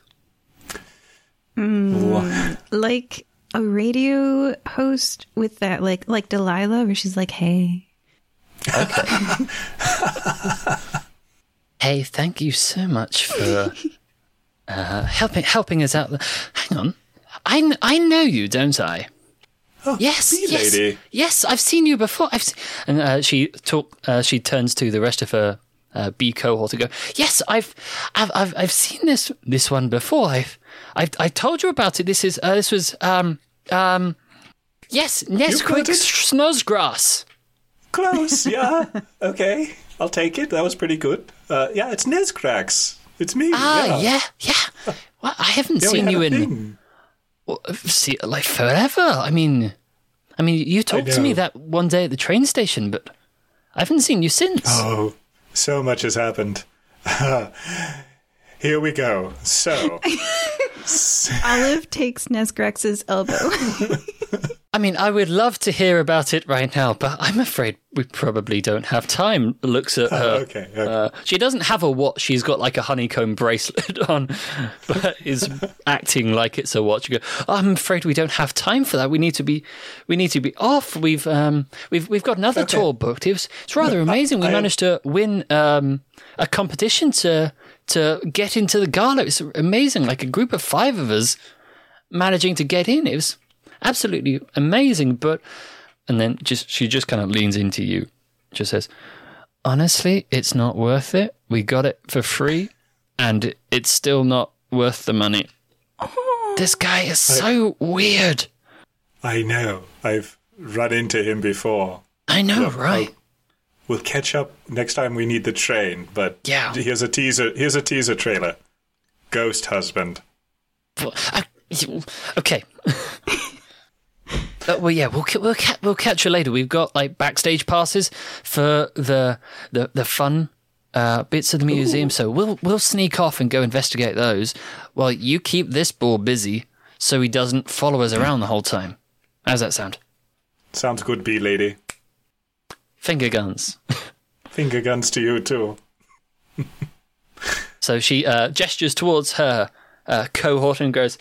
Like a radio host with that, like like Delilah, where she's like, "Hey, *laughs* Hey, thank you so much for uh, helping helping us out. Hang on, I, kn- I know you, don't I? Oh, yes, yes, lady. yes. I've seen you before. I've se- and uh, she talk. Uh, she turns to the rest of her uh, B cohort and go. Yes, I've, I've, I've, I've seen this this one before. I've, I've, I told you about it. This is uh, this was um um. Yes, Nesquik? Snozgrass. Close, *laughs* yeah. okay, I'll take it. That was pretty good. Uh, yeah, it's Nesgrax. It's me. Ah, yeah. yeah, yeah. Well, I haven't Yeah, seen you in. Well, see, like forever. I mean, I mean, you talked to me that one day at the train station, but I haven't seen you since. Oh, so much has happened. *laughs* Here we go. So, *laughs* Olive takes Nesgrax's elbow." I mean, I would love to hear about it right now, but I'm afraid we probably don't have time. Looks at her. okay, okay. Uh, she doesn't have a watch. She's got like a honeycomb bracelet *laughs* on, but is acting like it's a watch. You go. "Oh, I'm afraid we don't have time for that. We need to be, we need to be off. We've um, we've we've got another tour booked. It was, it's rather amazing. We I- managed to win um, a competition to to get into the gala. It's amazing. Like a group of five of us managing to get in. It was absolutely amazing. But and then just she just kind of leans into you, just says, "Honestly, it's not worth it. We got it for free, and it's still not worth the money." Oh. This guy is so weird. I know. I've run into him before. I know, Look, right? I'll- We'll catch up next time we need the train. But Yeah. here's a teaser. Here's a teaser trailer. Ghost husband. Well, I- you- Okay. *laughs* Uh, well, yeah, we'll we'll ca- we'll catch you later. We've got like backstage passes for the the the fun uh, bits of the museum, so we'll we'll sneak off and go investigate those. While you keep this boar busy, so he doesn't follow us around the whole time. How's that sound? Sounds good, bee lady. Finger guns. *laughs* Finger guns to you too. So she uh, gestures towards her uh, cohort and goes,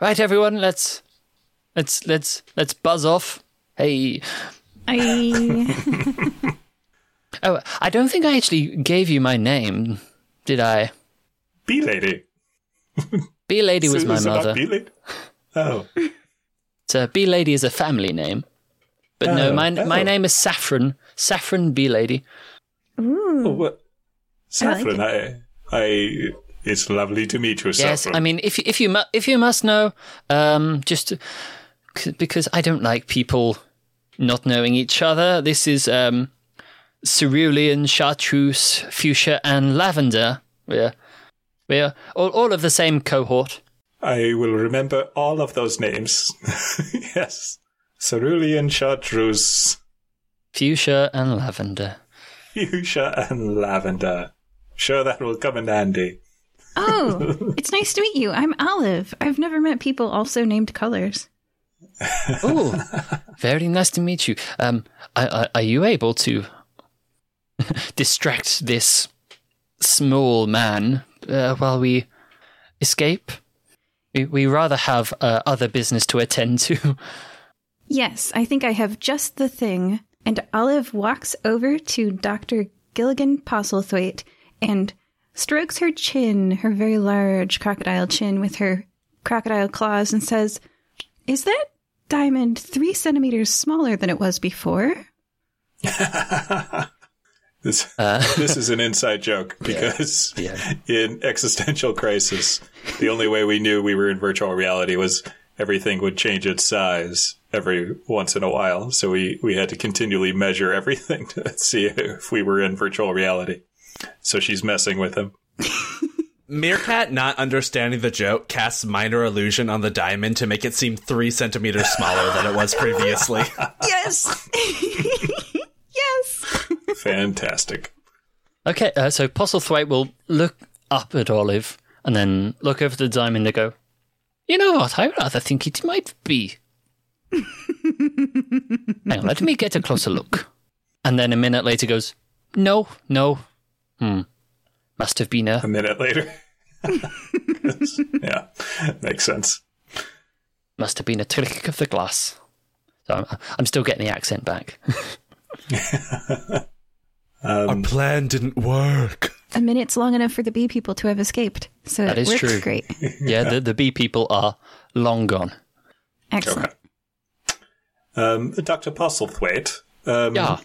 "Right, everyone, let's let's let's let's buzz off." Hey. I *laughs* Oh, I don't think I actually gave you my name, did I? Bee lady. *laughs* Bee Lady was So my it's mother. Bee lady. Oh, So Bee Lady is a family name. But no, Oh, my my oh. name is Saffron. Saffron Bee Lady. oh what? I like Saffron. I, I, It's lovely to meet you, Yes, Saffron. I mean if if you mu- if you must know, um, just c- because I don't like people not knowing each other. This is um, cerulean, chartreuse, fuchsia, and lavender. We're we're all, all of the same cohort. I will remember all of those names. *laughs* yes. Cerulean, Chartreuse, Fuchsia and lavender. Fuchsia, and Lavender. Sure, that will come in handy. Oh, *laughs* it's nice to meet you. I'm Olive. I've never met people also named colors. *laughs* Oh, very nice to meet you. Um, are, are, you able to *laughs* distract this small man uh, while we escape. We, we rather have uh, other business to attend to. *laughs* Yes, I think I have just the thing. And Olive walks over to Dr. Gilligan Postlethwaite and strokes her chin, her very large crocodile chin, with her crocodile claws and says, Is that diamond three centimeters smaller than it was before? *laughs* This uh. *laughs* this is an inside joke *laughs* because Yeah. in existential crisis, the only way we knew we were in virtual reality was everything would change its size every once in a while. So we we had to continually measure everything to see if we were in virtual reality. So she's messing with him. Meerkat, not understanding the joke, casts minor illusion on the diamond to make it seem three centimeters smaller than it was previously. *laughs* Yes! *laughs* yes! Fantastic. Okay, uh, so Postlethwaite will look up at Olive and then look over the diamond and go, You know what? I rather think it might be. *laughs* Hang on, let me get a closer look. And then a minute later goes, No, no. Hmm. Must have been a. A minute later. *laughs* yeah, makes sense. Must have been a trick of the glass. So I'm, I'm still getting the accent back. *laughs* Our plan didn't work. A minute's long enough for the bee people to have escaped. So That it is worked true. great. *laughs* yeah, the, the bee people are long gone. Excellent. Okay. Um, Dr. Postlethwaite, um, Yeah.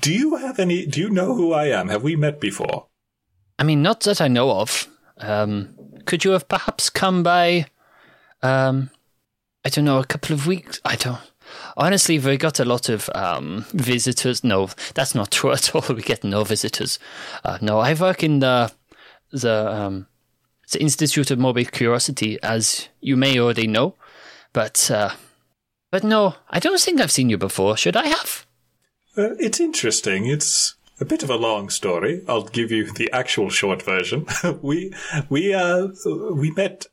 do you have any, do you know who I am? Have we met before? I mean, not that I know of. Um, could you have perhaps come by, um, I don't know, a couple of weeks? I don't. Honestly, we got a lot of um, visitors. No, that's not true *laughs* at all. We get no visitors. Uh, no, I work in the the um, the Institute of Morbid Curiosity, as you may already know. But uh, but no, I don't think I've seen you before. Should I have? Uh, it's interesting. It's a bit of a long story. I'll give you the actual short version. *laughs* we we uh we met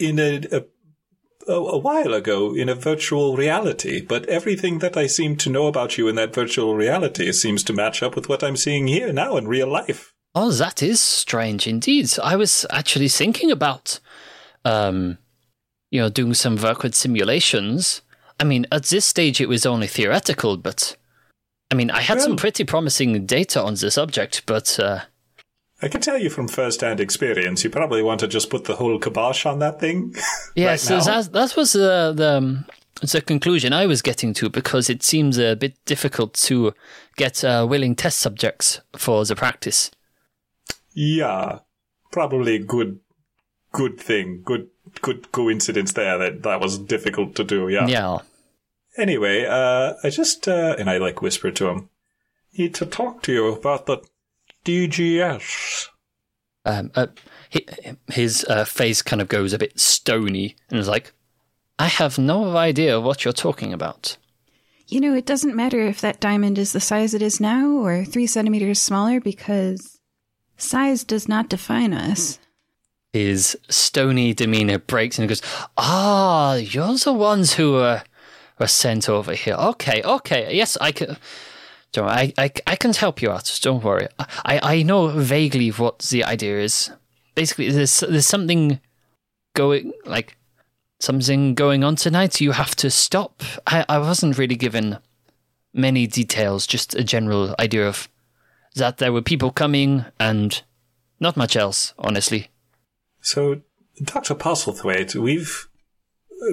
in a, a a while ago in a virtual reality, but everything that I seem to know about you in that virtual reality seems to match up with what I'm seeing here now in real life. Oh, that is strange indeed. I was actually thinking about, um, you know, doing some with simulations. I mean, at this stage, it was only theoretical, but I mean, I had some pretty promising data on the subject, but uh, I can tell you from first-hand experience, you probably want to just put the whole kibosh on that thing. yeah, *laughs* right so that that was uh, the um, the conclusion I was getting to because it seems a bit difficult to get uh, willing test subjects for the practice. Yeah, probably a good, good thing, good, good coincidence there that that was difficult to do. Yeah. Yeah. Anyway, uh, I just uh, and I like whisper to him, need to talk to you about the DGS. um, uh, his uh, face kind of goes a bit stony and is like, I have no idea what you're talking about. You know, it doesn't matter if that diamond is the size it is now or three centimeters smaller because size does not define us. His stony demeanor breaks and he goes, Ah, you're the ones who were, were sent over here. Okay, okay. Yes, I can. Don't worry, I, I, I can help you out. Don't worry. I, I know vaguely what the idea is. Basically, there's, there's something going, like, something going on tonight. You have to stop. I, I wasn't really given many details, just a general idea of that there were people coming and not much else, honestly. So, Dr. Postlethwaite, we've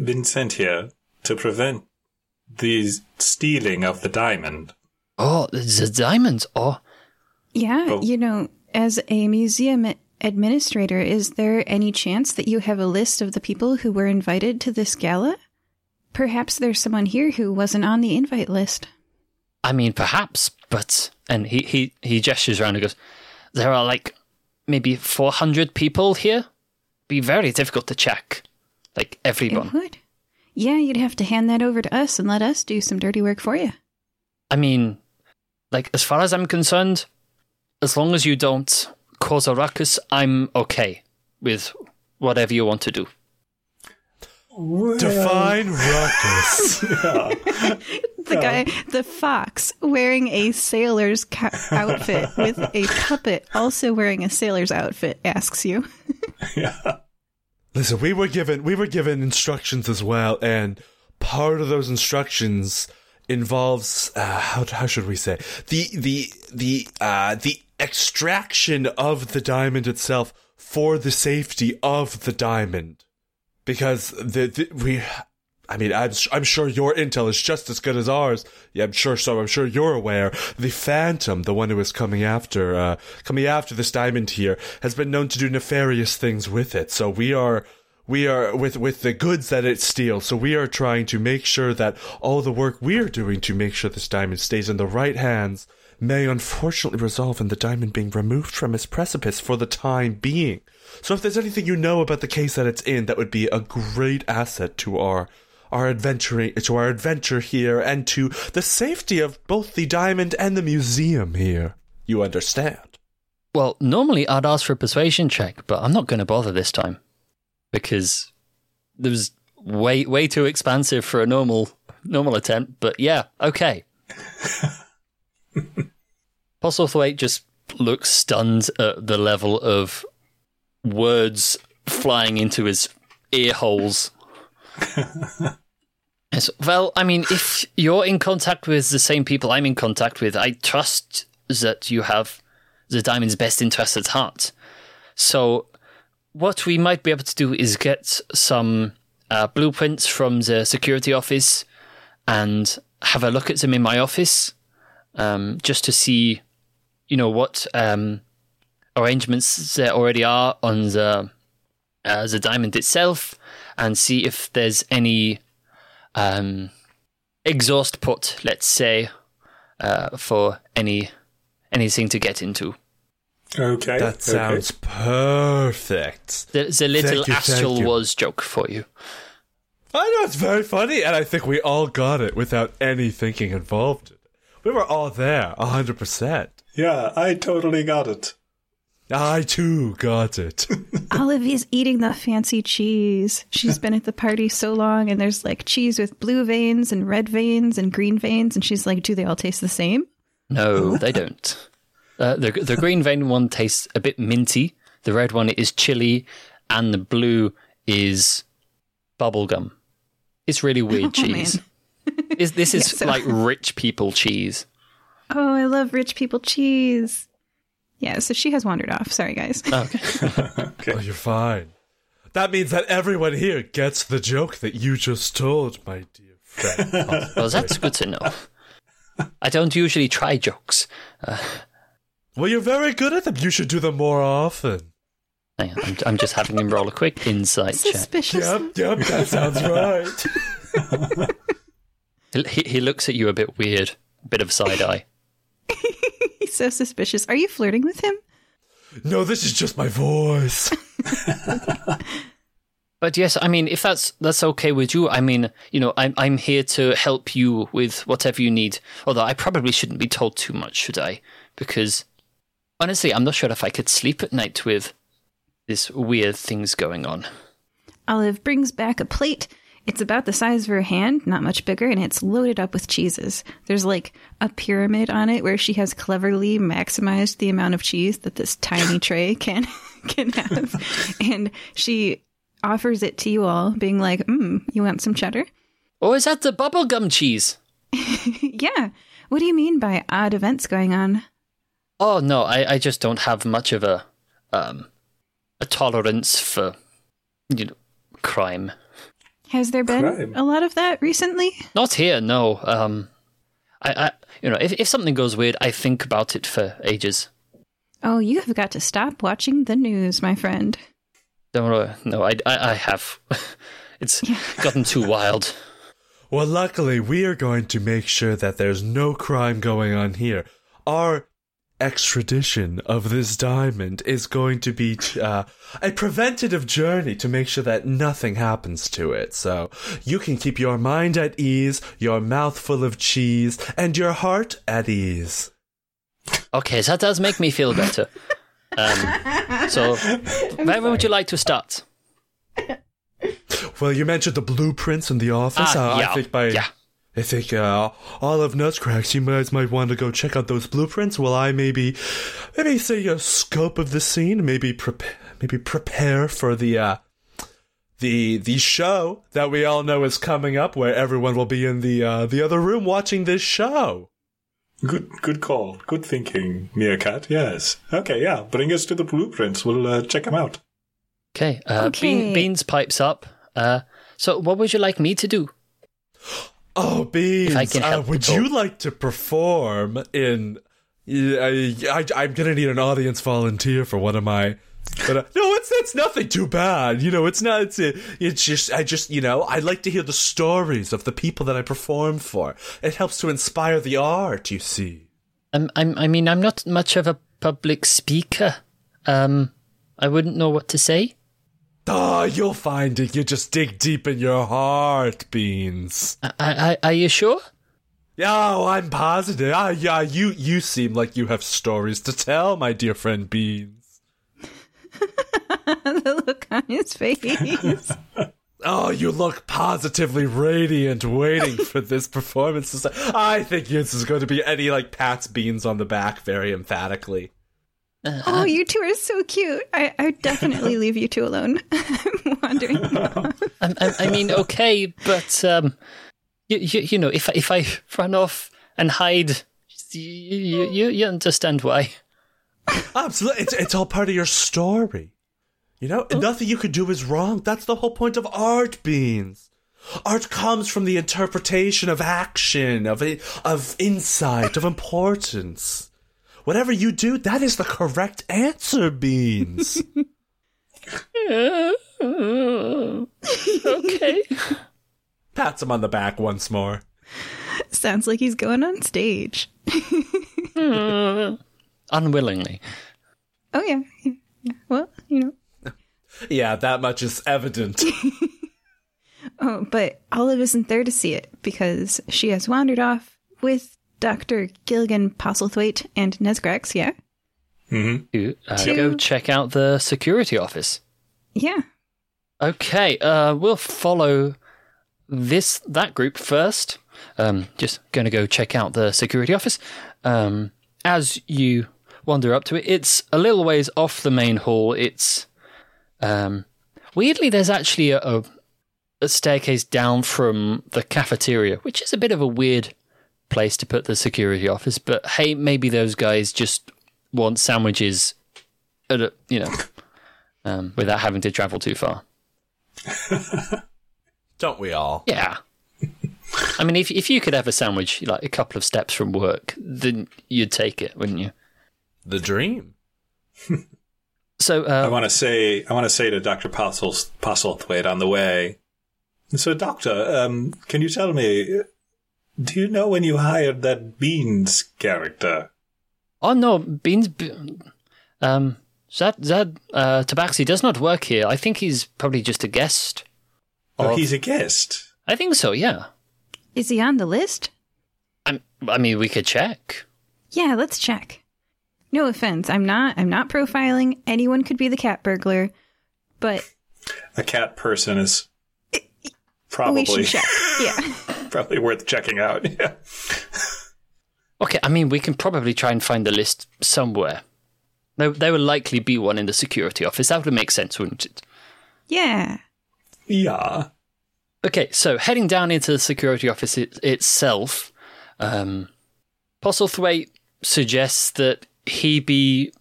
been sent here to prevent the stealing of the diamond. Oh, the diamonds! Oh, Yeah, Oh. you know, as a museum administrator, is there any chance that you have a list of the people who were invited to this gala? Perhaps there's someone here who wasn't on the invite list. I mean, perhaps, but and he he he gestures around and goes, "There are like maybe four hundred people here. Be very difficult to check, like It everyone. would. Yeah, you'd have to hand that over to us and let us do some dirty work for you. I mean, like as far as I'm concerned, as long as you don't cause a ruckus, I'm okay with whatever you want to do. Define ruckus. *laughs* The guy, the fox, wearing a sailor's ca- outfit with a puppet also wearing a sailor's outfit, asks you. *laughs* Listen, we were given we were given instructions as well, and part of those instructions involves uh, how how should we say the the the uh, the extraction of the diamond itself for the safety of the diamond, because the, the we. I mean, I'm, I'm sure your intel is just as good as ours. Yeah, I'm sure. So I'm sure you're aware. The Phantom, the one who is coming after, uh, coming after this diamond here, has been known to do nefarious things with it. So we are, we are with with the goods that it steals. So we are trying to make sure that all the work we are doing to make sure this diamond stays in the right hands may unfortunately resolve in the diamond being removed from its precipice for the time being. So if there's anything you know about the case that it's in, that would be a great asset to our our adventuring to our adventure here and to the safety of both the diamond and the museum here. You understand? Well, normally I'd ask for a persuasion check, but I'm not going to bother this time because it was way way too expansive for a normal normal attempt. But yeah, okay. *laughs* Postlethwaite just looks stunned at the level of words flying into his ear holes. *laughs* Yes, well, I mean, if you're in contact with the same people I'm in contact with, I trust that you have the diamond's best interest at heart. So, what we might be able to do is get some uh, blueprints from the security office and have a look at them in my office, um, just to see, you know, what um, arrangements there already are on the uh, the diamond itself, and see if there's any um, exhaust put, let's say, uh, for any anything to get into. Okay. That okay. sounds perfect. The, the little Thank you, astral was joke for you. I know it's very funny, and I think we all got it without any thinking involved. We were all there, a hundred percent. Yeah, I totally got it. I too got it. *laughs* Olivia's eating the fancy cheese. She's been at the party so long, and there's like cheese with blue veins and red veins and green veins, and she's like, "Do they all taste the same?" No, they don't. Uh, the the green vein one tastes a bit minty. The red one is chili, and the blue is bubblegum. It's really weird *laughs* Oh, cheese. Is this is *laughs* Yeah, so- like rich people cheese? Oh, I love rich people cheese. Yeah, so she has wandered off. Sorry, guys. *laughs* *laughs* Okay. oh, you're fine. That means that everyone here gets the joke that you just told, my dear friend. *laughs* Oh, well, that's good to know. I don't usually try jokes. Uh, well, you're very good at them. You should do them more often. Hang on, I'm, I'm just having him roll a quick insight check. Suspicious. Yep, yep, that sounds right. He, he- he looks at you a bit weird, a bit of side eye. He's so suspicious. Are you flirting with him? No, this is just my voice. *laughs* But yes, I mean, if that's that's okay with you, I mean, you know, I'm I'm here to help you with whatever you need. Although I probably shouldn't be told too much, should I? Because honestly, I'm not sure if I could sleep at night with this weird things going on. Olive brings back a plate. It's about the size of her hand, not much bigger, and it's loaded up with cheeses. There's like a pyramid on it where she has cleverly maximized the amount of cheese that this tiny *laughs* tray can *laughs* can have. And she offers it to you all, being like, mm, you want some cheddar? Or is that the bubblegum cheese? *laughs* yeah. What do you mean by odd events going on? Oh no, I, I just don't have much of a um a tolerance for you know crime. Has there been Crime. a lot of that recently? Not here, no. Um, I, I you know, if if something goes weird, I think about it for ages. Oh, you have got to stop watching the news, my friend. Don't worry. No, I, I, I have. *laughs* it's gotten too *laughs* wild. Well, luckily, we are going to make sure that there's no crime going on here. Our extradition of this diamond is going to be uh, a preventative journey to make sure that nothing happens to it. So you can keep your mind at ease, your mouth full of cheese, and your heart at ease. Okay, that does make me feel better. Um, so, where would you like to start? Well, you mentioned the blueprints in the office. Ah, Uh, yeah, I think by yeah. I think uh, all of Nesgrax, you guys might want to go check out those blueprints while I maybe, maybe say a scope of the scene, maybe prepare, maybe prepare for the uh, the the show that we all know is coming up, where everyone will be in the uh, the other room watching this show. Good, good call. Good thinking, Meerkat. Yes. Okay, yeah. Bring us to the blueprints. We'll uh, check them out. Okay. Uh, Okay. Bean, Beans pipes up. Uh, so, what would you like me to do? Oh, Beans, If I can uh, would you like to perform in? I, I, I'm gonna need an audience volunteer for one of my. But uh, no, it's it's nothing too bad. You know, it's not. It's it's just I just you know I like to hear the stories of the people that I perform for. It helps to inspire the art. You see. Um, I'm, I mean, I'm not much of a public speaker. Um, I wouldn't know what to say. Oh, you'll find it. You just dig deep in your heart, Beans. I, I, are you sure? Oh, I'm positive. Ah, yeah, you you seem like you have stories to tell, my dear friend Beans. *laughs* the look on his face. *laughs* Oh, you look positively radiant waiting for *laughs* this performance. to start. I think this is going to be any like pats Beans on the back very emphatically. Oh, you two are so cute. I, I would definitely leave you two alone. *laughs* I'm wandering. *laughs* around. I, I, I mean, okay, but um, you, you, you know, if I- if I run off and hide, you you, you, you understand why. Absolutely, it's it's all part of your story. You know, nothing you could do is wrong. That's the whole point of art, Beans. Art comes from the interpretation of action, of of insight, of importance. Whatever you do, that is the correct answer, Beans. *laughs* Okay. Pats him on the back once more. Sounds like he's going on stage. Hmm. Unwillingly. Oh yeah. yeah, yeah. Well, you know. Yeah, that much is evident. *laughs* Oh, but Olive isn't there to see it because she has wandered off with Dr. Gilligan Postlethwaite and Nesgrax, yeah? You uh, To- go check out the security office. Yeah. Okay, uh, we'll follow this that group first. Um, just going to go check out the security office. Um, as you wander up to it, it's a little ways off the main hall. It's um, weirdly there's actually a, a, a staircase down from the cafeteria, which is a bit of a weird place to put the security office. But hey, maybe those guys just want sandwiches, at a, you know, um, without having to travel too far. *laughs* Don't we all? Yeah. I mean, if if you could have a sandwich like a couple of steps from work, then you'd take it, wouldn't you? The dream. *laughs* So, I uh, want to say, I want to say to Doctor Postlethwaite on the way. So, Doctor, um, can you tell me? Do you know when you hired that Beans character? oh no, Beans, B- um, Zad Zad uh, Tabaxi does not work here. I think he's probably just a guest. Oh, Of- he's a guest. I think so. Yeah. Is he on the list? I'm, I mean, we could check. Yeah, let's check. No offense. I'm not I'm not profiling. Anyone could be the cat burglar, but A cat person is we probably should check. *laughs* Yeah. probably worth checking out. *laughs* Yeah. Okay, I mean, we can probably try and find the list somewhere. There, there will likely be one in the security office. That would make sense, wouldn't it? Yeah. Yeah. Okay, so heading down into the security office it, itself, um, Postlethwaite suggests that he be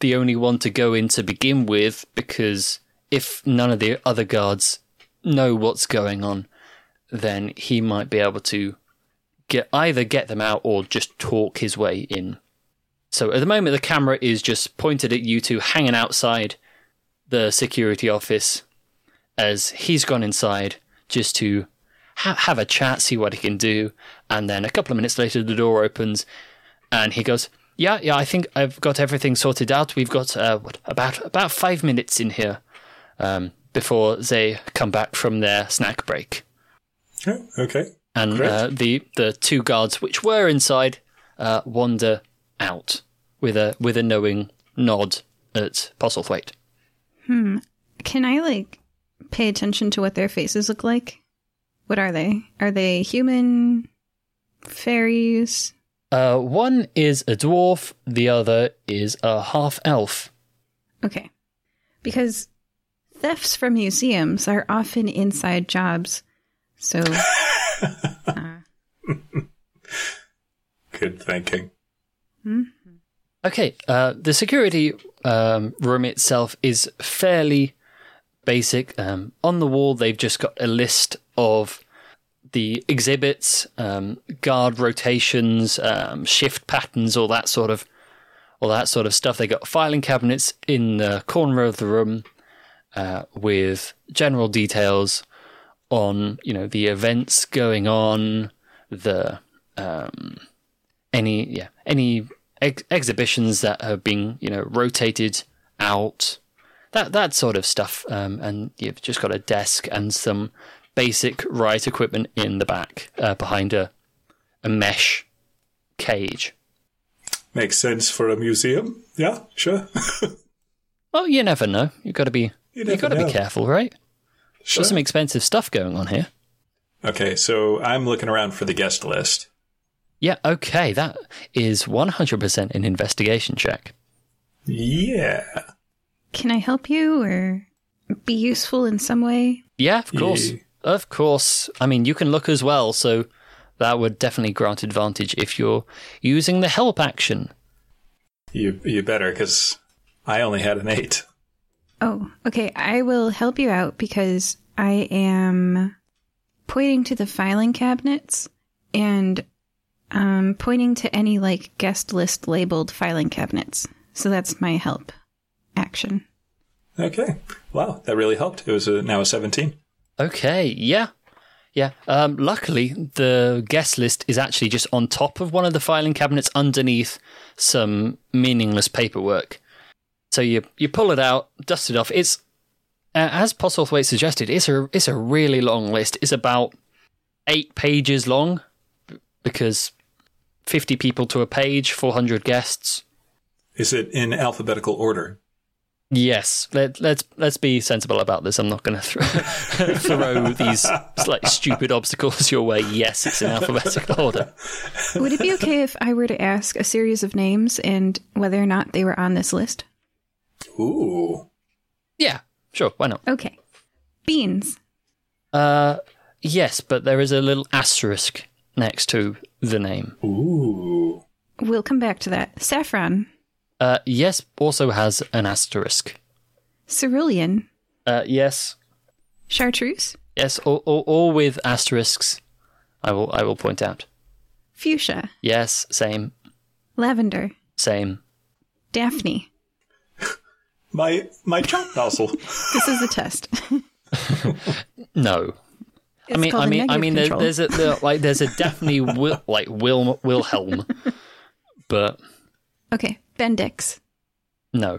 the only one to go in to begin with, because if none of the other guards know what's going on, then he might be able to get either get them out or just talk his way in. So at the moment, the camera is just pointed at you two hanging outside the security office as he's gone inside just to ha- have a chat, see what he can do. And then a couple of minutes later, the door opens and he goes, "Yeah, yeah, I think I've got everything sorted out. We've got uh, what, about about five minutes in here um, before they come back from their snack break." Oh, okay. And uh, the the two guards which were inside uh, wander out with a with a knowing nod at Postlethwaite. Hmm. Can I like pay attention to what their faces look like? What are they? Are they human? Fairies. Uh, one is a dwarf, the other is a half elf. Okay. Because thefts from museums are often inside jobs. So, *laughs* Good thinking. Okay, uh, the security um, room itself is fairly basic. Um, on the wall, they've just got a list of the exhibits, um, guard rotations, um, shift patterns, all that sort of, all that sort of stuff. They got filing cabinets in the corner of the room uh, with general details on, you know, the events going on, the um, any yeah any ex- exhibitions that have been you know rotated out that that sort of stuff um, and you've just got a desk and some basic riot equipment in the back uh, behind a a mesh cage Makes sense for a museum. Yeah, sure. *laughs* well you never know you've got to be You you got to be careful right sure. got some expensive stuff going on here Okay, so I'm looking around for the guest list. yeah okay that is 100% an investigation check Yeah. can I help you or be useful in some way? Yeah, of course. Yeah. Of course. I mean, you can look as well, so that would definitely grant advantage if you're using the help action. You you better because I only had an eight. Oh, okay. I will help you out because I am pointing to the filing cabinets and um, pointing to any like guest list labeled filing cabinets. So that's my help action. Okay. Wow, that really helped. It was a, now a seventeen. Okay, yeah. Yeah. Um, luckily, the guest list is actually just on top of one of the filing cabinets underneath some meaningless paperwork. So you you pull it out, dust it off. It's uh, as Postlethwaite suggested. It's a it's a really long list. It's about eight pages long because fifty people to a page, four hundred guests. Is it in alphabetical order? Yes, let, let's let's be sensible about this. I'm not going to throw, *laughs* throw these like stupid obstacles your way. Yes, it's in alphabetical order. Would it be okay if I were to ask a series of names and whether or not they were on this list? Ooh. Yeah, sure. Why not? Okay. Beans. Uh, yes, but there is a little asterisk next to the name. Ooh. We'll come back to that. Saffron. Uh, yes, also has an asterisk. Cerulean. Uh, yes, Chartreuse. yes, all, all, all with asterisks. I will I will point out. Fuchsia. Yes, same, Lavender. same. Daphne. My my chop nozzle. This is a test. *laughs* No, It's I mean, called I a mean, I negative mean, there, control. there's a there, like there's a definitely *laughs* will, like Wil Wilhelm, but Okay. Mendex. no.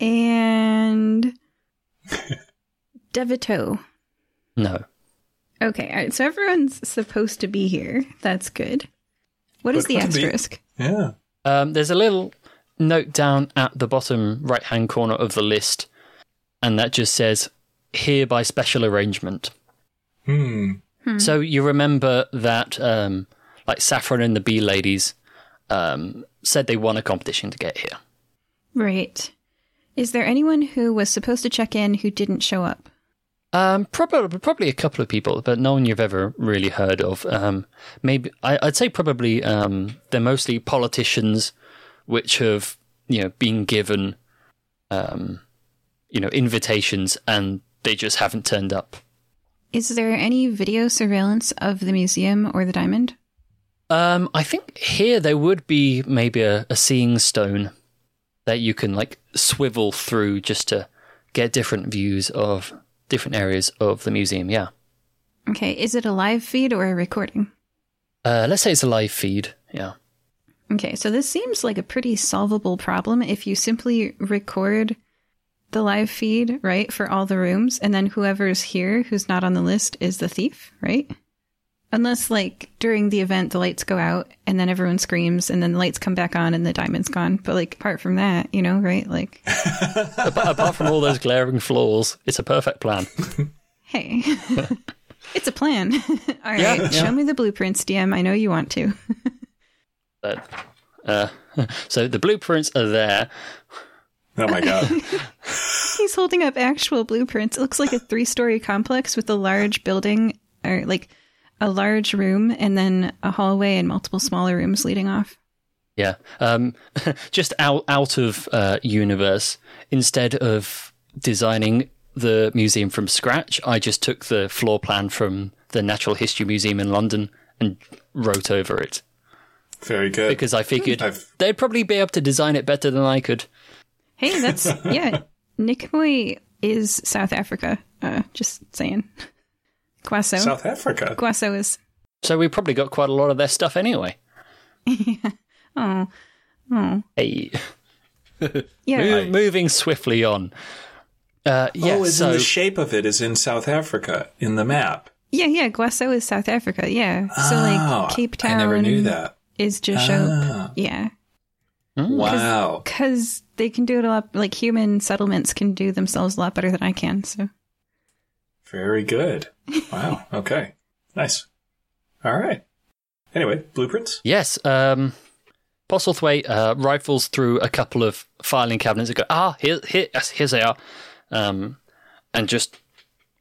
And Deviteaux. No. Okay, all right. So everyone's supposed to be here. That's good. What is But the couldn't be- asterisk? Yeah. Um, there's a little note down at the bottom right hand corner of the list, and that just says "here by special arrangement." Hmm. So you remember that, um, like Saffron and the Bee Ladies um, said they won a competition to get here. Right. Is there anyone who was supposed to check in who didn't show up? Um, probably, probably a couple of people, but no one you've ever really heard of. Um, maybe I, I'd say probably um, they're mostly politicians, which have you know been given, um, you know, invitations and they just haven't turned up. Is there any video surveillance of the museum or the diamond? Um, I think here there would be maybe a, a seeing stone that you can like swivel through just to get different views of different areas of the museum. Yeah. Okay, is it a live feed or a recording? Uh, let's say it's a live feed. Yeah. Okay, so this seems like a pretty solvable problem if you simply record the live feed, right, for all the rooms, and then whoever's here who's not on the list is the thief, right? Unless, like, during the event, the lights go out and then everyone screams and then the lights come back on and the diamond's gone. But, like, apart from that, you know, right? Like, *laughs* apart from all those glaring flaws, it's a perfect plan. hey. *laughs* It's a plan. *laughs* All right, Yeah, show me the blueprints, DM. I know you want to. But, uh, *laughs* so the blueprints are there. Oh my god. *laughs* He's holding up actual blueprints. It looks like a three story complex with a large building, or like a large room, and then a hallway and multiple smaller rooms leading off. Yeah. Um, *laughs* just out out of uh, universe. Instead of designing the museum from scratch, I just took the floor plan from the Natural History Museum in London and wrote over it Very good. because I figured I've- they'd probably be able to design it better than I could. Hey, that's *laughs* yeah. Nikomoy is South Africa. Uh, just saying. Kwaso. South Africa. Kwaso is. So we probably got quite a lot of their stuff anyway. *laughs* Oh, oh, Hey, *laughs* yeah. Mo- moving swiftly on. Uh, yeah, oh, is so in the shape of it is in South Africa in the map. Yeah, yeah. Guaso is South Africa. Yeah. So Oh, like Cape Town I never knew that. Is Jashope. Yeah. Wow. Because they can do it a lot, like human settlements can do themselves a lot better than I can. So Very good. Wow. *laughs* Okay. Nice. All right. Anyway, blueprints. Yes, um, Postlethwaite uh, rifles through a couple of filing cabinets and go, ah, here, here, yes, here they are, um, and just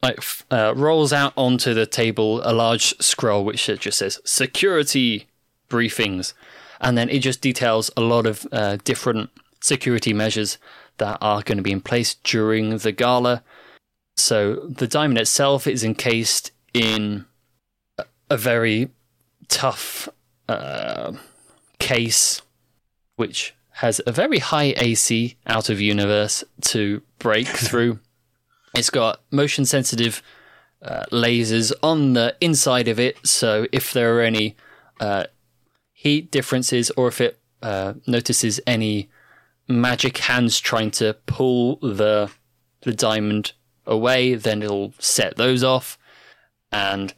like f- uh, rolls out onto the table a large scroll which just says security briefings, and then it just details a lot of uh, different security measures that are going to be in place during the gala. So the diamond itself is encased in a- very tough uh, case, which has a very high AC out of universe to break *laughs* through. It's got motion sensitive uh, lasers on the inside of it, so if there are any uh, heat differences or if it uh, notices any magic hands trying to pull the the diamond away, then it'll set those off. And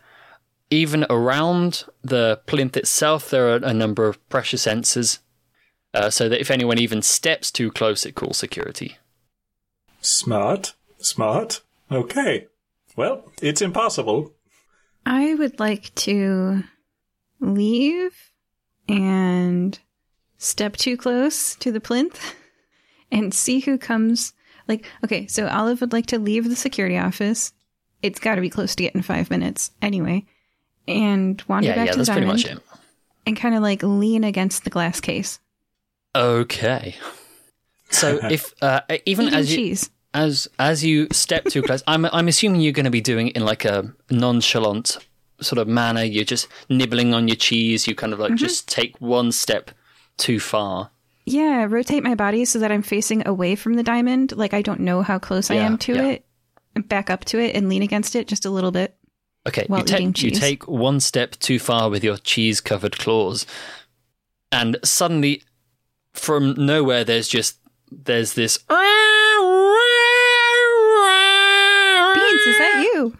even around the plinth itself, there are a number of pressure sensors, uh, so that if anyone even steps too close, it calls security. Smart. Smart. Okay. Well, it's impossible. I would like to leave and step too close to the plinth *laughs* and see who comes. Like, okay, so Olive would like to leave the security office. It's got to be close to get in five minutes anyway. And wander Yeah, back yeah, to the that's pretty diamond much it. and kind of like lean against the glass case. Okay. So *laughs* if uh, even Eating as you cheese. as as you step too close, I'm I'm assuming you're going to be doing it in like a nonchalant sort of manner. You're just nibbling on your cheese. You kind of like Mm-hmm. just take one step too far. Yeah, rotate my body so that I'm facing away from the diamond. Like I don't know how close I am to yeah. it. Back up to it and lean against it just a little bit. Okay, you, ta- you take one step too far with your cheese covered claws, and suddenly, from nowhere, there's just there's this. Beans, is that you?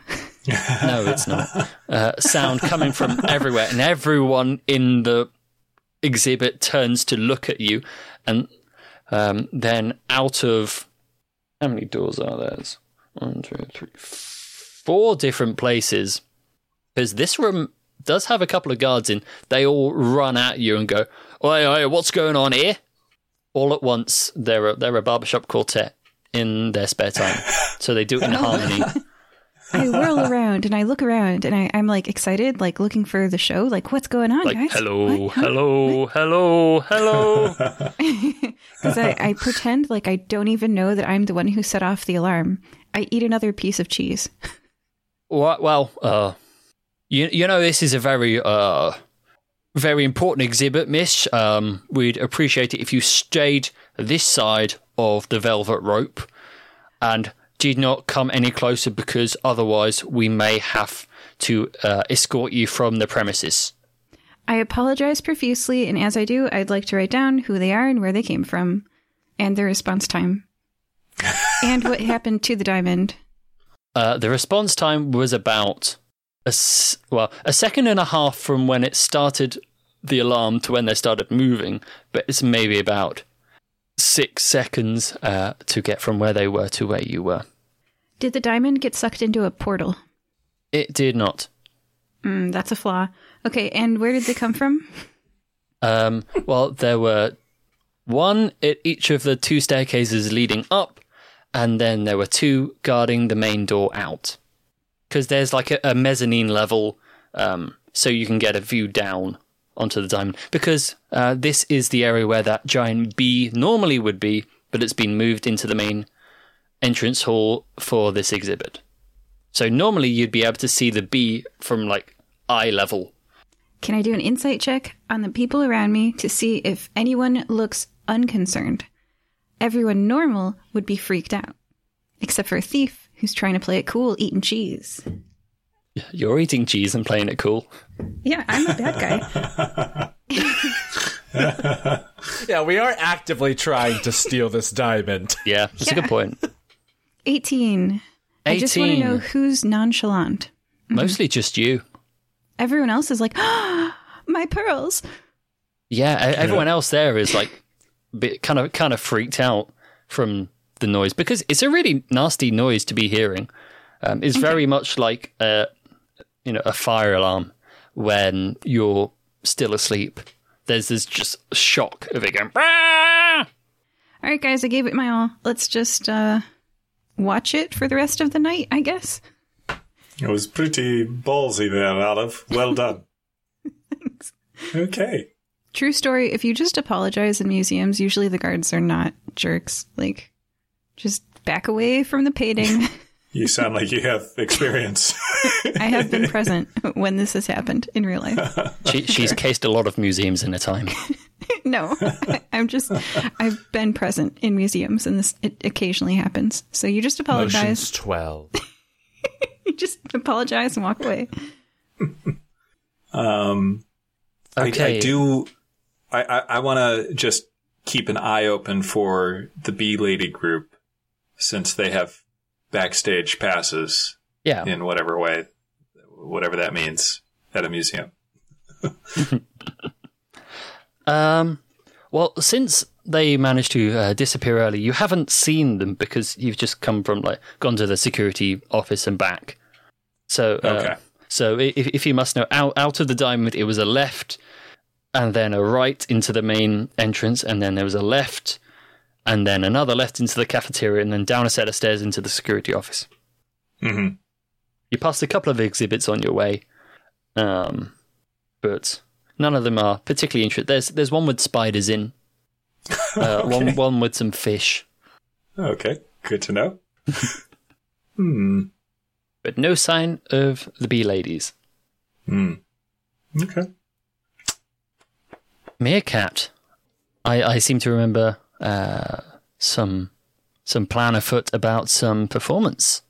No, it's not. Uh, sound coming from everywhere, and everyone in the exhibit turns to look at you, and um, then out of how many doors are there? One, two, three, four different places. Because this room does have a couple of guards in. They all run at you and go, "Oi, oi, what's going on here?" All at once, they're a, they're a barbershop quartet in their spare time, so they do it in *laughs* harmony. I whirl around and I look around and I, I'm like excited, like looking for the show. Like, what's going on, like guys? hello, hello, hello, *laughs* hello. Because I, I pretend like I don't even know that I'm the one who set off the alarm. I eat another piece of cheese. Well, well, uh, you you know this is a very uh very important exhibit, Miss. Um, we'd appreciate it if you stayed this side of the velvet rope and did not come any closer, because otherwise we may have to uh, escort you from the premises. I apologize profusely, and as I do, I'd like to write down who they are and where they came from, and their response time, *laughs* and what happened to the diamond. Uh, the response time was about a s- well a second and a half from when it started the alarm to when they started moving, but it's maybe about six seconds uh, to get from where they were to where you were. Did the diamond get sucked into a portal? It did not. Mm, that's a flaw. Okay, and where did they come from? Um, well, there were one at each of the two staircases leading up, and then there were two guarding the main door out. Because there's like a, a mezzanine level, um, so you can get a view down onto the diamond. Because uh, this is the area where that giant bee normally would be, but it's been moved into the main entrance hall for this exhibit. So normally you'd be able to see the bee from like eye level Can I do an insight check on the people around me to see if anyone looks unconcerned? Everyone normal would be freaked out, except for a thief who's trying to play it cool eating cheese. *laughs* You're eating cheese and playing it cool. Yeah, I'm a bad guy. *laughs* *laughs* Yeah, we are actively trying to steal this diamond. Yeah, that's a good point. 18. I just want to know who's nonchalant. Mostly just you. Everyone else is like, ah, *gasps* my pearls. Yeah, everyone else there is like bit, kind of kind of freaked out from the noise because it's a really nasty noise to be hearing. Um, it's very much like a you know a fire alarm when you're still asleep. There's this just shock of it going. "Brah!" All right, guys, I gave it my all. Let's just uh, watch it for the rest of the night, I guess. It was pretty ballsy there, Olive. Well *laughs* done. Okay. True story. If you just apologize in museums, usually the guards are not jerks. Like, just back away from the painting. *laughs* You sound like you have experience. *laughs* I have been present when this has happened in real life. She, she's cased a lot of museums in her time. *laughs* No, *laughs* I'm just, I've been present in museums and this it occasionally happens. So you just Motions apologize. 12. You just apologize and walk away. Um, I, I do. I, I, I want to just keep an eye open for the Bee Lady group since they have backstage passes Yeah, in whatever way, whatever that means at a museum. *laughs* Um, well, since they managed to uh, disappear early, you haven't seen them because you've just come from like gone to the security office and back. So, uh, Okay. so if, if you must know, out out of the diamond, it was a left, and then a right into the main entrance, and then there was a left, and then another left into the cafeteria, and then down a set of stairs into the security office. hmm You passed a couple of exhibits on your way, um, but none of them are particularly interesting. There's there's one with spiders in, *laughs* uh, one one with some fish, Okay. Good to know. *laughs* hmm. but no sign of the bee ladies. Hmm. Okay. Meerkat, I I seem to remember uh, some some plan afoot about some performance.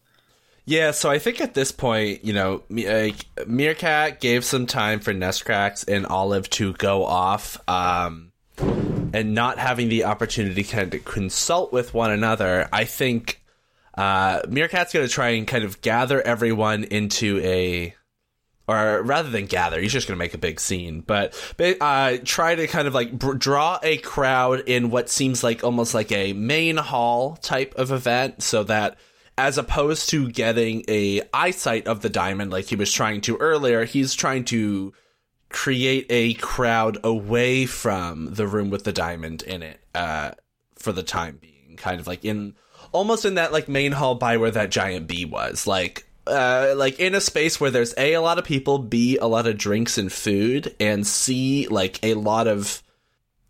Yeah, so I think at this point, you know, uh, Meerkat gave some time for Nesgrax and Olive to go off, um, and not having the opportunity to kind of consult with one another. I think uh, Meerkat's going to try and kind of gather everyone into a, or rather than gather, he's just going to make a big scene, but uh, try to kind of like draw a crowd in what seems like almost like a main hall type of event, so that as opposed to getting a eyesight of the diamond like he was trying to earlier, he's trying to create a crowd away from the room with the diamond in it uh, for the time being, kind of like in almost in that like main hall by where that giant bee was, like. Uh, like in a space where there's a a lot of people, b a lot of drinks and food, and c like a lot of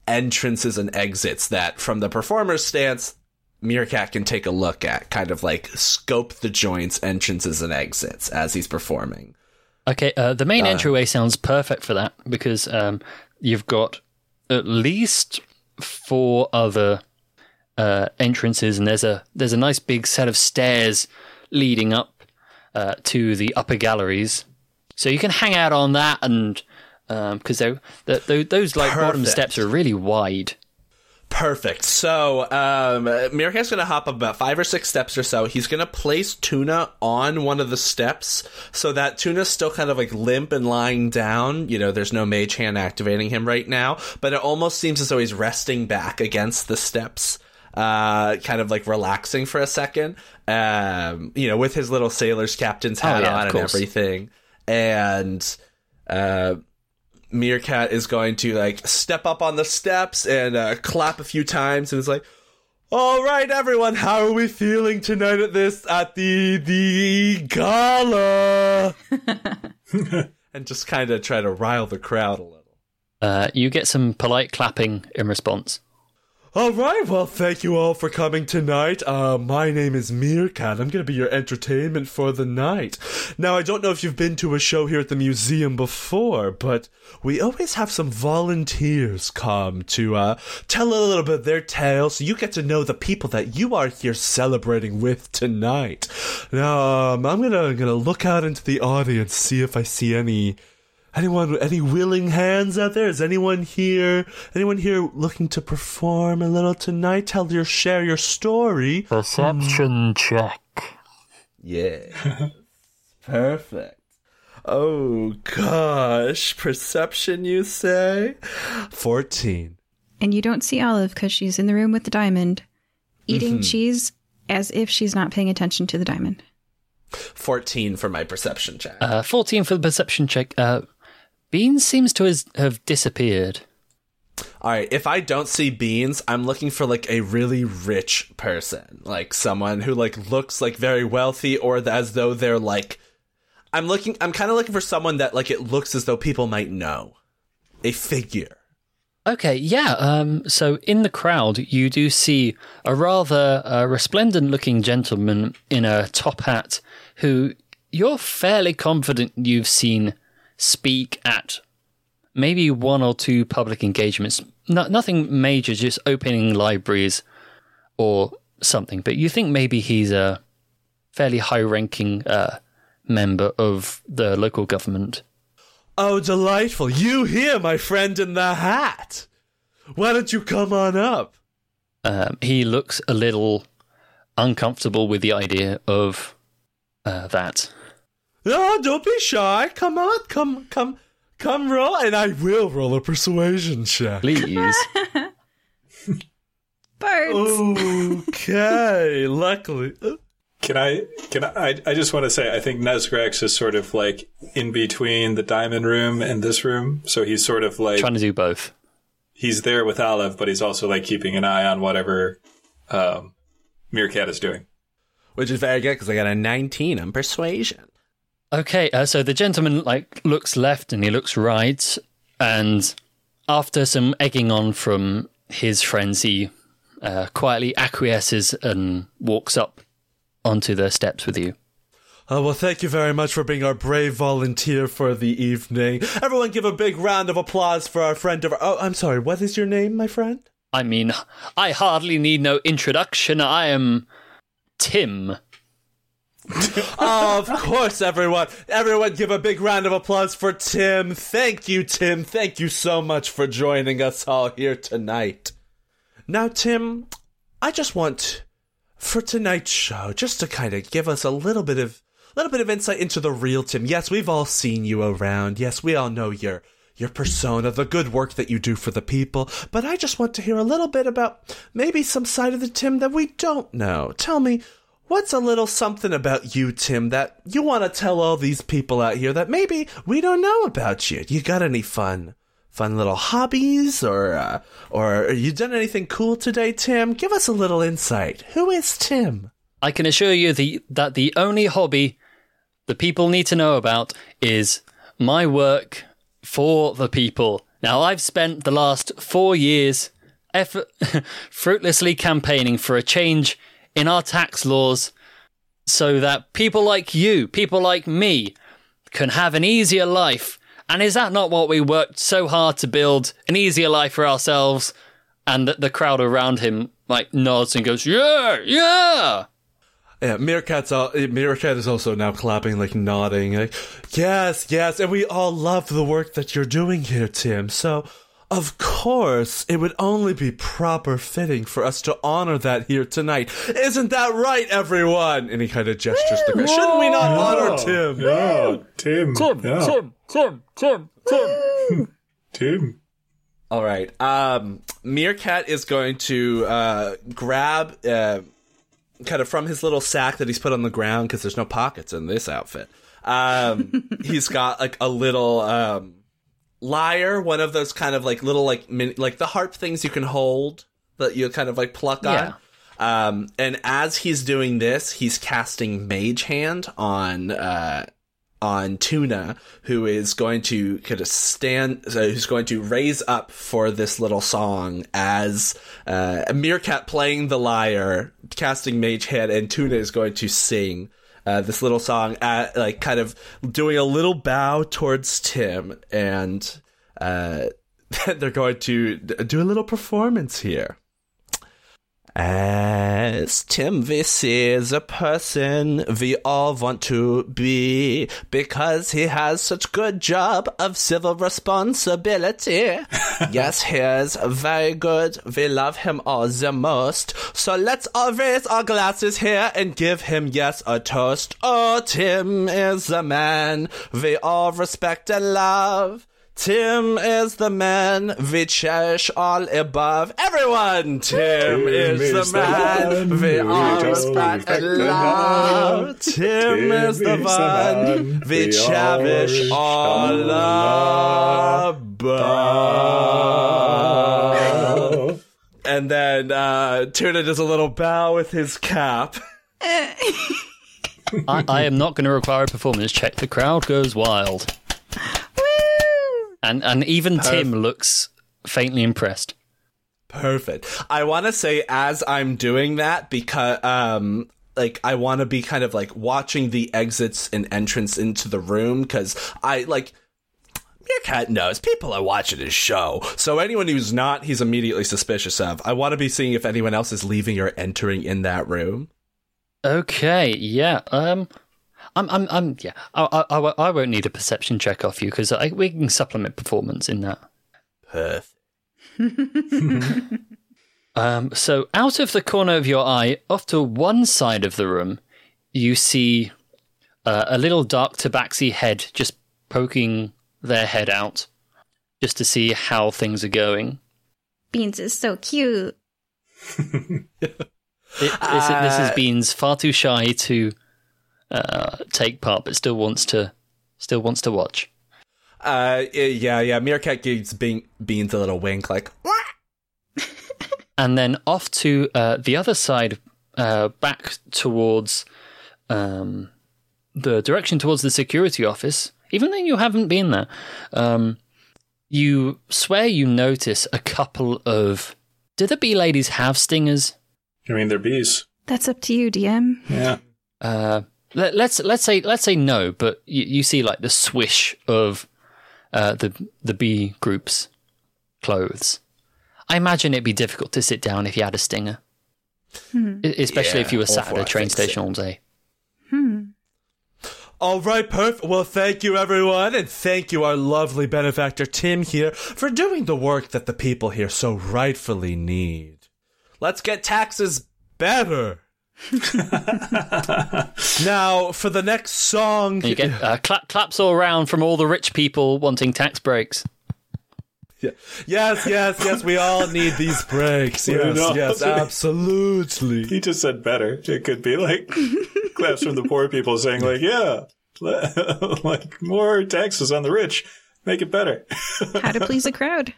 entrances and exits that, from the performer's stance, Meerkat can take a look at, kind of like scope the joints, entrances, and exits as he's performing. Okay, uh, the main entryway sounds perfect for that because um, you've got at least four other uh, entrances, and there's a there's a nice big set of stairs leading up uh, to the upper galleries, so you can hang out on that, and because they those like bottom steps are really wide. Perfect. So, um, Meerkat's gonna hop about five or six steps or so. He's gonna place Tuna on one of the steps so that Tuna's still kind of like limp and lying down. You know, there's no mage hand activating him right now, but it almost seems as though he's resting back against the steps. Uh, kind of like relaxing for a second, um, you know, with his little sailor's captain's hat Oh, yeah, on and course. everything. And uh, Meerkat is going to like step up on the steps and uh, clap a few times and is like, all right, everyone, how are we feeling tonight at this at the the gala? *laughs* and just kind of try to rile the crowd a little. Uh, you get some polite clapping in response. All right, well, thank you all for coming tonight. Uh, my name is Meerkat. I'm going to be your entertainment for the night. Now, I don't know if you've been to a show here at the museum before, but we always have some volunteers come to uh, tell a little bit of their tale so you get to know the people that you are here celebrating with tonight. Now, um, I'm going to gonna look out into the audience, see if I see any Anyone, any willing hands out there? Is anyone here? Anyone here looking to perform a little tonight? Tell your, share your story. Perception check. Yeah. *laughs* Perfect. Oh gosh, perception you say? 14. And you don't see Olive because she's in the room with the diamond, eating cheese as if she's not paying attention to the diamond. 14 for my perception check. Uh, 14 for the perception check. Uh, Beans seems to have disappeared. All right, if I don't see beans, I'm looking for like a really rich person, like someone who like looks like very wealthy or as though they're like I'm looking I'm kind of looking for someone that like it looks as though people might know. A figure. Okay, yeah. Um, so in the crowd, you do see a rather uh, resplendent looking gentleman in a top hat who you're fairly confident you've seen speak at maybe one or two public engagements. No, nothing major, just opening libraries or something. But you think maybe he's a fairly high ranking uh, member of the local government. Oh, delightful. You here, my friend in the hat. Why don't you come on up? Um, he looks a little uncomfortable with the idea of uh, that. Oh, don't be shy. Come on, come, come, come roll, and I will roll a persuasion check. Please. *laughs* Birds! Okay, *laughs* luckily. Can I? Can I? I, I just want to say, I think Nesgrax is sort of like in between the diamond room and this room, so he's sort of like Trying to do both. he's there with Olive, but he's also like keeping an eye on whatever um, Meerkat is doing. Which is very good because I got a 19 on persuasion. Okay, uh, so the gentleman like looks left and he looks right, and after some egging on from his friends, he uh, quietly acquiesces and walks up onto the steps with you. Oh, well, thank you very much for being our brave volunteer for the evening. Everyone give a big round of applause for our friend of our- Oh, I'm sorry, what is your name, my friend? I mean, I hardly need no introduction. I am Tim. Of course, everyone. Everyone give a big round of applause for Tim. Thank you, Tim. Thank you so much for joining us all here tonight. Now, Tim, I just want for tonight's show just to kind of give us a little bit of little bit of insight into the real Tim. Yes, we've all seen you around. Yes, we all know your your persona, the good work that you do for the people, but I just want to hear a little bit about maybe some side of the Tim that we don't know. Tell me, What's a little something about you, Tim, that you want to tell all these people out here that maybe we don't know about you? You got any fun, fun little hobbies, or uh, or you done anything cool today, Tim? Give us a little insight. Who is Tim? I can assure you the, that the only hobby the people need to know about is my work for the people. Now, I've spent the last four years effort- *laughs* fruitlessly campaigning for a change in our tax laws so that people like you, people like me, can have an easier life. And is that not what we worked so hard to build? An easier life for ourselves? And the, the crowd around him like nods and goes, "Yeah, yeah." Yeah, Meerkat's all, Meerkat is also now clapping, like nodding, like, yes, yes, and we all love the work that you're doing here, Tim. So, of course, it would only be proper fitting for us to honor that here tonight. Isn't that right, everyone? And he kind of gestures to the crowd. Shouldn't we not honor Tim? Yeah, Tim. Tim, yeah. Tim, Tim, Tim, Tim. *laughs* Tim. All right. Um, Meerkat is going to uh, grab, uh, kind of from his little sack that he's put on the ground because there's no pockets in this outfit. Um, *laughs* he's got like a little um, lyre, one of those kind of like little like min- like the harp things you can hold that you kind of like pluck Yeah. on. Um, and as he's doing this, he's casting Mage Hand on uh, on Tuna, who is going to kind of stand, so who's going to raise up for this little song as uh, a Meerkat playing the lyre, casting Mage Hand, and Tuna is going to sing. Uh, this little song, at, like kind of doing a little bow towards Tim, and uh, *laughs* they're going to do a little performance here. As Tim, this is a person we all want to be because he has such good job of civil responsibility. *laughs* yes, he is very good. We love him all the most. So let's all raise our glasses here and give him yes a toast. Oh, Tim is a man we all respect and love. Tim is the man we cherish all above. Everyone, Tim, is, is the man we we all all respect respect and and love. love. Tim, Tim is the is the one man we we cherish all above. And then uh, Tuna does a little bow with his cap. *laughs* I, I am not going to require a performance check. The crowd goes wild, Woo! And and even Tim looks faintly impressed. Perfect. I want to say as I'm doing that because um like I want to be kind of like watching the exits and entrance into the room cuz I like Meerkat knows people are watching his show. So anyone who's not he's immediately suspicious of. I want to be seeing if anyone else is leaving or entering in that room. Okay, yeah. Um, I'm, I'm, I'm yeah. I, I, I, I won't need a perception check off you because we can supplement performance in that. Perth. *laughs* Um, so out of the corner of your eye, off to one side of the room, you see uh, a little dark tabaxi head just poking their head out, just to see how things are going. Beans is so cute. It, this, this is Beans far too shy to uh, take part, but still wants to still wants to watch. Uh yeah, yeah, Meerkat gives Bean- Beans a little wink like *laughs* and then off to uh, the other side, uh, back towards um, the direction towards the security office. Even though you haven't been there, um, you swear you notice a couple of. Do the bee ladies have stingers? I mean, they're bees. That's up to you, DM. Yeah. Uh, let, let's let's say let's say no, but you, you see like the swish of uh, the the bee group's clothes. I imagine it'd be difficult to sit down if you had a stinger, E- especially if you were sat at a train station all day. All right, perfect. Well, thank you, everyone, and thank you, our lovely benefactor Tim here, for doing the work that the people here so rightfully need. Let's get taxes better. *laughs* now, for the next song, And you get uh, clap, claps all around from all the rich people wanting tax breaks. Yeah. Yes, yes, yes. We all need these breaks. *laughs* Yes, know. yes, *laughs* absolutely. He just said better. It could be like claps from the poor people saying, like, yeah, like more taxes on the rich. Make it better. How to please a crowd.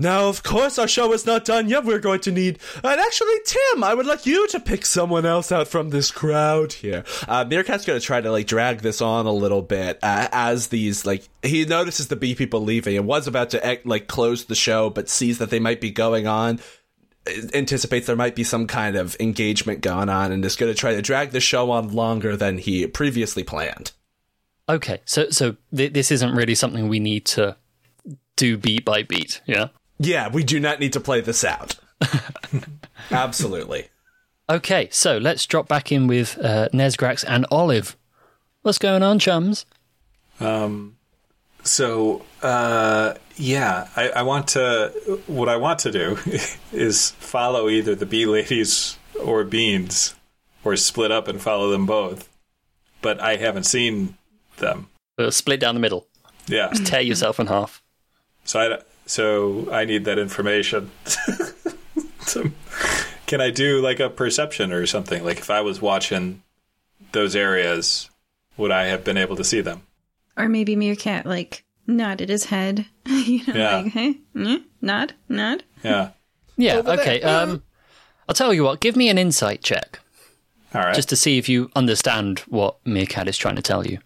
Now, of course, our show is not done yet. We're going to need, and actually, Tim, I would like you to pick someone else out from this crowd here. Uh, Meerkat's going to try to like drag this on a little bit uh, as these like he notices the bee people leaving and was about to like close the show, but sees that they might be going on. uh, Anticipates there might be some kind of engagement going on, and is going to try to drag the show on longer than he previously planned. Okay, so so th- this isn't really something we need to do beat by beat. Yeah. Yeah, we do not need to play this out. *laughs* Absolutely. Okay, so let's drop back in with uh, Nesgrax and Olive. What's going on, chums? Um, so, uh, yeah, I, I want to. What I want to do *laughs* is follow either the bee ladies or beans, or split up and follow them both. But I haven't seen them. Uh, split down the middle. Yeah. Tear yourself in half. So I, so I need that information. *laughs* So, can I do like a perception or something? Like if I was watching those areas, would I have been able to see them? Or maybe Meerkat like nodded his head. *laughs* you know, Yeah. like, hey, mm, nod, nod. Yeah. Yeah, Over there. okay. Um, I'll tell you what, give me an insight check All right. just to see if you understand what Meerkat is trying to tell you.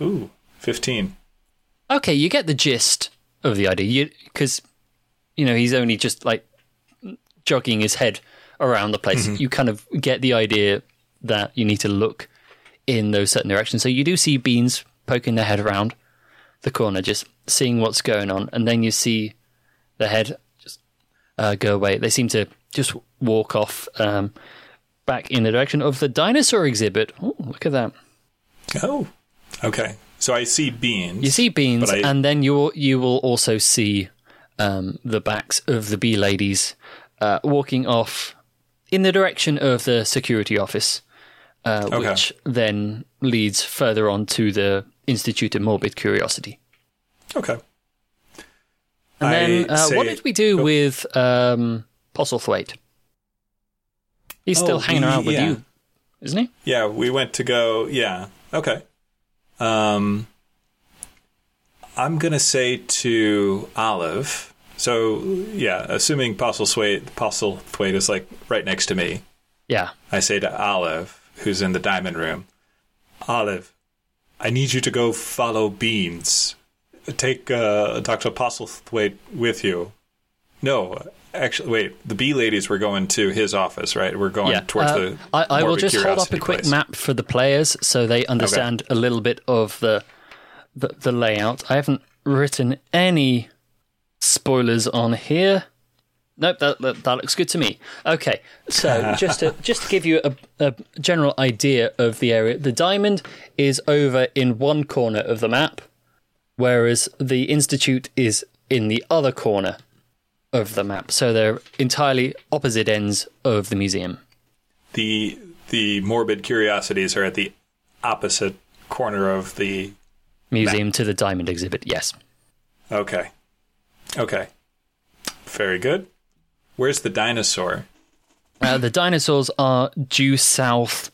Ooh, 15. Okay, you get the gist of the idea because you know he's only just like jogging his head around the place. You kind of get the idea that you need to look in those certain directions. So you do see beans poking their head around the corner, just seeing what's going on, and then you see the head just uh, go away. They seem to just walk off um, back in the direction of the dinosaur exhibit. Oh, look at that! Oh, okay. So I see beans. You see beans, I- and then you you will also see um, the backs of the bee ladies uh, walking off in the direction of the security office, uh, Okay. which then leads further on to the Institute of Morbid Curiosity. Okay. And then, I uh, what did we do oh. with um, Postlethwaite? He's still Oh, hanging he- around with yeah. you, isn't he? Yeah, we went to go. Yeah. Okay. Um, I'm gonna say to Olive. So yeah, assuming Postlethwaite, Postlethwaite is like right next to me. Yeah. I say to Olive, who's in the diamond room, Olive, I need you to go follow Beans. Take uh, Dr. Postlethwaite with you. No, actually, wait. The bee ladies were going to his office, right? We're going Yeah, towards uh, the. I, I will just hold up a quick place. map for the players so they understand a little bit of the, the the layout. I haven't written any spoilers on here. Nope, that, that that looks good to me. Okay, so *laughs* just to just to give you a, a general idea of the area, the diamond is over in one corner of the map, whereas the institute is in the other corner of the map. So they're entirely opposite ends of the museum. the the morbid curiosities are at the opposite corner of the museum to the diamond exhibit. Yes. okay okay very good where's the dinosaur Uh, the dinosaurs are due south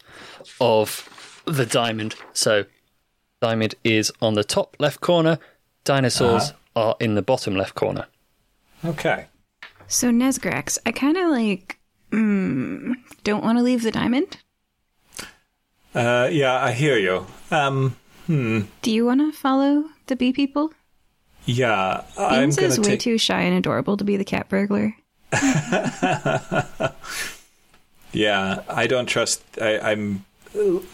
of the diamond. So, diamond is on the top left corner. Dinosaurs are in the bottom left corner. Okay So Nesgrax, I kind of like mm, don't want to leave the diamond. uh yeah i hear you um Do you want to follow the bee people? yeah i'm Beans is way take too shy and adorable to be the cat burglar. *laughs* yeah i don't trust I, i'm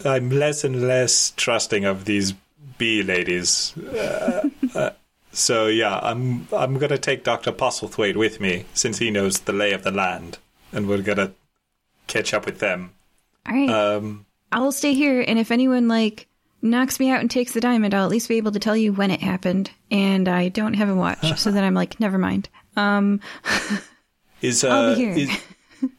i'm less and less trusting of these bee ladies uh, *laughs* uh, so yeah i'm i'm gonna take dr postlethwaite with me since he knows the lay of the land and we're gonna catch up with them All right, um I'll stay here, and if anyone like knocks me out and takes the diamond, I'll at least be able to tell you when it happened. And I don't have a watch, so then I'm like, never mind. Um, *laughs* Is uh, *laughs* I'll be here. is,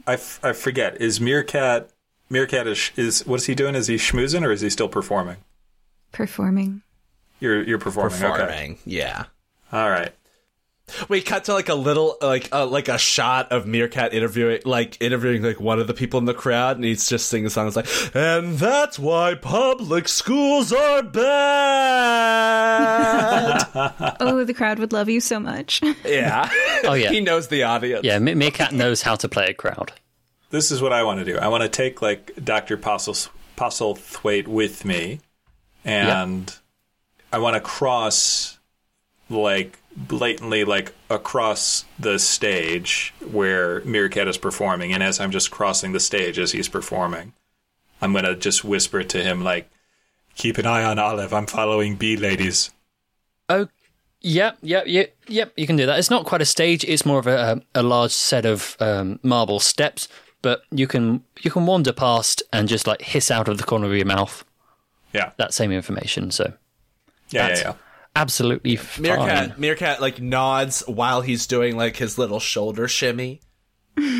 I, f- I forget. Is Meerkat Meerkat is is what is he doing? Is he schmoozing or is he still performing? performing. You're you're performing. Okay. Yeah. All right. We cut to like a little like uh, like a shot of Meerkat interviewing like interviewing like one of the people in the crowd, and he's just singing a song. It's like, and that's why public schools are bad. *laughs* Oh, the crowd would love you so much. *laughs* yeah. Oh, yeah. he knows the audience. Yeah, Me- Meerkat knows how to play a crowd. This is what I want to do. I want to take like Dr. Postle Postlethwaite with me, and I want to cross like blatantly like across the stage where Meerkat is performing, and as I'm just crossing the stage as he's performing, I'm gonna just whisper to him like, "Keep an eye on Olive. I'm following bee ladies." Oh, yep, yep, yep, yep. You can do that. It's not quite a stage. It's more of a, a large set of um, marble steps, but you can you can wander past and just like hiss out of the corner of your mouth Yeah, that same information. So yeah, That's- yeah, yeah. absolutely fine. Meerkat Meerkat like nods while he's doing like his little shoulder shimmy.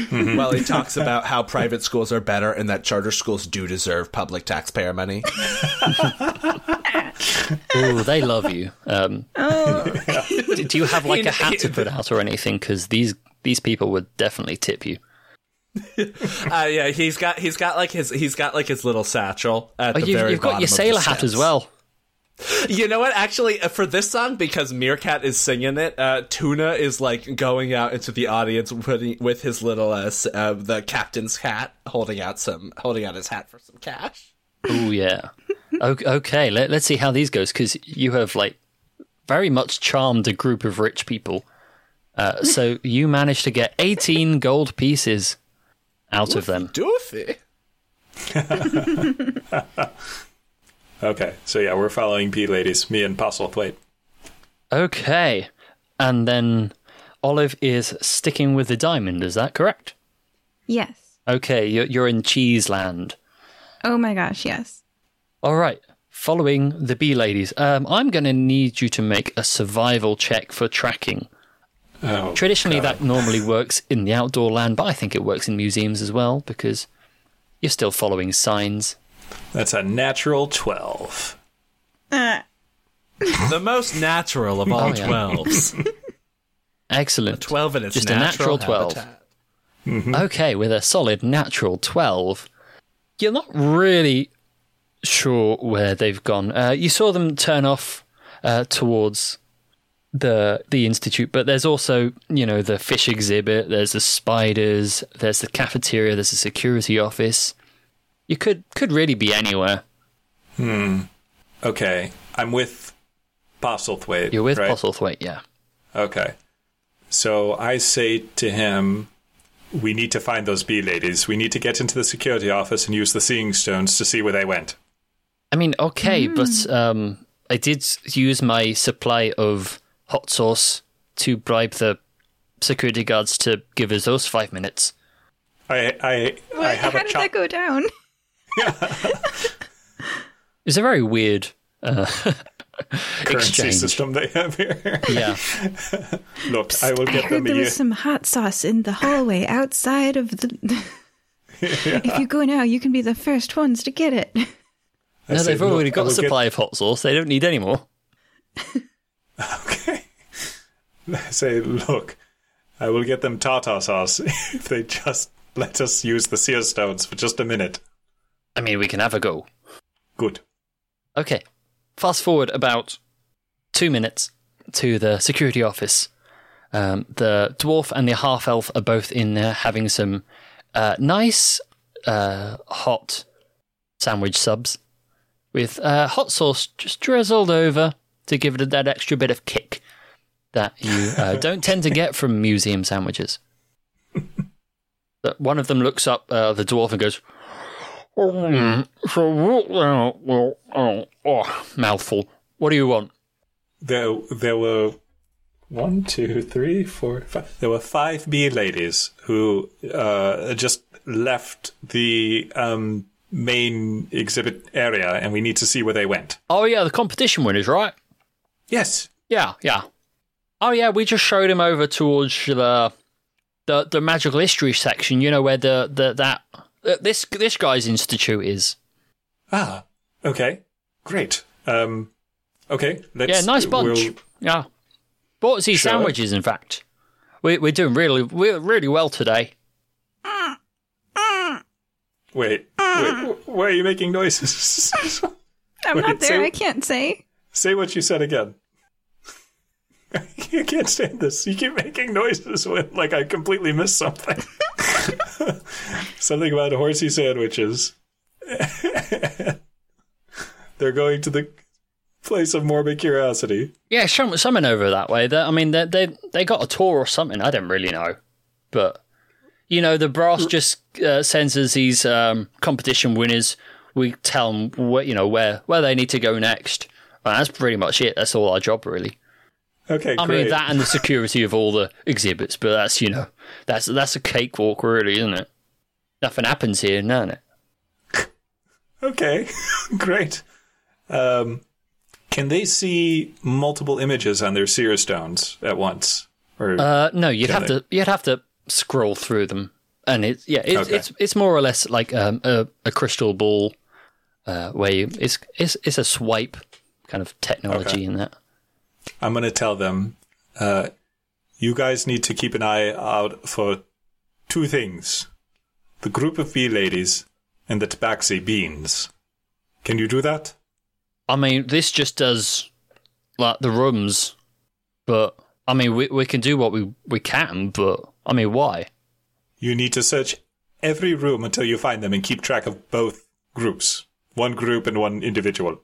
while he talks *laughs* about how private schools are better and that charter schools do deserve public taxpayer money. *laughs* Oh, they love you. Um, do *laughs* do you have like a hat to put out or anything? Because these these people would definitely tip you. Uh, yeah, he's got he's got like his he's got like his little satchel at Oh, the you've, very you've got your sailor hat as well. You know what? Actually, uh, for this song, because Meerkat is singing it, uh, Tuna is like going out into the audience with, with his little uh, s- uh, the captain's hat, holding out some holding out his hat for some cash. Oh yeah. Okay, let, let's see how these goes because you have like very much charmed a group of rich people. Uh, so you managed to get 18 gold pieces out of them. Doofy. *laughs* Okay, so yeah, we're following P ladies, me and Postlethwaite. Okay, and then Olive is sticking with the diamond. Is that correct? Yes. Okay, you're, you're in Cheeseland. Oh my gosh, yes. All right. Following the bee ladies, um, I'm going to need you to make a survival check for tracking. Oh, Traditionally, God. that normally works in the outdoor land, but I think it works in museums as well because you're still following signs. That's a natural 12. Uh, The most natural of all Oh, yeah. twelves. *laughs* Excellent. Twelve in its Just a natural 12. habitat. Okay, with a solid natural 12, you're not really sure where they've gone. Uh, you saw them turn off uh, towards the the institute, but there's also, you know, the fish exhibit, there's the spiders, there's the cafeteria, there's the security office. You could could really be anywhere. Hmm. Okay, I'm with Postlethwaite. You're with right? Postlethwaite, yeah. Okay. So I say to him, we need to find those bee ladies. We need to get into the security office and use the seeing stones to see where they went. I mean, okay, but um, I did use my supply of hot sauce to bribe the security guards to give us those five minutes. I I I what, have how a did chop. that go down? *laughs* *laughs* It's a very weird uh, *laughs* currency exchange. system they have here. Yeah. *laughs* Look, I will I heard them a there year. was some hot sauce in the hallway outside of the. If you go now, you can be the first ones to get it. I No, say, they've already "Look, got a will get- supply of hot sauce. They don't need any more. Okay. I say, look, I will get them tartar sauce if they just let us use the seer stones for just a minute. I mean, we can have a go. Good. Okay. Fast forward about two minutes to the security office. Um, the dwarf and the half elf are both in there having some uh, nice uh, hot sandwich subs with uh, hot sauce just drizzled over to give it that extra bit of kick that you uh, *laughs* don't tend to get from museum sandwiches. *laughs* One of them looks up uh, the dwarf and goes, "Mm, so what- uh, well, oh, oh, mouthful. What do you want? There, there were one, two, three, four, five. There were five bee ladies who uh, just left the um, main exhibit area, and we need to see where they went. Oh yeah, the competition winners, right? Yes. Yeah, yeah. Oh yeah, we just showed him over towards the the the magical history section. You know where the the that this this guy's institute is. Ah. Okay. Great. Um. Okay. Let's. Yeah, nice bunch. we'll- Yeah, bought these Sure. sandwiches. In fact, we, we're doing really we're really well today. Wait. Wait. Why are you making noises? *laughs* I'm Wait, not there. so- I can't say. Say what you said again. *laughs* I can't stand this. You keep making noises when, like, I completely missed something. *laughs* something about horsey sandwiches. *laughs* They're going to the place of morbid curiosity. Yeah, some, someone over that way. They, I mean, they they they got a tour or something. I don't really know, but you know, the brass just uh, sends us these um, competition winners. We tell them where you know where where they need to go next. And that's pretty much it. That's all our job, really. Okay, I great. mean, that and the security of all the exhibits, but that's you know, that's that's a cakewalk, really, isn't it? Nothing happens here, none. It. *laughs* Okay, *laughs* great. Um, can they see multiple images on their seer stones at once? Or Uh, no, you'd have they? to you'd have to scroll through them, and it's yeah, it's Okay. it's it's more or less like um, a a crystal ball, uh, where you it's it's it's a swipe kind of technology Okay. in that. I'm going to tell them, uh, you guys need to keep an eye out for two things the group of bee ladies and the tabaxi beans. Can you do that? I mean, this just does like the rooms, but I mean, we we can do what we we can, but I mean, why? You need to search every room until you find them and keep track of both groups one group and one individual.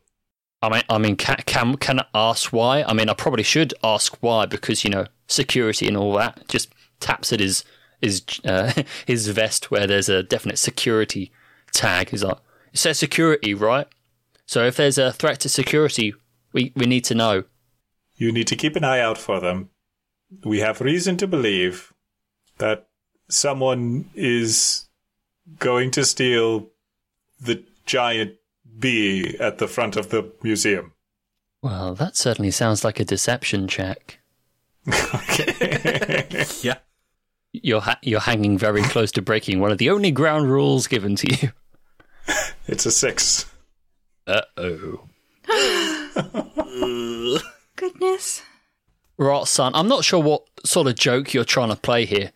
I mean, I mean, can can can I ask why? I mean, I probably should ask why because you know security and all that. Just taps at his his uh, *laughs* his vest where there's a definite security tag. He's like, it says security, right? So if there's a threat to security, we we need to know. You need to keep an eye out for them. We have reason to believe that someone is going to steal the giant bee at the front of the museum. Well, that certainly sounds like a deception check. *laughs* Yeah. You're ha- you're hanging very close to breaking one of the only ground rules given to you. It's a six. Uh oh. *gasps* Goodness. Right, son. I'm not sure what sort of joke you're trying to play here,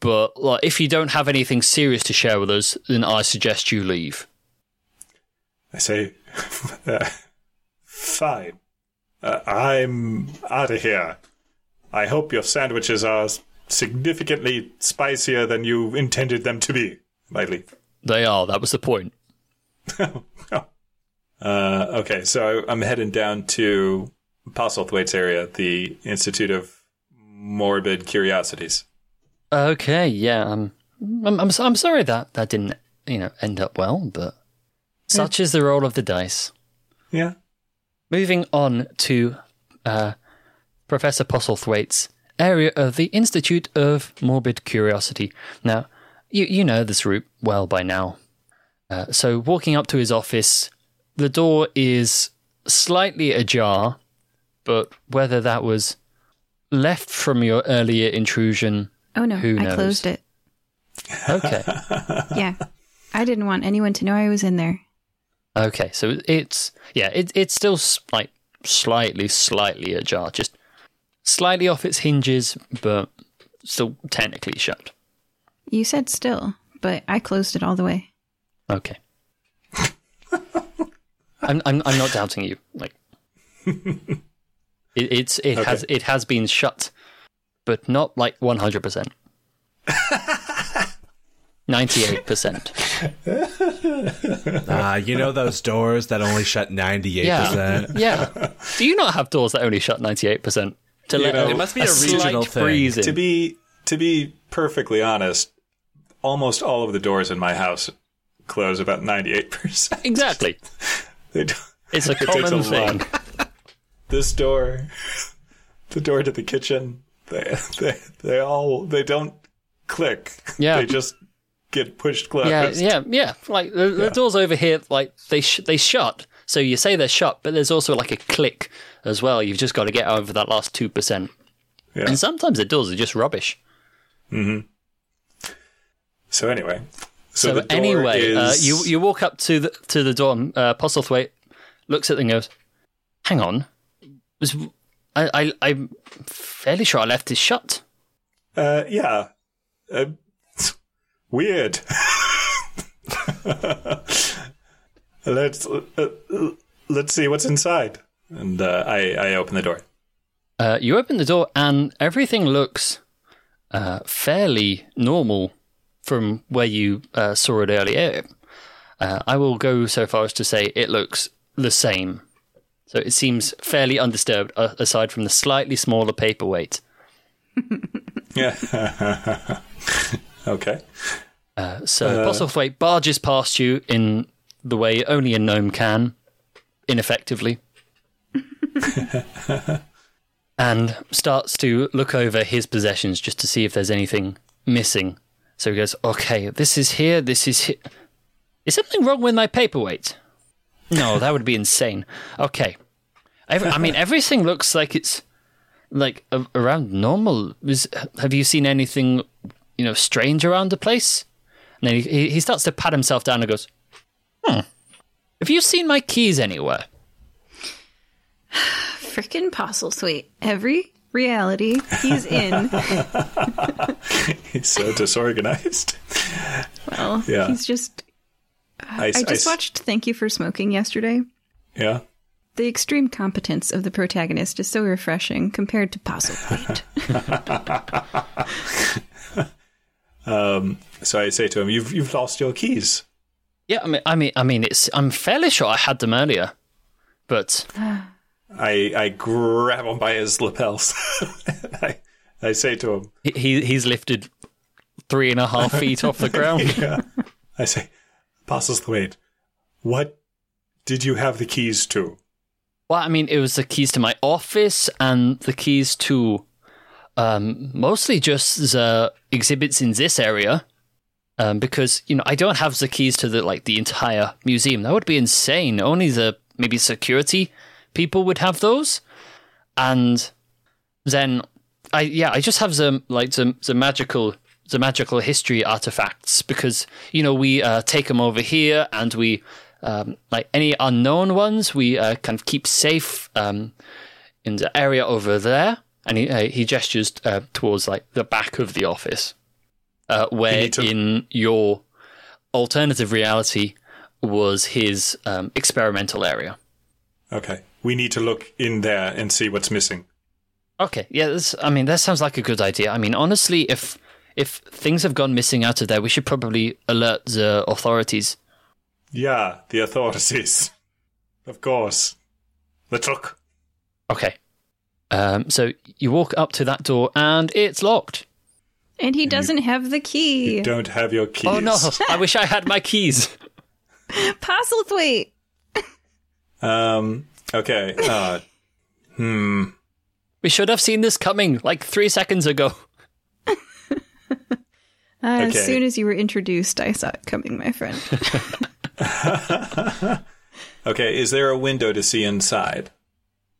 but like, if you don't have anything serious to share with us, then I suggest you leave. I say, *laughs* uh, fine. Uh, I'm out of here. I hope your sandwiches are significantly spicier than you intended them to be. I leave. They are. That was the point. *laughs* Uh, okay, so I'm heading down to Postlethwaite's area, the Institute of Morbid Curiosities. Okay. Yeah. Um, I'm. I'm. I'm sorry that that didn't you know end up well, but such is the roll of the dice. Yeah. Moving on to uh, Professor Postlethwaite's area of the Institute of Morbid Curiosity. Now, you you know this route well by now. Uh, so, walking up to his office, the door is slightly ajar, but whether that was left from your earlier intrusion, Oh no, Who I closed it. okay, *laughs* Yeah. I didn't want anyone to know I was in there. Okay. So it's yeah, it, it's still like slightly, slightly ajar, just slightly off its hinges, but still technically shut. You said still, but I closed it all the way. Okay. *laughs* I'm, I'm I'm not doubting you. Like it, it's it has it has been shut, but not like one hundred percent. *laughs* Ninety eight percent. *laughs* Ah, you know those doors that only shut 98%? Yeah, yeah. Do you not have doors that only shut ninety eight percent? To let know, it must be a slight regional thing. breeze. To be to be perfectly honest, almost all of the doors in my house close about ninety eight percent. exactly. *laughs* They don't. It's a *laughs* It common a thing. lot. This door, the door to the kitchen, they they they all they don't click. Yeah. they just get pushed closed. Yeah, yeah, yeah. Like the, the doors over here, like they sh- they shut. So you say they're shut, but there's also like a click as well. You've just got to get over that last two percent. Yeah. And sometimes the doors are just rubbish. So anyway, so, So, the door anyway, uh, you you walk up to the to the door. and, Uh, Postlethwaite looks at it and goes, "Hang on, was I, I I'm fairly sure I left this shut." uh, yeah, uh, weird. *laughs* let's uh, let's see what's inside. And uh, I I open the door. Uh, you open the door and everything looks uh, fairly normal from where you uh, saw it earlier. Uh, I will go so far as to say it looks the same. So it seems fairly undisturbed, uh, aside from the slightly smaller paperweight. Yeah. *laughs* *laughs* okay. Uh, so Postlethwaite uh, barges past you in the way only a gnome can, ineffectively, *laughs* and starts to look over his possessions just to see if there's anything missing. So he goes, "Okay, this is here. This is here. Is something wrong with my paperweight? No, that would be insane. Okay, Every, I mean *laughs* everything looks like it's like a, around normal. Is, have you seen anything, you know, strange around the place?" And then he, he, he starts to pat himself down and goes, Hmm, have you seen my keys anywhere? Freaking *sighs* Frickin' Postlethwaite. Every reality he's in. He's so disorganized. Well, Yeah. he's just. I, I just watched Thank You for Smoking yesterday. Yeah. The extreme competence of the protagonist is so refreshing compared to *laughs* Postlethwaite. So I say to him, "You've you've lost your keys." Yeah, I mean, I mean, I mean, it's. I'm fairly sure I had them earlier, but *sighs* I I grab him by his lapels. *laughs* I I say to him, he- he he's lifted three and a half *laughs* feet off the ground. *laughs* yeah. I say, Postlethwaite, what did you have the keys to? Well, I mean, it was the keys to my office and the keys to um, mostly just the exhibits in this area. Um, because you know, I don't have the keys to the like the entire museum. That would be insane. Only the maybe security people would have those, and then I yeah, I just have the like the the magical the magical history artifacts because you know we uh, take them over here and we um, like any unknown ones we uh, kind of keep safe um, in the area over there and he uh, he gestures uh, towards like the back of the office uh, where to- in your alternative reality was his um, experimental area. Okay, we need to look in there and see what's missing. Okay, yeah, this, I mean that sounds like a good idea. I mean, honestly, if if things have gone missing out of there, we should probably alert the authorities. Yeah, the authorities. Of course. Let's look. Okay. Um, so you walk up to that door and it's locked. and he doesn't have the key. Don't have your keys. Oh no! *laughs* I wish I had my keys. Postlethwaite! *laughs* Um. Okay. Uh. hmm. We should have seen this coming like three seconds ago. *laughs* Uh, Okay. As soon as you were introduced, I saw it coming, my friend. Okay. Is there a window to see inside?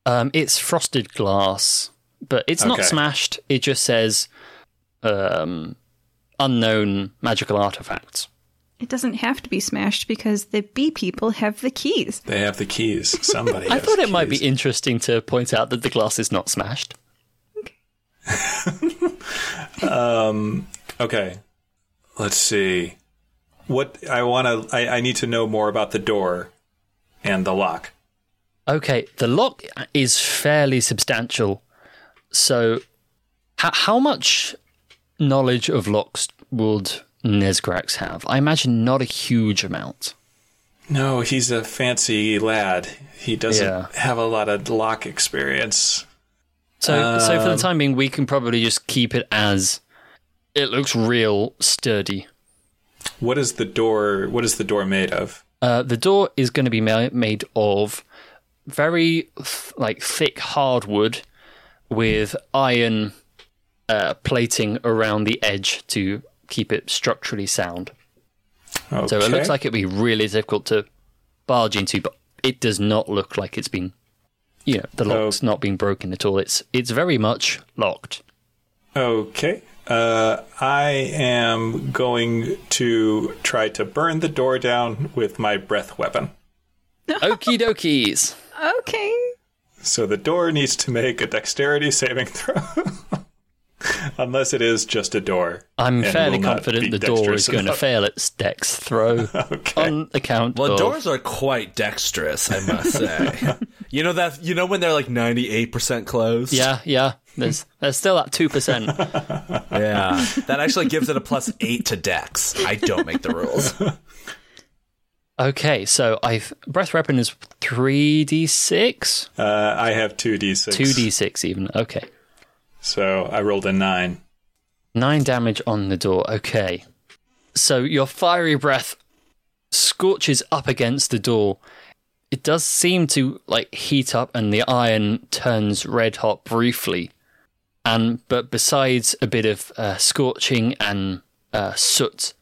Um, it's frosted glass, but it's not smashed. It just says um, unknown magical artifacts. it doesn't have to be smashed because the bee people have the keys. They have the keys. Somebody. *laughs* I thought it might be interesting to point out that the glass is not smashed. *laughs* Okay. Let's see. What I want to. I, I need to know more about the door and the lock. Okay, the lock is fairly substantial. So, h- how much knowledge of locks would Nesgrax have? I imagine not a huge amount. No, he's a fancy lad. He doesn't Yeah. have a lot of lock experience. So, so for the Um, time being, we can probably just keep it as it looks real sturdy. What is the door? What is the door made of? Uh, the door is going to be ma- made of very th- like thick hardwood with iron uh, plating around the edge to keep it structurally sound. Okay. So it looks like it'd be really difficult to barge into, but it does not look like it's been, you know, the lock's not been broken at all. It's it's very much locked. Okay. Uh, I am going to try to burn the door down with my breath weapon. Okie dokies. Okay. So the door needs to make a dexterity saving throw. *laughs* Unless it is just a door. I'm and fairly confident the door is going to fail its dex throw *laughs* Okay. on account Well, of doors are quite dexterous, I must say. *laughs* you know that you know when they're like ninety eight percent closed. Yeah, yeah. There's there's still that two percent. yeah. That actually gives it a plus eight to dex. I don't make the rules. Okay, so I've breath weapon is three d six, Uh, I have 2d6. two d six even. Okay, So I rolled a 9. nine damage on the door. Okay, so your fiery breath scorches up against the door. It does seem to like heat up, and the iron turns red hot briefly. And but besides a bit of uh, scorching and uh, soot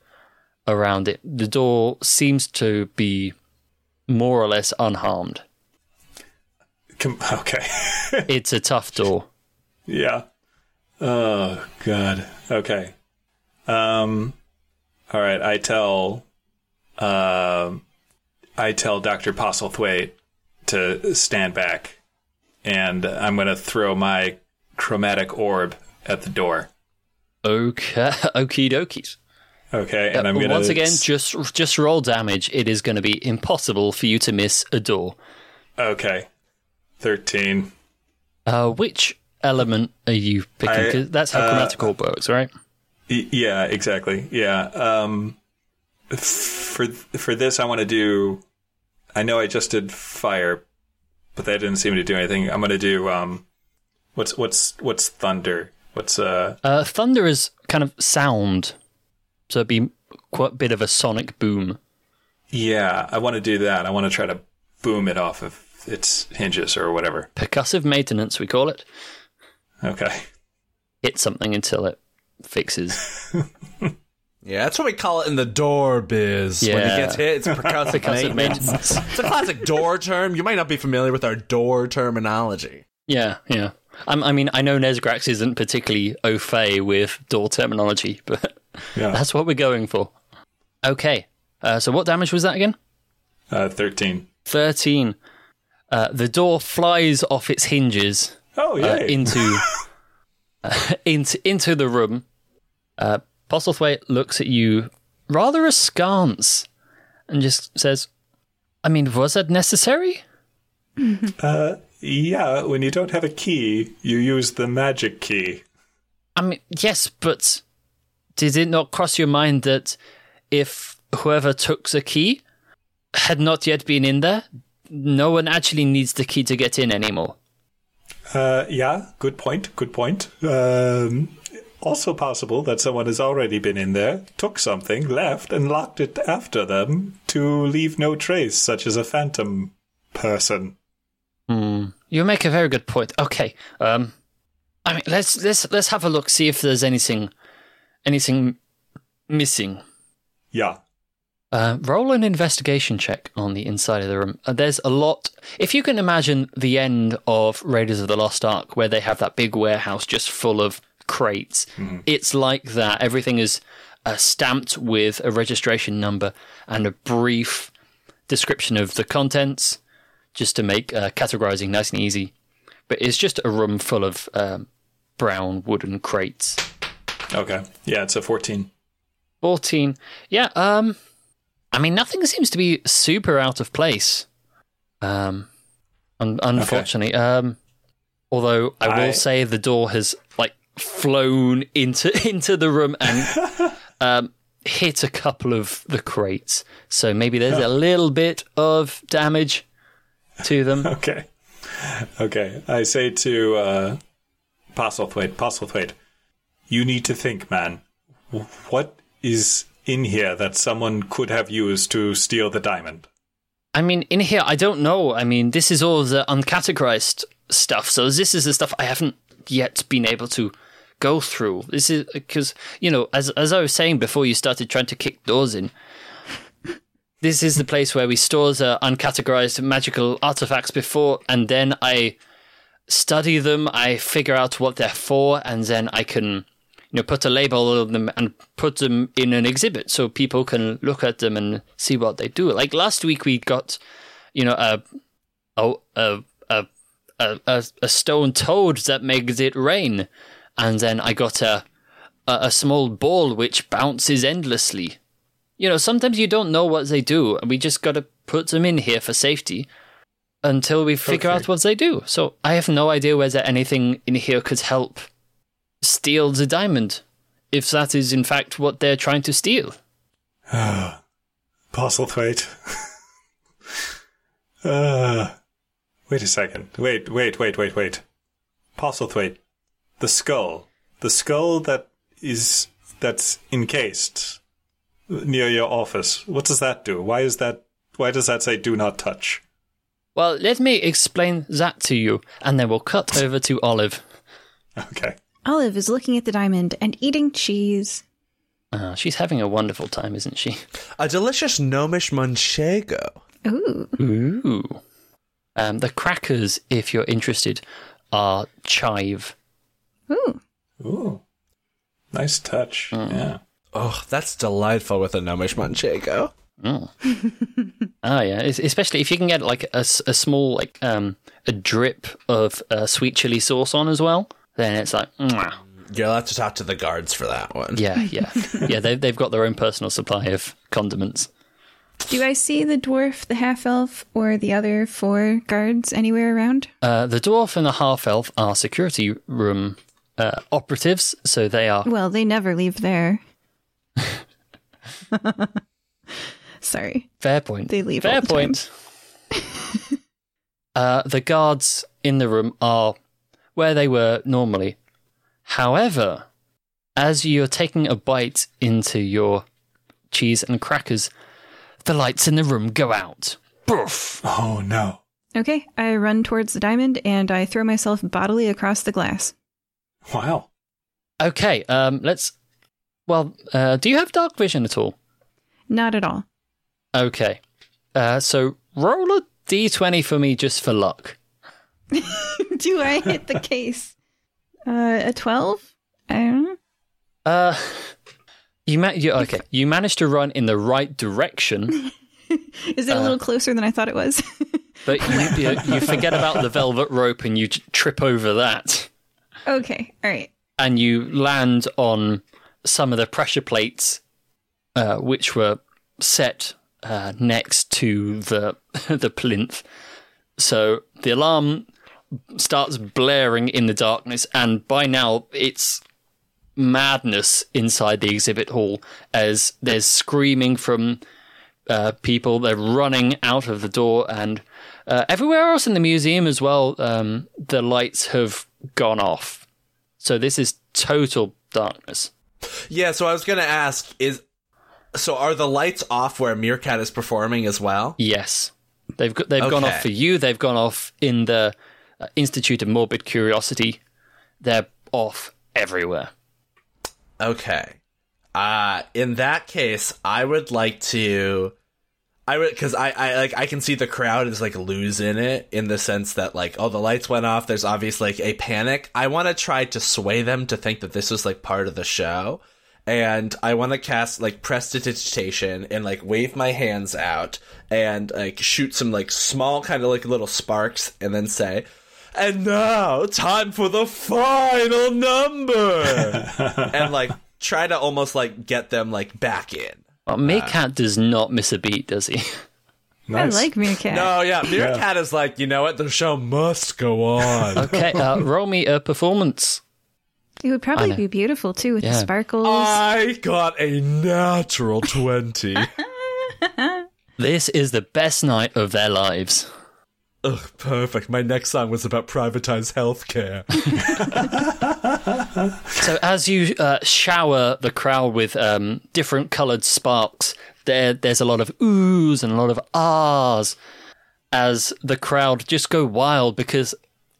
around it, the door seems to be more or less unharmed. Okay. *laughs* It's a tough door. yeah. Oh, God. Okay. Um, all right. I tell, um, I tell Dr. Postlethwaite to stand back and I'm going to throw my chromatic orb at the door. Okay, *laughs* okie dokies. Okay, and I'm going to once again, just just roll damage. It is going to be impossible for you to miss a door. okay, thirteen. Uh, which element are you picking? I- 'Cause that's how uh, orb works, right? Y- Yeah, exactly. Yeah. Um, for for this, I want to do. I know I just did fire, but that didn't seem to do anything. I'm going to do um, what's what's what's thunder? What's uh? Uh, thunder is kind of sound, so it'd be quite a bit of a sonic boom. Yeah, I want to do that. I want to try to boom it off of its hinges or whatever. Percussive maintenance, we call it. Okay. Hit something until it fixes. *laughs* Yeah, that's what we call it in the door biz. Yeah. When it gets hit, it's percussive, Percussive maintenance. maintenance. It's a classic door term. You might not be familiar with our door terminology. Yeah, yeah. I'm, I mean, I know Nesgrax isn't particularly au fait with door terminology, but Yeah. *laughs* that's what we're going for. Okay. Uh, so what damage was that again? Uh, Thirteen. 13. Uh, the door flies off its hinges Oh uh, yay! into, *laughs* uh, into into the room. Uh, Postlethwaite looks at you rather askance and just says, I mean, was that necessary? *laughs* yeah, when you don't have a key, you use the magic key. I mean, yes, but did it not cross your mind that if whoever took the key had not yet been in there, no one actually needs the key to get in anymore? Uh, yeah, good point. Good point. Um, also possible that someone has already been in there, took something, left, and locked it after them to leave no trace, such as a phantom person. You make a very good point. Okay, um, I mean, let's let's let's have a look, see if there's anything anything missing. Yeah. Uh, roll an investigation check on the inside of the room. Uh, there's a lot. If you can imagine the end of Raiders of the Lost Ark, where they have that big warehouse just full of crates, it's like that. Everything is uh, stamped with a registration number and a brief description of the contents, just to make uh, categorizing nice and easy. But it's just a room full of um, brown wooden crates. Okay. Yeah, it's a 14. 14. Yeah, um I mean nothing seems to be super out of place. Um un- unfortunately. Um although I will I- say the door has like flown into *laughs* into the room and *laughs* um hit a couple of the crates. So maybe there's a little bit of damage to them. *laughs* Okay. Okay. I say to uh, Postlethwaite, Postlethwaite, you need to think, man. What is in here that someone could have used to steal the diamond? I mean, in here, I don't know. I mean, this is all the uncategorized stuff. So this is the stuff I haven't yet been able to go through. This is because you know, as as I was saying before, you started trying to kick doors in. This is the place where we store the uncategorized magical artifacts before, and then I study them. I figure out what they're for, and then I can you know, put a label on them and put them in an exhibit so people can look at them and see what they do. Like last week, we got, you know, a a a a a, a, stone toad that makes it rain, and then I got a, a a small ball which bounces endlessly. You know, sometimes you don't know what they do, and we just got to put them in here for safety until we figure Okay. out what they do. So I have no idea whether anything in here could help steal the diamond, if that is in fact what they're trying to steal. Postlethwaite. uh, *laughs* wait a second. Wait, wait, wait, wait, wait. Postlethwaite. The skull. The skull that is that's encased near your office. What does that do? Why is that why does that say do not touch? Well, let me explain that to you, and then we'll cut over to Olive. Okay. Olive is looking at the diamond and eating cheese. Uh, she's having a wonderful time, isn't she? A delicious gnomish manchego. Ooh. Ooh. Um, the crackers, if you're interested, are chive. Ooh. Ooh. Nice touch. Yeah. Oh, that's delightful with a gnomish manchego. Oh, *laughs* oh yeah. Es- Especially if you can get like a small like um a drip of uh, sweet chili sauce on as well, then it's like, mwah. You'll have to talk to the guards for that one. yeah, yeah, *laughs* yeah. They've they've got their own personal supply of condiments. Do I see the dwarf, the half elf, or the other four guards anywhere around? Uh, the dwarf and the half elf are security room uh, operatives, so they are Well, they never leave there. *laughs* Sorry. Fair point. They leave Fair all the time. point. *laughs* uh, the guards in the room are where they were normally. However, as you're taking a bite into your cheese and crackers, the lights in the room go out. Boof! Oh no. Okay, I run towards the diamond and I throw myself bodily across the glass. Wow. Okay, um, let's. Well, uh, do you have dark vision at all? Not at all. Okay. Uh, so roll a d20 for me just for luck. *laughs* Do I hit the case? Uh, a 12? I don't. Uh, you, ma- you okay? You managed to run in the right direction, *laughs* Is it a little closer than I thought it was? *laughs* but you, you, you forget about the velvet rope and you trip over that, okay, all right. and you land on some of the pressure plates, uh, which were set uh, next to the the plinth. So the alarm starts blaring in the darkness, and by now it's madness inside the exhibit hall as there's screaming from uh, people. They're running out of the door, and uh, everywhere else in the museum as well, um, the lights have gone off. So this is total darkness. Yeah, so I was gonna ask, is so are the lights off where Meerkat is performing as well? Yes, they've got, they've gone off for you. They've gone off in the uh, Institute of Morbid Curiosity. They're off everywhere. Okay. Uh in that case, I would like to I would because I, I like I can see the crowd is like losing it in the sense that like oh the lights went off. There's obviously like a panic. I want to try to sway them to think that this was like part of the show, and I want to cast like prestidigitation and like wave my hands out and like shoot some like small kind of like little sparks and then say. And now, time for the final number, *laughs* and like try to almost like get them like back in. Well, Meerkat does not miss a beat, does he? *laughs* Nice. I like Meerkat. No, yeah, Meerkat is like, you know what? The show must go on. *laughs* Okay, uh, roll me a performance. It would probably be beautiful too with the sparkles. I got a natural 20. This is the best night of their lives. Ugh, perfect. My next song was about privatized healthcare. *laughs* So as you uh, shower the crowd with um, different coloured sparks, there there's a lot of oohs and a lot of ahs as the crowd just go wild because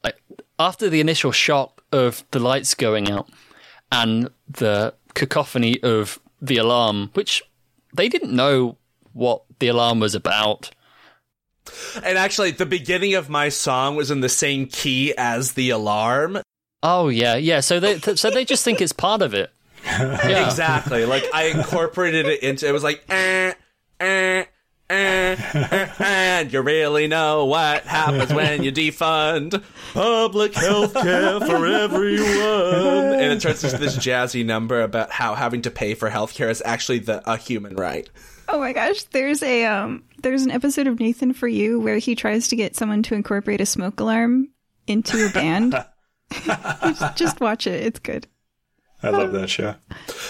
like, after the initial shock of the lights going out and the cacophony of the alarm, which they didn't know what the alarm was about. And actually, the beginning of my song was in the same key as the alarm. Oh yeah, yeah. So they so they just think it's part of it. *laughs* Yeah. Exactly. Like, I incorporated it into it was like, eh, eh. Eh, eh, and you really know what happens when you defund public health care for everyone. And it turns into this jazzy number about how having to pay for health care is actually the a human right. Oh my gosh, there's a um there's an episode of Nathan for You where he tries to get someone to incorporate a smoke alarm into a band. *laughs* just, just watch it. It's good. I love that show.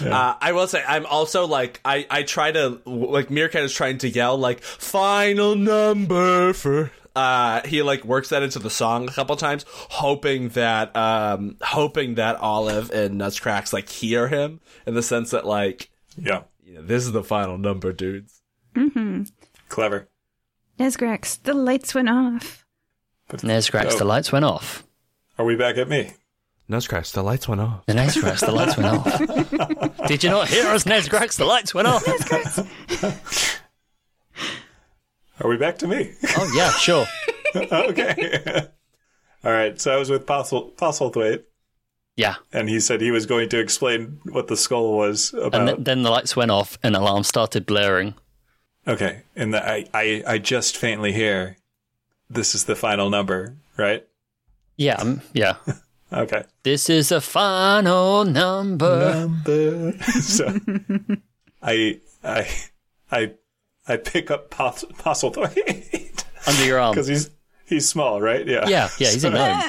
Uh, I will say, I'm also like, I, I try to, like, Meerkat is trying to yell, like, final number for, uh, he, like, works that into the song a couple times, hoping that, um, hoping that Olive and Nesgrax, like, hear him in the sense that, like, Yeah. You know, this is the final number, dudes. Mm-hmm. Clever. Nesgrax, the lights went off. Nesgrax, Oh. the lights went off. Are we back at me? Nesgrax, the lights went off. The Nesgrax, the lights went off. *laughs* Did you not hear us, Nesgrax? The lights went off. *laughs* Are we back to me? Oh yeah, sure. *laughs* okay. All right. So I was with Postle, Postlethwaite, Yeah. and he said he was going to explain what the skull was about. And th- then the lights went off and alarm started blaring. Okay, and the, I, I I just faintly hear. This is the final number, right? Yeah, um, yeah. *laughs* Okay. This is a final number. Number. *laughs* so, I I I I pick up Pos- Postlethwaite *laughs* Under your arm. because he's he's small, right? Yeah. Yeah, yeah, he's a gnome.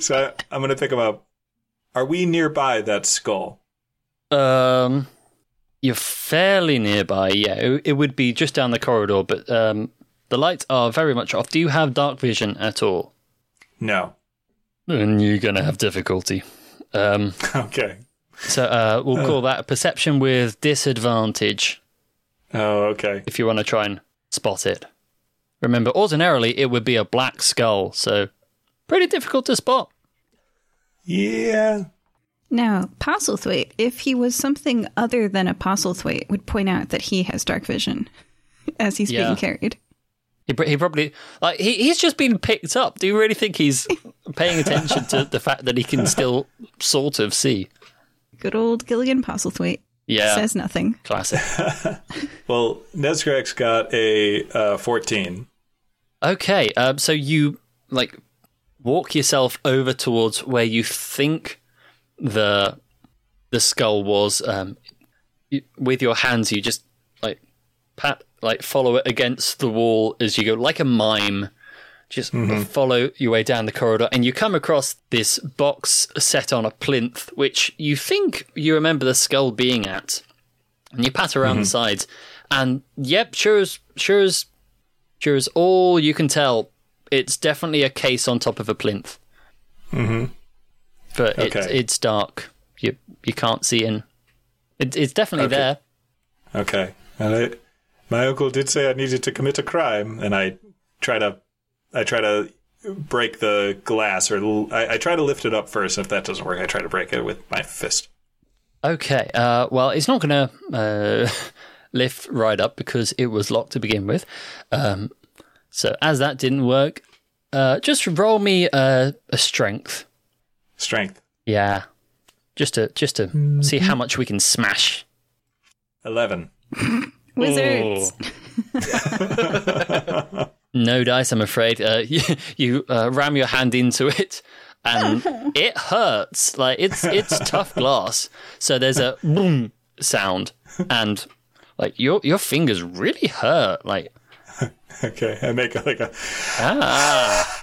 So I, I'm gonna pick him up. Are we nearby that skull? Um, you're fairly nearby. Yeah, it, it would be just down the corridor, but um, the lights are very much off. Do you have dark vision at all? No. Then you're gonna have difficulty. Um, *laughs* Okay. so uh, we'll call that a perception with disadvantage Oh, okay. if you want to try and spot it. Remember, ordinarily it would be a black skull, so pretty difficult to spot. Yeah. Now, Postlethwaite, if he was something other than a Postlethwaite, would point out that he has dark vision *laughs* as he's Yeah. being carried. He, he probably like he, he's just been picked up. Do you really think he's *laughs* paying attention to the fact that he can still sort of see? Good old Gilligan Postlethwaite Yeah, says nothing. classic. *laughs* Well, Nesgrax got a uh, 14. Okay, um, so you like walk yourself over towards where you think the the skull was. Um, you, with your hands, you just like pat, like follow it against the wall as you go, like a mime. Just follow your way down the corridor, and you come across this box set on a plinth, which you think you remember the skull being at. And you pat around the sides, and yep, sure as sure as sure as all you can tell, it's definitely a case on top of a plinth. Mm-hmm. But it's Okay. it's dark. You you can't see in. It, it's definitely Okay. there. Okay. And I, my uncle did say I needed to commit a crime, and I try to, I try to break the glass, or I try to lift it up first. If that doesn't work, I try to break it with my fist. Okay. Uh, well, it's not going to uh, *laughs* lift right up because it was locked to begin with. Um, so as that didn't work, uh, just roll me a, a strength. Strength Yeah. Just to just to see how much we can smash. eleven. *laughs* Wizards. *laughs* No dice, I'm afraid. Uh, *laughs* you you uh, ram your hand into it, and it hurts. Like it's it's tough glass. So there's a boom sound, and like your your fingers really hurt. Like *laughs* Okay, I make a, like a. ah,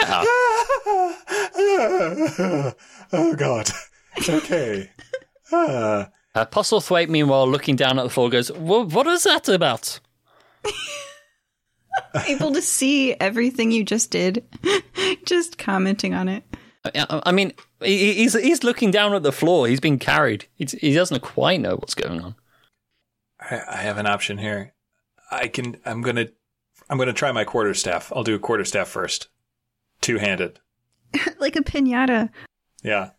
yeah. *laughs* oh God. Okay. *laughs* Ah. Uh, Postlethwaite, meanwhile, looking down at the floor, goes, "Wha- "What is that about?" Able to see everything you just did. just commenting on it. I, I mean, he, he's he's looking down at the floor. He's been carried. He's, he doesn't quite know what's going on. I, I have an option here. I can. I'm gonna. I'm gonna try my quarterstaff. I'll do a quarterstaff first. Two handed. *laughs* like a pinata. Yeah.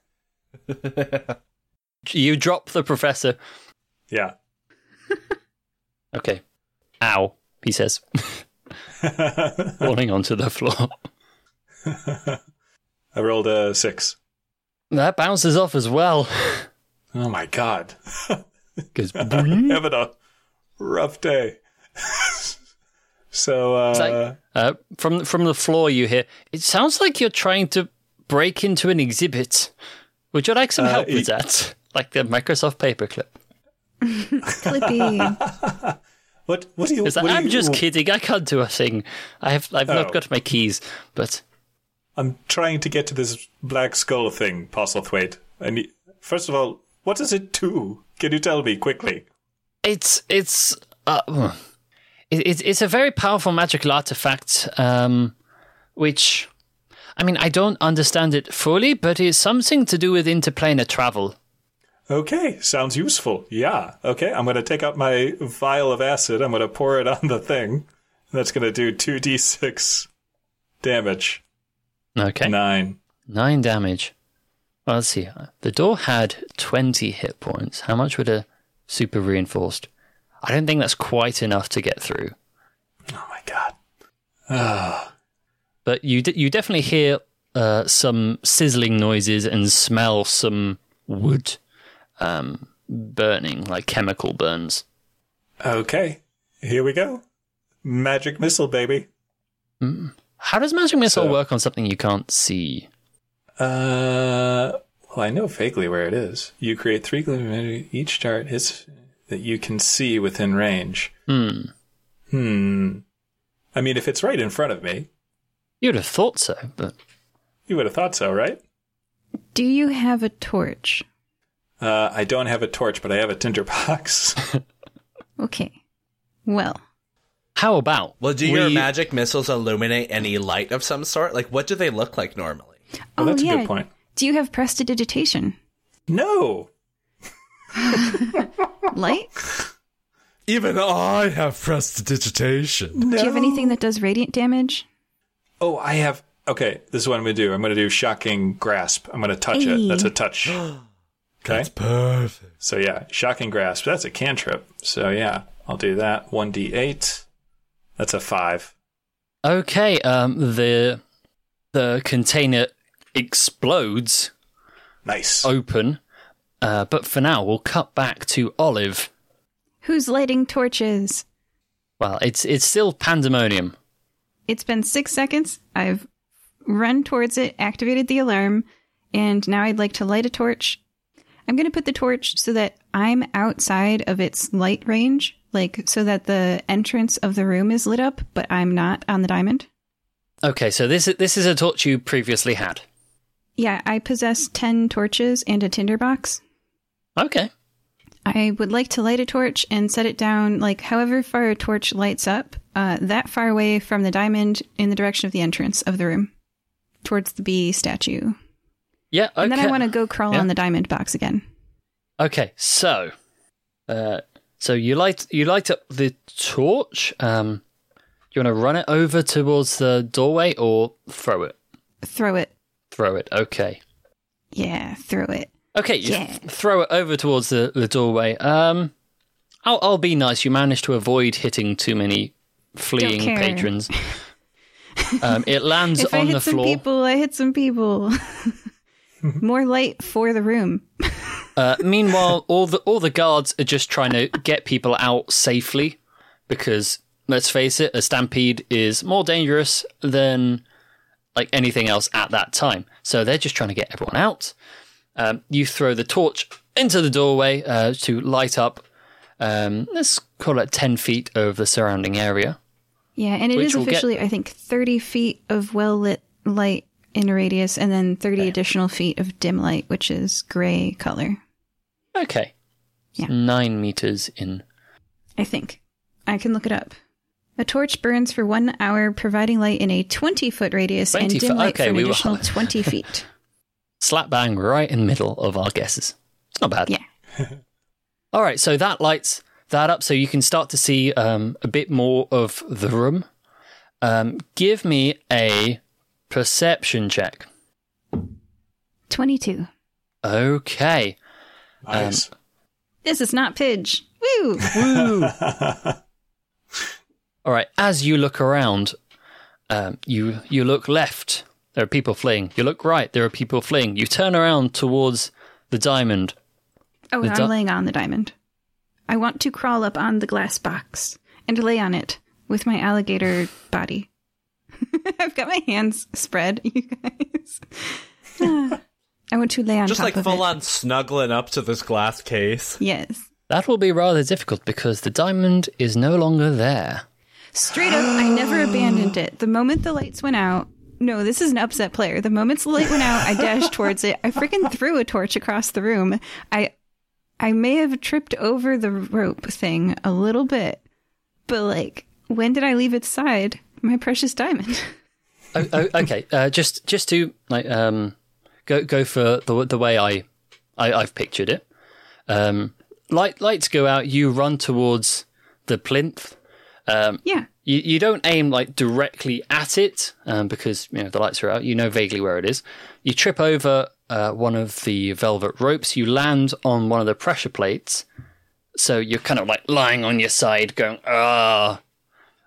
*laughs* You drop the professor. Yeah. *laughs* Okay. Ow, he says, falling onto the floor. I rolled a six. That bounces off as well. Oh my God. Goes boing. Having a rough day. *laughs* so, uh, like, uh, from from the floor, you hear. It sounds like you're trying to break into an exhibit. Would you like some Uh, help with it- that? *laughs* Like the Microsoft paperclip. *laughs* Clippy. what? What do you? It's what I'm you- just kidding. I can't do a thing. I have I've Oh. not got my keys, but I'm trying to get to this black skull thing, Postlethwaite. I need. First of all, what does it do? Can you tell me quickly? it's it's uh, it, it's it's a very powerful magical artifact, um, which I mean I don't understand it fully, but it's something to do with interplanar travel. Okay, sounds useful. Yeah. Okay, I'm going to take out my vial of acid. I'm going to pour it on the thing. That's going to do 2d6 damage. Okay, Nine. nine damage. Well, let's see. The door had twenty hit points. How much would a super reinforced? I don't think that's quite enough to get through. Oh my god. Ah. But you d- you definitely hear uh, some sizzling noises and smell some wood um, burning, like chemical burns. Okay. Here we go. Magic missile, baby. How does magic missile So- work on something you can't see? Uh, well, I know vaguely where it is. You create three. Each dart hits that you can see within range. Hmm. Hmm. I mean, if it's right in front of me, You'd have thought so, but you would have thought so, right? Do you have a torch? Uh, I don't have a torch, but I have a tinderbox. *laughs* Okay. Well, how about? Well, do your magic missiles illuminate any light of some sort? Like, what do they look like normally? oh, that's yeah. a good point. Do you have prestidigitation? No. *laughs* Light? Even I have pressed prestidigitation. Do you have anything that does radiant damage? Oh, I have. Okay, this is what I'm going to do. I'm going to do shocking grasp. I'm going to touch it. That's a touch. *gasps* Okay. That's perfect. So yeah, shocking grasp. That's a cantrip. So yeah, I'll do that. One d8. That's a five. Okay, um, the the container explodes Nice. open, uh, but for now we'll cut back to Olive. Who's lighting torches? Well, it's it's still pandemonium. It's been six seconds. I've run towards it, activated the alarm, and now I'd like to light a torch. I'm going to put the torch so that I'm outside of its light range, like so that the entrance of the room is lit up, but I'm not on the diamond. Okay, so this this is a torch you previously had. Yeah, I possess 10 torches and a tinderbox. Okay, I would like to light a torch and set it down, like however far a torch lights up, uh, that far away from the diamond in the direction of the entrance of the room, towards the bee statue. yeah. Okay. And then I want to go crawl Yeah. on the diamond box again. Okay, so, uh, so you light you light up the torch. Um, you want to run it over towards the doorway or throw it? Throw it. Throw it. Okay. Yeah, throw it. Okay, you Yeah. throw it over towards the, the doorway. Um, I'll I'll be nice. You managed to avoid hitting too many fleeing care. patrons. *laughs* um, it lands If I on hit the some floor. people, I hit some people. *laughs* More light for the room. Uh, meanwhile, all the all the guards are just trying to get people out safely because let's face it, a stampede is more dangerous than like anything else at that time. So they're just trying to get everyone out. Um, you throw the torch into the doorway uh, to light up. Um, let's call it ten feet of the surrounding area. Yeah, and it is will get- officially, I think, 30 feet of well lit light in a radius, and then 30 additional feet of dim light, which is gray color. Okay, Yeah. nine meters in. I think. I can look it up. A torch burns for one hour, providing light in a 20 foot radius 20 and dim foot- light okay, for an we were- additional *laughs* 20 feet. Slap bang right in the middle of our guesses. It's not bad. Yeah. *laughs* All right, so that lights that up, so you can start to see um, a bit more of the room. Um, give me a perception check. 22. Okay. Nice. This is not Pidge. Woo! *laughs* Woo! All right. As you look around, um, you you look left. There are people fleeing. You look right. There are people fleeing. You turn around towards the diamond. Oh, The I'm di- laying on the diamond. I want to crawl up on the glass box and lay on it with my alligator body. *laughs* I've got my hands spread, you guys. *laughs* I want to lay on Just top like of full it. on snuggling up to this glass case. Yes. That will be rather difficult because the diamond is no longer there. Straight up, I never abandoned it. The moment the lights went out, no, this is an upset player. The moment the light went out, I dashed towards it. I freaking threw a torch across the room. I I may have tripped over the rope thing a little bit, but like, when did I leave its side? My precious diamond. *laughs* oh, oh, okay, uh, just just to like um, go go for the the way I, I I've pictured it. Um, light lights go out. You run towards the plinth. Um, yeah. You you don't aim like directly at it um, because you know the lights are out. You know vaguely where it is. You trip over uh, one of the velvet ropes. You land on one of the pressure plates. So you're kind of like lying on your side, going ah.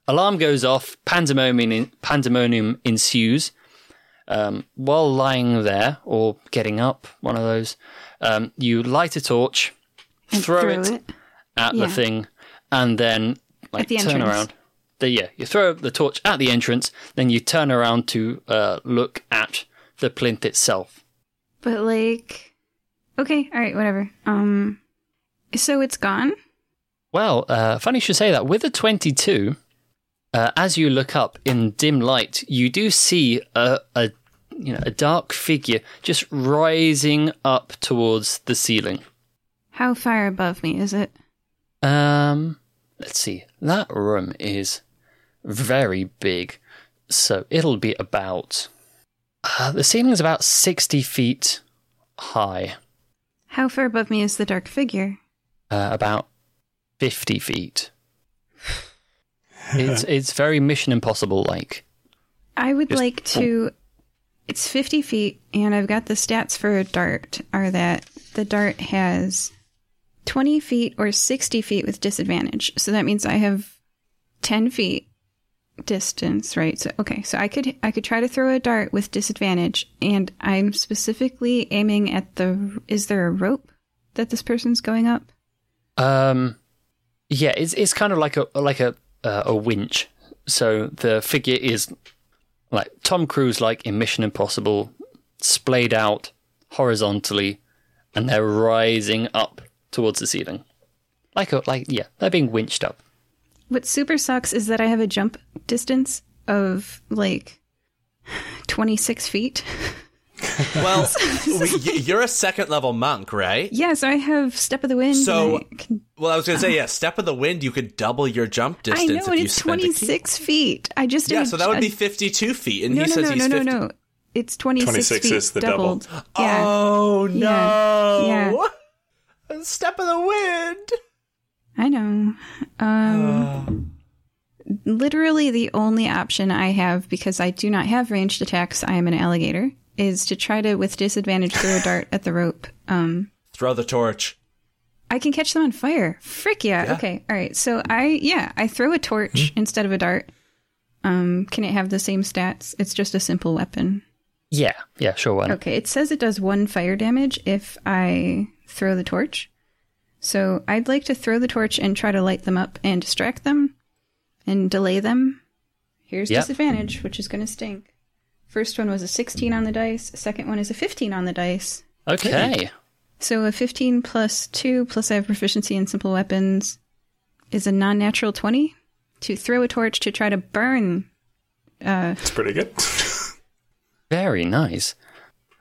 Alarm goes off. Pandemonium pandemonium ensues. Um, while lying there or getting up, one of those, um, you light a torch, throw, throw it, it. at Yeah. the thing, and then like turn around. The, yeah, you throw the torch at the entrance, then you turn around to uh, look at the plinth itself. But like, okay, all right, whatever. Um, so it's gone. Well, uh, funny you should say that. With a 22, uh, as you look up in dim light, you do see a, a you know a dark figure just rising up towards the ceiling. How far above me is it? Um, let's see. That room is very big, so it'll be about uh, the ceiling is about 60 feet high, How far above me is the dark figure? uh, about 50 feet. it's *laughs* it's very Mission Impossible like. I would Just- like to. It's 50 feet, and I've got the stats for a dart are that the dart has 20 feet or 60 feet with disadvantage. So that means I have 10 feet distance, right? So okay, so I could I could try to throw a dart with disadvantage, and I'm specifically aiming at the. Is there a rope that this person's going up? Um, yeah, it's it's kind of like a like a uh, a winch. So the figure is like Tom Cruise, like in Mission Impossible, splayed out horizontally, and they're rising up towards the ceiling, like a like yeah, they're being winched up. What super sucks is that I have a jump distance of like 26 feet. *laughs* Well, *laughs* you're a second level monk, right? Yeah, so I have Step of the Wind. So- I, can, Well, I was going to say, yeah, *laughs* step of the wind, you could double your jump distance. I distance know, if and you it's spent a ki. 26 feet. I just Yeah, did so that would be 52 feet, and no, he no, says no, he's no, 50. no, no. It's 26, 26 feet is the double. doubled. Yeah. Oh, no. Yeah. Step of the wind. I know. Um, literally, the only option I have because I do not have ranged attacks. I am an alligator. Is to try to, with disadvantage, throw a dart at the rope. Um, Throw the torch. I can catch them on fire. Frick yeah. Yeah. Okay. All right. So I yeah I throw a torch instead of a dart. Um, can it have the same stats? It's just a simple weapon. Yeah, yeah, sure. Why not? Okay. It says it does one fire damage if I throw the torch. So I'd like to throw the torch and try to light them up and distract them and delay them. Here's Yep. disadvantage, which is going to stink. First one was a 16 on the dice. Second one is a 15 on the dice. Okay. So a 15 plus 2 plus I have proficiency in simple weapons is a non-natural 20 to throw a torch to try to burn. Uh, it's pretty good. *laughs* Very nice.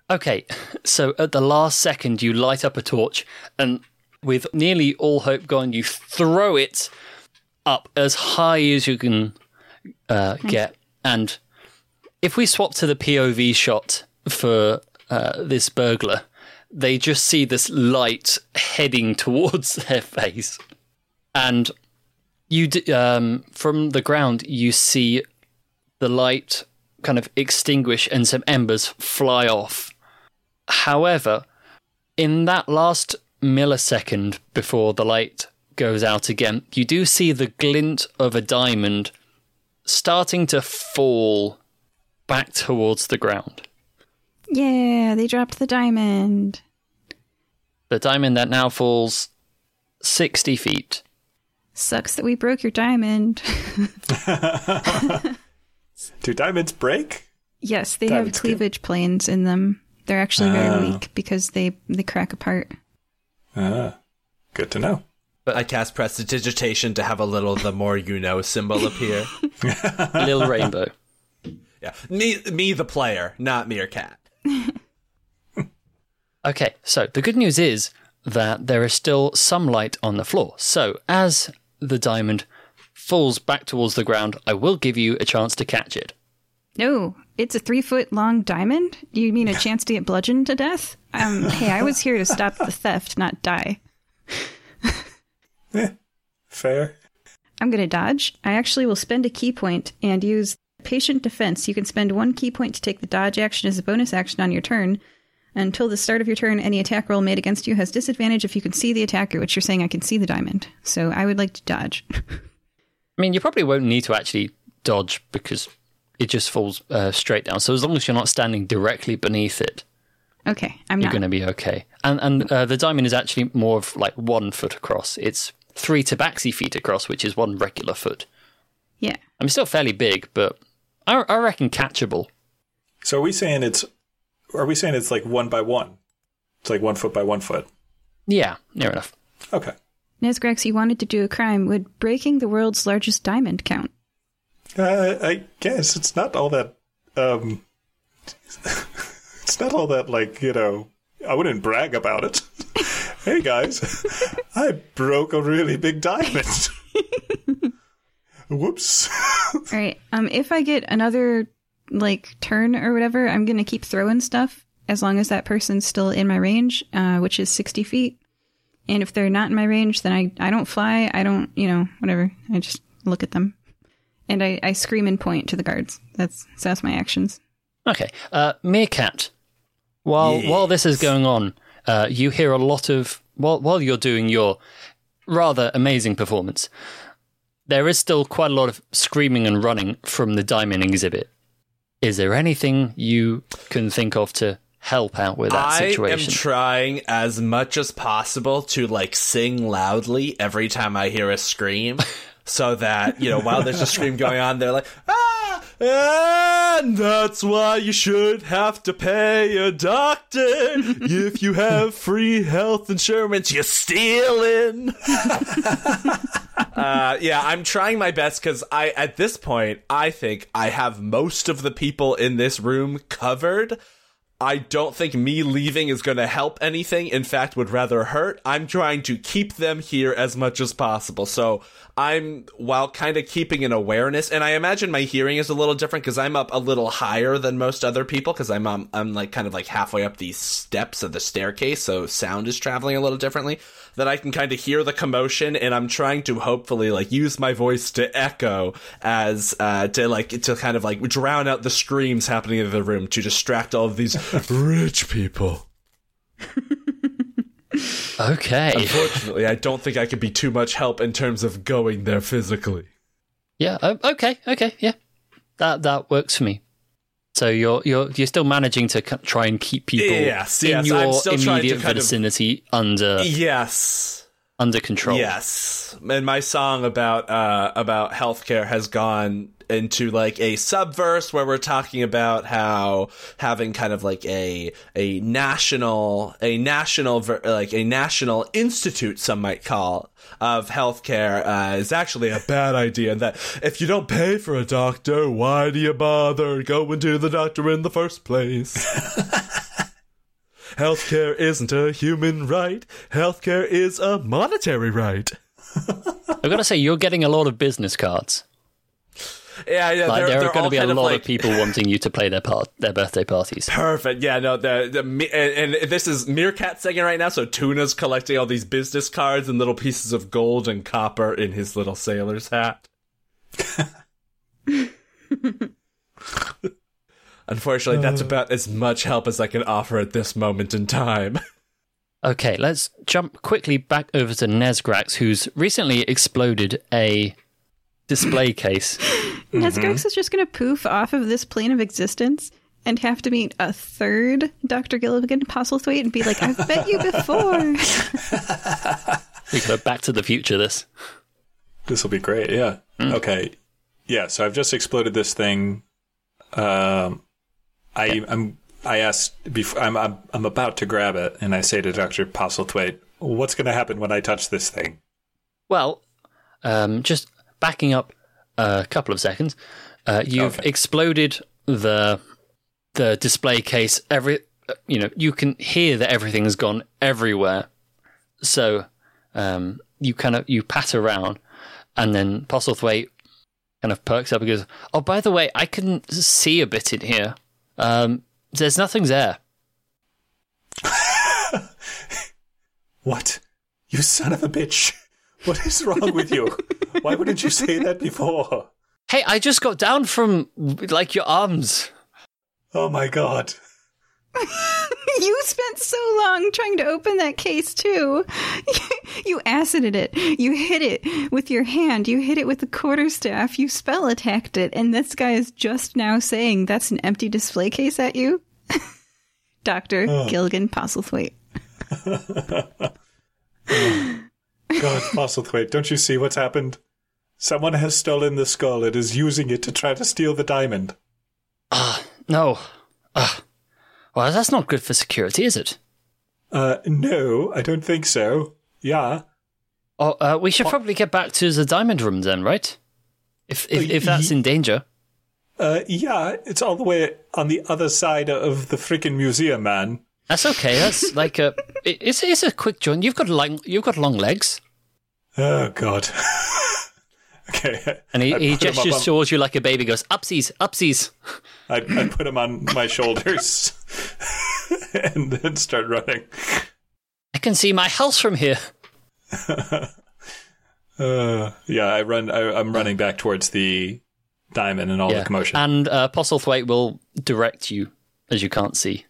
Okay, so at the last second, you light up a torch, and with nearly all hope gone, you throw it up as high as you can uh, get. And if we swap to the POV shot for uh, this burglar, they just see this light heading *laughs* towards their face. And you, d- um, from the ground, you see the light kind of extinguish and some embers fly off. However, in that last millisecond before the light goes out again, you do see the glint of a diamond starting to fall back towards the ground. Yeah, they dropped the diamond. The diamond that now falls 60 feet. Sucks that we broke your diamond. *laughs* Do diamonds break? yes, they Diamond's have good. cleavage planes in them. They're actually very Ah. weak because they they crack apart. Ah, good to know. But I cast prestidigitation to have a little the more you know symbol appear. *laughs* Little rainbow. Yeah, me, me the player, not Meerkat. *laughs* Okay, so the good news is that there is still some light on the floor. So as the diamond falls back towards the ground, I will give you a chance to catch it. No, it's a three foot long diamond. You mean a chance to get bludgeoned to death? Um, *laughs* hey, I was here to stop the theft, not die. *laughs* Fair. I'm going to dodge. I actually will spend a ki point and use patient defense. You can spend one ki point to take the dodge action as a bonus action on your turn. Until the start of your turn, any attack roll made against you has disadvantage if you can see the attacker, which you're saying I can see the diamond. So I would like to dodge. *laughs* I mean, you probably won't need to actually dodge because it just falls uh, straight down. So as long as you're not standing directly beneath it, okay, I'm you're going to be okay. And and uh, the diamond is actually more of like one foot across. It's three tabaxi feet across, which is one regular foot. Yeah. I'm still fairly big, but I, I reckon catchable. So are we saying it's? Are we saying it's like one by one? It's like one foot by one foot. Yeah, near enough. Okay. Nesgrax, you wanted to do a crime. Would breaking the world's largest diamond count? Uh, I guess it's not all that. Um, *laughs* it's not all that like you know. I wouldn't brag about it. *laughs* hey guys, *laughs* I broke a really big diamond. Whoops. All right. Um, if I get another like turn or whatever, I'm gonna keep throwing stuff as long as that person's still in my range, uh, which is 60 feet. And if they're not in my range, then I I don't fly. I don't you know whatever. I just look at them, and I I scream and point to the guards. That's so that's my actions. Okay, uh, Meerkat. While while this is going on, uh, you hear a lot of while while you're doing your rather amazing performance. There is still quite a lot of screaming and running from the diamond exhibit. Is there anything you can think of to help out with that situation? I am trying as much as possible to like sing loudly every time I hear a scream. *laughs* So that, you know, while there's a scream going on, they're like, ah! And that's why you should have to pay a doctor. if you have free health insurance, you're stealing. *laughs* Uh, yeah, I'm trying my best because I, at this point, I think I have most of the people in this room covered. I don't think me leaving is going to help anything. In fact, would rather hurt. I'm trying to keep them here as much as possible. So I'm, while kind of keeping an awareness, and I imagine my hearing is a little different because I'm up a little higher than most other people because I'm, um, I'm like kind of like halfway up these steps of the staircase. So sound is traveling a little differently that I can kind of hear the commotion and I'm trying to hopefully like use my voice to echo as uh to like to kind of like drown out the screams happening in the room to distract all of these *laughs* rich people. *laughs* okay. Unfortunately, I don't think I could be too much help in terms of going there physically. Yeah. Okay. Okay. Yeah. That that works for me. So you're you're you're still managing to try and keep people Yes, in yes, your I'm still trying to immediate kind of- vicinity under Yes. under control. Yes, and my song about uh, about healthcare has gone into like a subverse where we're talking about how having kind of like a a national a national ver- like a national institute some might call of healthcare uh, is actually a bad idea and that if you don't pay for a doctor why do you bother going to the doctor in the first place *laughs* Healthcare isn't a human right. Healthcare is a monetary right. *laughs* I've got to say you're getting a lot of business cards. Yeah, yeah. Like there they're going to be a lot like, of people wanting you to play their part their birthday parties. Perfect. Yeah, no, the the and, and this is Meerkat singing right now. So Tuna's collecting all these business cards and little pieces of gold and copper in his little sailor's hat. *laughs* Unfortunately, that's uh. about as much help as I can offer at this moment in time. *laughs* Okay, let's jump quickly back over to Nesgrax, who's recently exploded a display case. *laughs* Nesgrax is just going to poof off of this plane of existence and have to meet a third Dr. Gilligan Postlethwaite and be like, I've met you before. *laughs* We go back to the future. This. This will be great. Yeah. Okay. Yeah. So I've just exploded this thing. Um, I I'm I asked before I'm, I'm I'm about to grab it, and I say to Doctor Postlethwaite, "What's going to happen when I touch this thing?" Well, um, just backing up a couple of seconds, uh, you've Okay. exploded the the display case. Every you know, you can hear that everything's gone everywhere. So um, you kind of you pat around, and then Postlethwaite kind of perks up and goes, "Oh, by the way, I can see a bit in here. Um, there's nothing there." *laughs* What? You son of a bitch! What is wrong with you? Why wouldn't you say that before? Hey, I just got down from like your arms. Oh my god! *laughs* you spent so long trying to open that case, too. *laughs* you acided it. You hit it with your hand. You hit it with the quarterstaff. You spell attacked it. And this guy is just now saying that's an empty display case at you? *laughs* Dr. Oh. Gilligan Postlethwaite. God, Postlethwaite, don't you see what's happened? Someone has stolen the skull and is using it to try to steal the diamond. Ah, no. Ah. Well, that's not good for security, is it? Uh, no, I don't think so. Yeah. Oh, uh, we should probably get back to the diamond room then, right? If if, if that's in danger. Uh, yeah, it's all the way on the other side of the freaking museum, man. That's okay. That's *laughs* like a it's it's a quick joint. You've got long you've got long legs, Oh, God. *laughs* okay. and he, he put 'em up gestures towards you like a baby. Goes upsies, upsies. I, I put him on my *laughs* shoulders and then start running. I can see my house from here. Uh, yeah, I run. I, I'm running back towards the diamond and all the commotion. And uh, Postlethwaite will direct you as you can't see.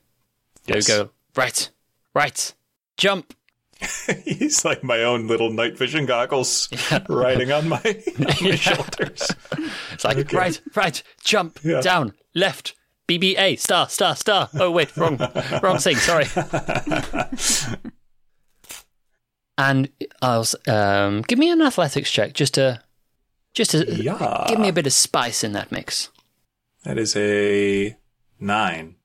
Yes. Go go right, right, jump. *laughs* He's like my own little night vision goggles *laughs* riding on my, *laughs* on my shoulders. It's like Okay. right, right, jump Yeah. down, left, BBA, star, star, star. Oh wait, wrong, wrong thing. Sorry. and I'll um, give me an athletics check just to just to Yeah. give me a bit of spice in that mix. That is a nine.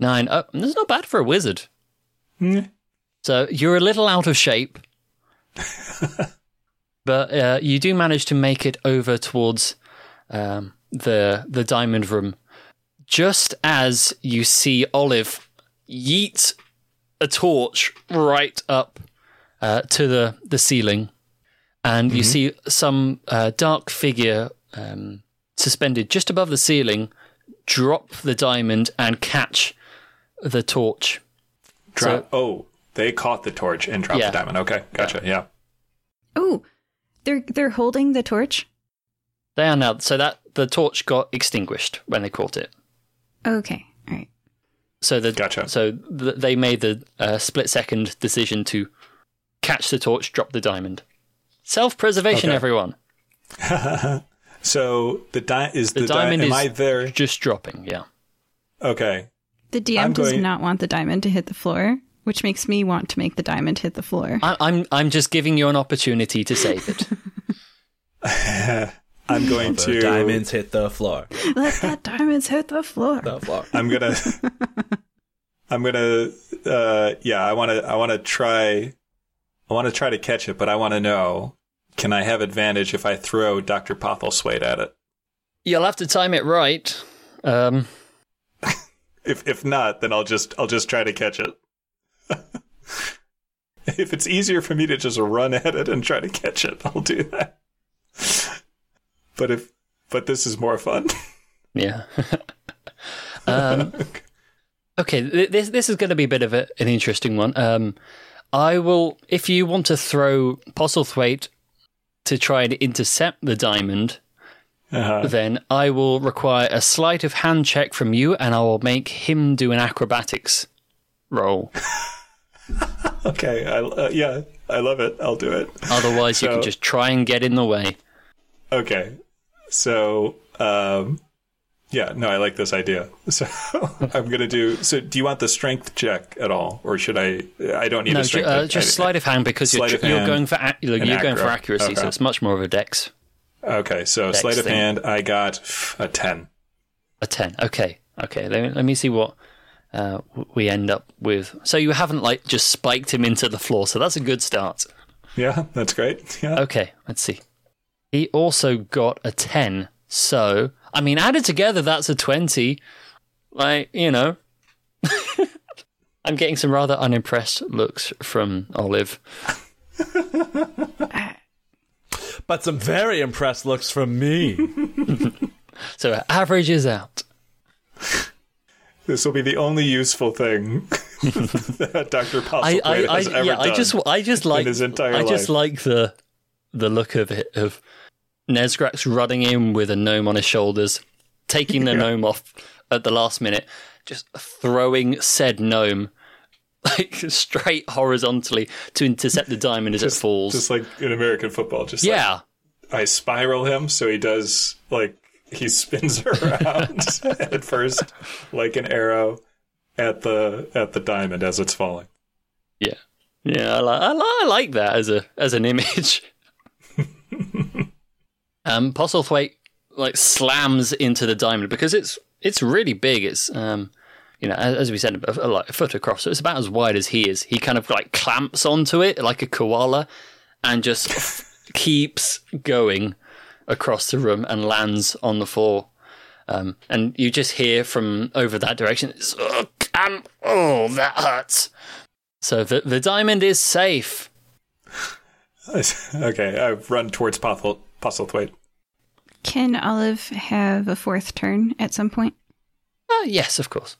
Nine. Oh, that's not bad for a wizard. Hmm. So you're a little out of shape, *laughs* but uh, you do manage to make it over towards um, the the diamond room, just as you see Olive yeet a torch right up uh, to the the ceiling, and you see some uh, dark figure um, suspended just above the ceiling drop the diamond and catch the torch. Drop. oh, they caught the torch and dropped Yeah. the diamond. Okay, gotcha. Yeah. Oh, they're they're holding the torch. They are now so that the torch got extinguished when they caught it. Okay, all right. So the Gotcha. so th- they made the uh, split second decision to catch the torch, drop the diamond. Self preservation, Okay. everyone. *laughs* So the di- is The, the, di- diamond am is I there? just dropping. Yeah. Okay. The DM I'm does going- not want the diamond to hit the floor, which makes me want to make the diamond hit the floor. I, I'm I'm just giving you an opportunity to save it. *laughs* I'm going The to diamonds hit the floor. Let that diamonds hit the floor. The floor. I'm gonna. *laughs* I'm gonna. Uh, yeah, I want to. I want to try. I want to try to catch it, but I want to know: Can I have advantage if I throw Doctor Pottleswade at it? You'll have to time it right. Um, If if not, then I'll just I'll just try to catch it. *laughs* if it's easier for me to just run at it and try to catch it, I'll do that. But if but this is more fun. Yeah. *laughs* um, okay, this this is going to be a bit of a, an interesting one. Um, I will, if you want to throw Postlethwaite to try and intercept the diamond, Uh-huh. then I will require a sleight of hand check from you, and I will make him do an acrobatics roll. *laughs* Okay, I, uh, yeah, I love it. I'll do it. Otherwise, you can just try and get in the way. Okay. So, um, yeah, no, I like this idea. *laughs* So I'm going to do. So, do you want the strength check at all? Or should I? I don't need No, a ju- strength uh, check. just sleight of hand because you're, Sleight of tr- you're hand going for ac- you're going for accuracy, so it's much more of a dex. Okay, so sleight of thing. hand, I got a 10. A 10. Okay. Okay. Let me, let me see what uh, we end up with. So you haven't like just spiked him into the floor. So that's a good start. Yeah, that's great. Yeah. Okay. Let's see. He also got a 10. So, I mean, added together, that's a 20. Like, you know. *laughs* I'm getting some rather unimpressed looks from Olive. *laughs* But some very impressed looks from me. *laughs* So average is out. This will be the only useful thing *laughs* that Dr. I, Postlethwaite I, I, has ever yeah, done. I just, I just like, his entire I just life. like the, the look of it of Nesgrax running in with a gnome on his shoulders, taking the *laughs* gnome off at the last minute, just throwing said gnome like *laughs* straight horizontally to intercept the diamond as it falls. Just like in American football, just like yeah, I spiral him so he does like he *laughs* spins around *laughs* at first like an arrow at the at the diamond as it's falling. yeah. Yeah, I like I, li- I like that as a as an image. um, Postlethwaite like slams into the diamond because it's it's really big. It's um, you know, as, as we said, a, a, like a foot across, so it's about as wide as he is. He kind of like clamps onto it like a koala, and just *laughs* keeps going across the room and lands on the floor. Um, and you just hear from over that direction, it's, oh, um, oh, that hurts. So the the diamond is safe. *laughs* okay, I've run towards Postle, Postlethwaite. Can Olive have a fourth turn at some point? Uh, yes, of course.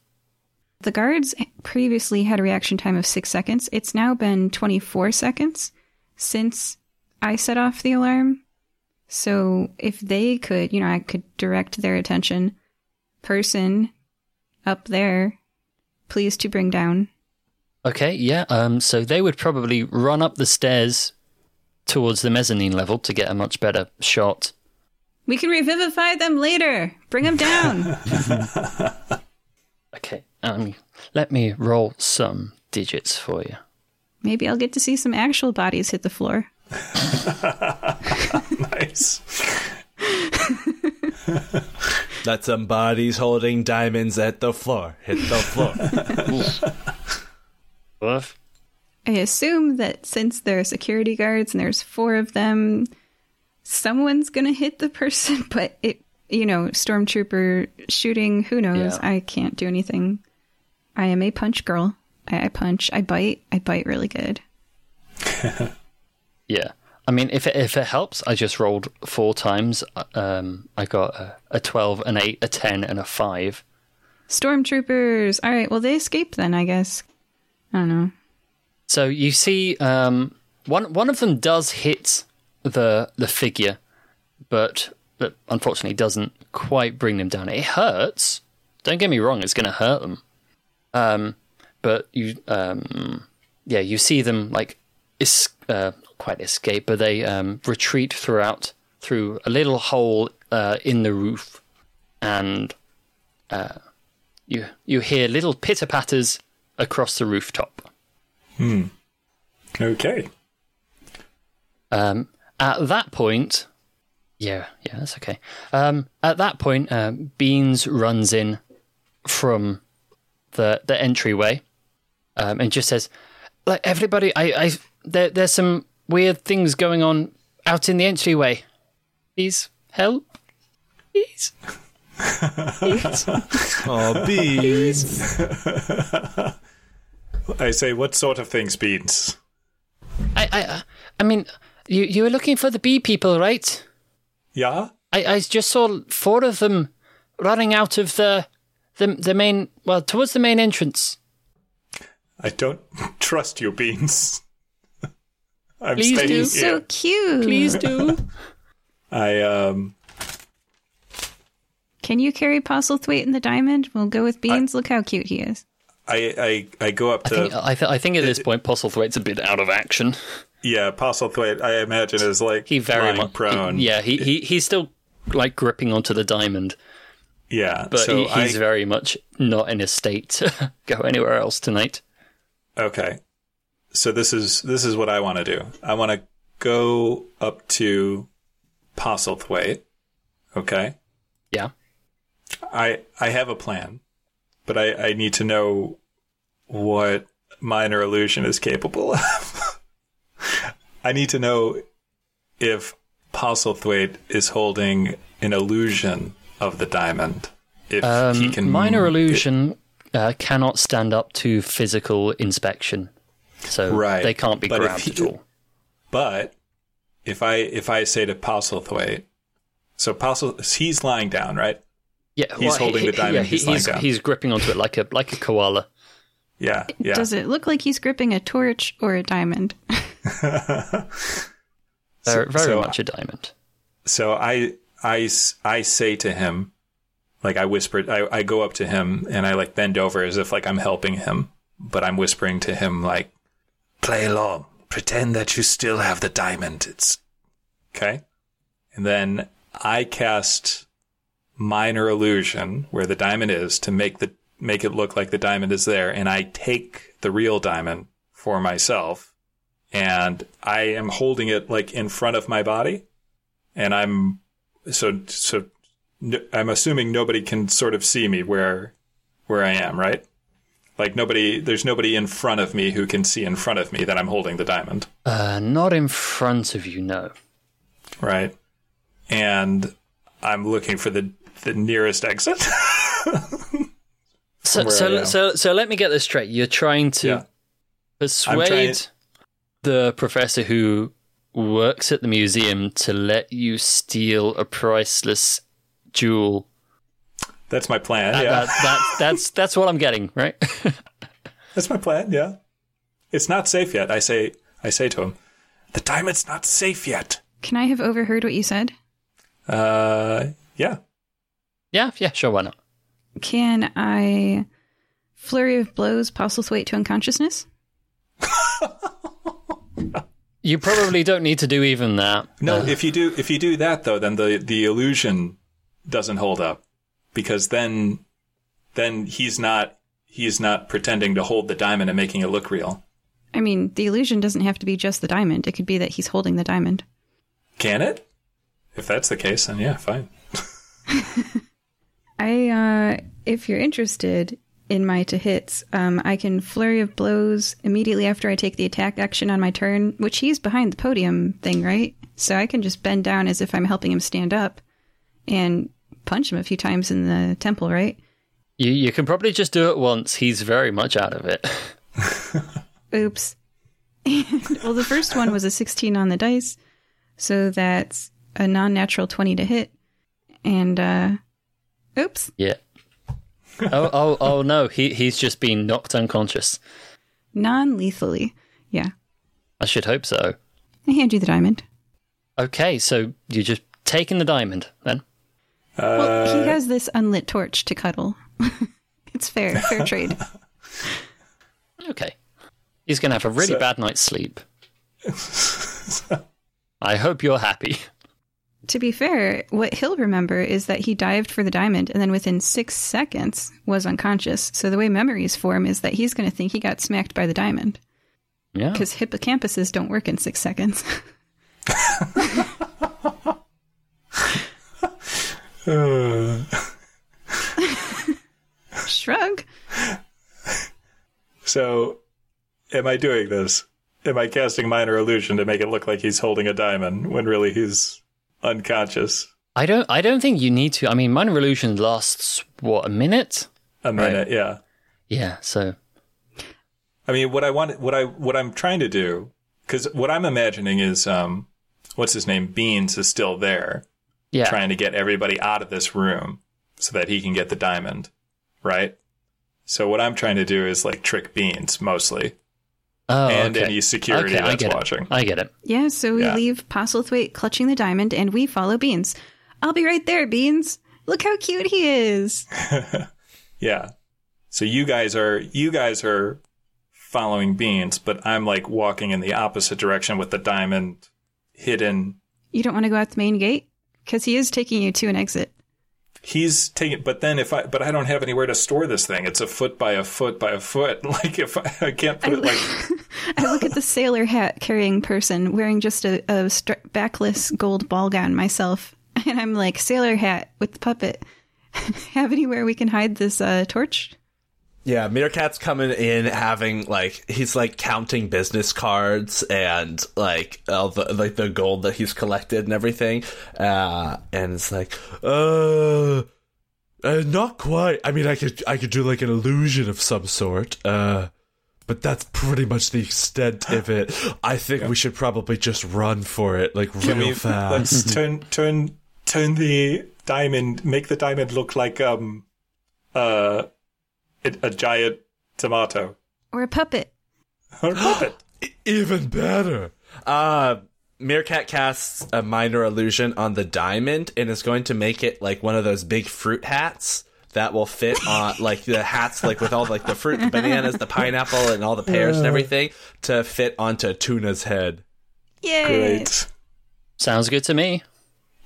The guards previously had a reaction time of six seconds. It's now been 24 seconds since I set off the alarm. So if they could, you know, I could direct their attention. Person up there, please to bring down. Okay, yeah. Um, so they would probably run up the stairs towards the mezzanine level to get a much better shot. We can revivify them later. Bring them down. *laughs* Okay, um, let me roll some digits for you. Maybe I'll get to see some actual bodies hit the floor. *laughs* Nice. *laughs* That's some bodies holding diamonds at the floor. Hit the floor. *laughs* Woof. I assume that since there are security guards and there's four of them, someone's gonna hit the person, but it, you know, stormtrooper shooting, who knows? Yeah. I can't do anything. I am a punch girl. I, I punch, I bite, I bite really good. *laughs* Yeah. I mean, if it, if it helps, I just rolled four times. Um, I got a, a 12, an 8, a 10, and a 5. Stormtroopers! Alright, well, they escaped then, I guess. I don't know. So you see, um, one one of them does hit the the figure, but but unfortunately doesn't quite bring them down. It hurts. Don't get me wrong; it's going to hurt them. Um, but you, um, yeah, you see them like es- uh, quite escape, but they um, retreat throughout through a little hole uh, in the roof, and uh, you you hear little pitter patters across the rooftop. Hmm. Okay. Um, at that point, yeah, yeah, that's okay. Um, at that point, um, Beans runs in from the the entryway um, and just says, "Like everybody, I, I, there, there's some weird things going on out in the entryway. Please help, please." Please. *laughs* oh, beans. *laughs* I say, what sort of things, Beans? I, I, I mean, you you were looking for the bee people, right? Yeah? I, I just saw four of them running out of the the the main well towards the main entrance. I don't *laughs* trust you, Beans. *laughs* I'm Please staying do. here. So cute! Please do. *laughs* I, um, Can you carry Postlethwaite in the diamond? We'll go with Beans. Look how cute he is. I, I, I go up I to, think, I, th- I think at this point Postlethwaite's a bit out of action. yeah, Postlethwaite, I imagine, is like He very lying much prone. yeah, he, he he's still like gripping onto the diamond, Yeah, but so he, he's I, very much not in a state to *laughs* go anywhere else tonight. Okay. So this is this is what I want to do. I want to go up to Postlethwaite. Okay. Yeah. I I have a plan, but I, I need to know what minor illusion is capable of. *laughs* I need to know if Postlethwaite is holding an illusion of the diamond. If he Um, can minor illusion uh, cannot stand up to physical inspection, so Right, they can't be but if grabbed he- at all. But if I if I say to Postlethwaite, so Postle he's lying down, right? Yeah, He's holding the diamond, Yeah, he's he's lying he's, down. he's gripping onto it like a like a koala. Yeah, yeah. Does it look like he's gripping a torch or a diamond? *laughs* Very, very so- much a diamond. So I I I say to him, like I whispered, I, I go up to him and I like bend over as if like I'm helping him, but I'm whispering to him like, play along, pretend that you still have the diamond. It's okay, and then I cast minor illusion where the diamond is to make the make it look like the diamond is there, and I take the real diamond for myself, and I am holding it like in front of my body, and I'm so so. n- I'm assuming nobody can sort of see me where where I am, right? Like nobody, there's nobody in front of me who can see in front of me that I'm holding the diamond, Uh, not in front of you, no. right? And I'm looking for the the nearest exit. So, *laughs* so, so, so let me get this straight. You're trying to Yeah. persuade trying- the professor who works at the museum to let you steal a priceless jewel. That's my plan. That- yeah, that- that- *laughs* that's that's what I'm getting, right? *laughs* that's my plan. Yeah, it's not safe yet. I say, I say to him, the diamond's not safe yet. Can I have overheard what you said? Uh, yeah. yeah, yeah, sure, why not? Can I flurry of blows Postlethwaite to unconsciousness? *laughs* You probably don't need to do even that. No, if you do, if you do that though, then the the illusion doesn't hold up because then, then he's not he's not pretending to hold the diamond and making it look real. I mean, the illusion doesn't have to be just the diamond. It could be that he's holding the diamond. Can it? If that's the case, then yeah, fine. *laughs* *laughs* I, uh, if you're interested in my to hits, um, I can flurry of blows immediately after I take the attack action on my turn, which he's behind the podium thing, right? So I can just bend down as if I'm helping him stand up and punch him a few times in the temple, right? You you can probably just do it once. He's very much out of it. *laughs* Oops. *laughs* well, the first one was a 16 on the dice, so that's a non natural 20 to hit. And, uh, oops, yeah. Oh oh oh no, he he's just been knocked unconscious. non lethally. Yeah. I should hope so. I hand you the diamond. Okay, so you're just taking the diamond then. Well, he uh, has this unlit torch to cuddle. *laughs* it's fair, fair trade. *laughs* Okay. He's going to have a really So- bad night's sleep. *laughs* I hope you're happy. To be fair, what he'll remember is that he dived for the diamond and then within six seconds was unconscious. So the way memories form is that he's going to think he got smacked by the diamond Yeah. because hippocampuses don't work in six seconds. Uh, *laughs* Shrug. so, am I doing this? Am I casting minor illusion to make it look like he's holding a diamond when really he's unconscious? I don't I don't think you need to. I mean, minor illusion lasts what, a minute? A minute, yeah. Yeah, so I mean, what I want, what I, what I'm trying to do, because what I'm imagining is, um, what's his name? Beans is still there, yeah. trying to get everybody out of this room so that he can get the diamond, right? So what I'm trying to do is like trick Beans mostly, Oh, and okay. any security okay, I that's get watching. It. I get it. Yeah, so we Yeah. leave Postlethwaite clutching the diamond and we follow Beans. I'll be right there, Beans. Look how cute he is. *laughs* Yeah. So you guys are you guys are following Beans, but I'm like walking in the opposite direction with the diamond hidden. You don't want to go out the main gate? Because he is taking you to an exit. He's taking, but then if I, but I don't have anywhere to store this thing. It's a foot by a foot by a foot. *laughs* Like if I, I can't put it like, *laughs* I look at the sailor hat carrying person wearing just a, a backless gold ball gown myself. *laughs* And I'm like, sailor hat with the puppet. Have anywhere we can hide this uh, torch? Yeah, Meerkat's coming in having like he's like counting business cards and like all the like the gold that he's collected and everything. Uh and it's like, Uh, uh, not quite. I mean, I could I could do like an illusion of some sort. Uh, but that's pretty much the extent of it. I think we should probably just run for it, like can real we, fast. let's turn, turn, turn the diamond, make the diamond look like, um, uh, a, a giant tomato Or a puppet? or a puppet. *gasps* Even better. uh Meerkat casts a minor illusion on the diamond and is going to make it like one of those big fruit hats that will fit *laughs* on like the hats like with all like the fruit, the *laughs* bananas, the pineapple and all the pears and everything to fit onto Tuna's head. Yay! Great. Sounds good to me.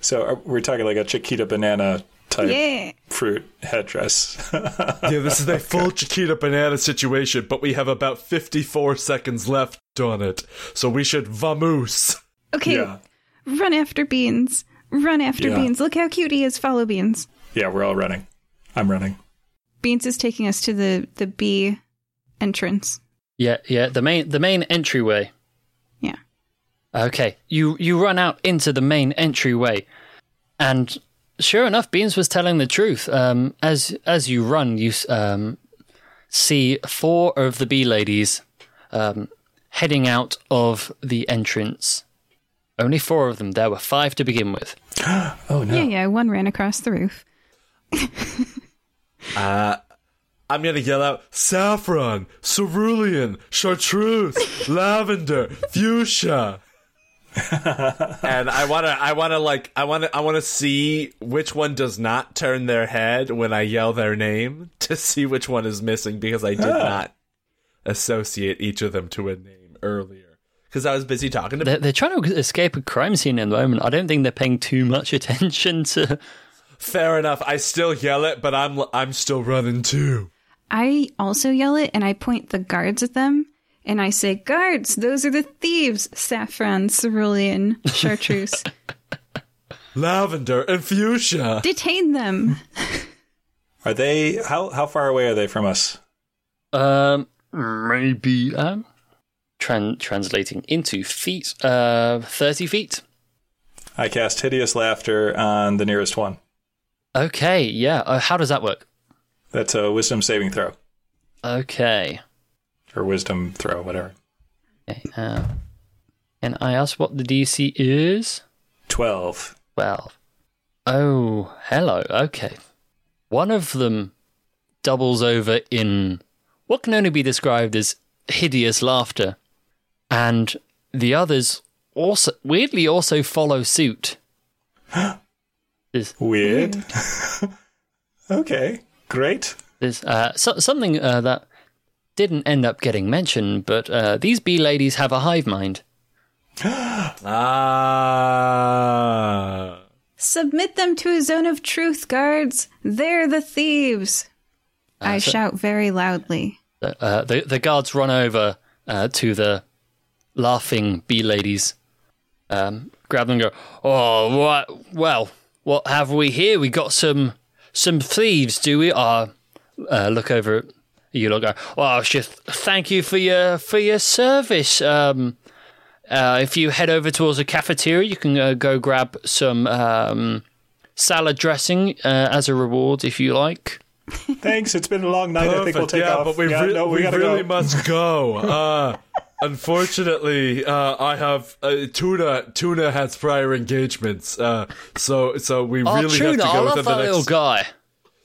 So uh, we're talking like a Chiquita banana type Yeah. fruit headdress. *laughs* Yeah, this is a full Chiquita banana situation, but we have about 54 seconds left on it. So we should vamoose. Okay, yeah. run after Beans. Run after Yeah. Beans. Look how cute he is. Follow Beans. Yeah, we're all running. I'm running. Beans is taking us to the the B entrance. Yeah, yeah. The main the main entryway. Yeah. Okay, you you run out into the main entryway, and sure enough, Beans was telling the truth. Um, as as you run, you um, see four of the bee ladies um, heading out of the entrance. Only four of them. There were five to begin with. *gasps* Oh no. Yeah, yeah. One ran across the roof. *laughs* I'm gonna yell out saffron, cerulean, chartreuse, lavender, fuchsia. And I wanna, I wanna like, I wanna, I wanna see which one does not turn their head when I yell their name to see which one is missing because I did ah. not associate each of them to a name earlier because I was busy talking to. They're, they're trying to escape a crime scene at the moment. I don't think they're paying too much attention to. Fair enough. I still yell it, but I'm, I'm still running too. I also yell it and I point the guards at them and I say, Guards, those are the thieves. Saffron, cerulean, chartreuse. *laughs* Lavender and fuchsia. Detain them. *laughs* Are they how how far away are they from us? Um, maybe um, tran- translating into feet. Uh, thirty feet. I cast hideous laughter on the nearest one. Okay, yeah. Uh, how does that work? That's a wisdom saving throw. Okay. Or wisdom throw, whatever. okay uh, and I ask what the DC is? Twelve. Twelve. Oh, hello. Okay. One of them doubles over in what can only be described as hideous laughter, and the others also weirdly also follow suit. *gasps* There's, Weird. *laughs* okay. Great. there's uh, so, something uh, that didn't end up getting mentioned, but uh, these bee ladies have a hive mind. *gasps* Ah. Submit them to a zone of truth, guards. They're the thieves. I shout very loudly. Uh, the the guards run over uh, to the laughing bee ladies, um, grab them, and go. Oh, what? Well, what have we here? We got some some thieves, do we? Uh, uh look over at you. Look. Go, oh, just thank you for your for your service. Um, uh, if you head over towards the cafeteria, you can uh, go grab some um, salad dressing uh, as a reward, if you like. Thanks. It's been a long night. I think we'll take yeah, off. but we, yeah, re- no, we, we gotta really go. must go. Uh, *laughs* unfortunately, uh, I have uh, tuna. Tuna has prior engagements, uh, so so we Oh, really have tuna! to I go love within that the little next. guy.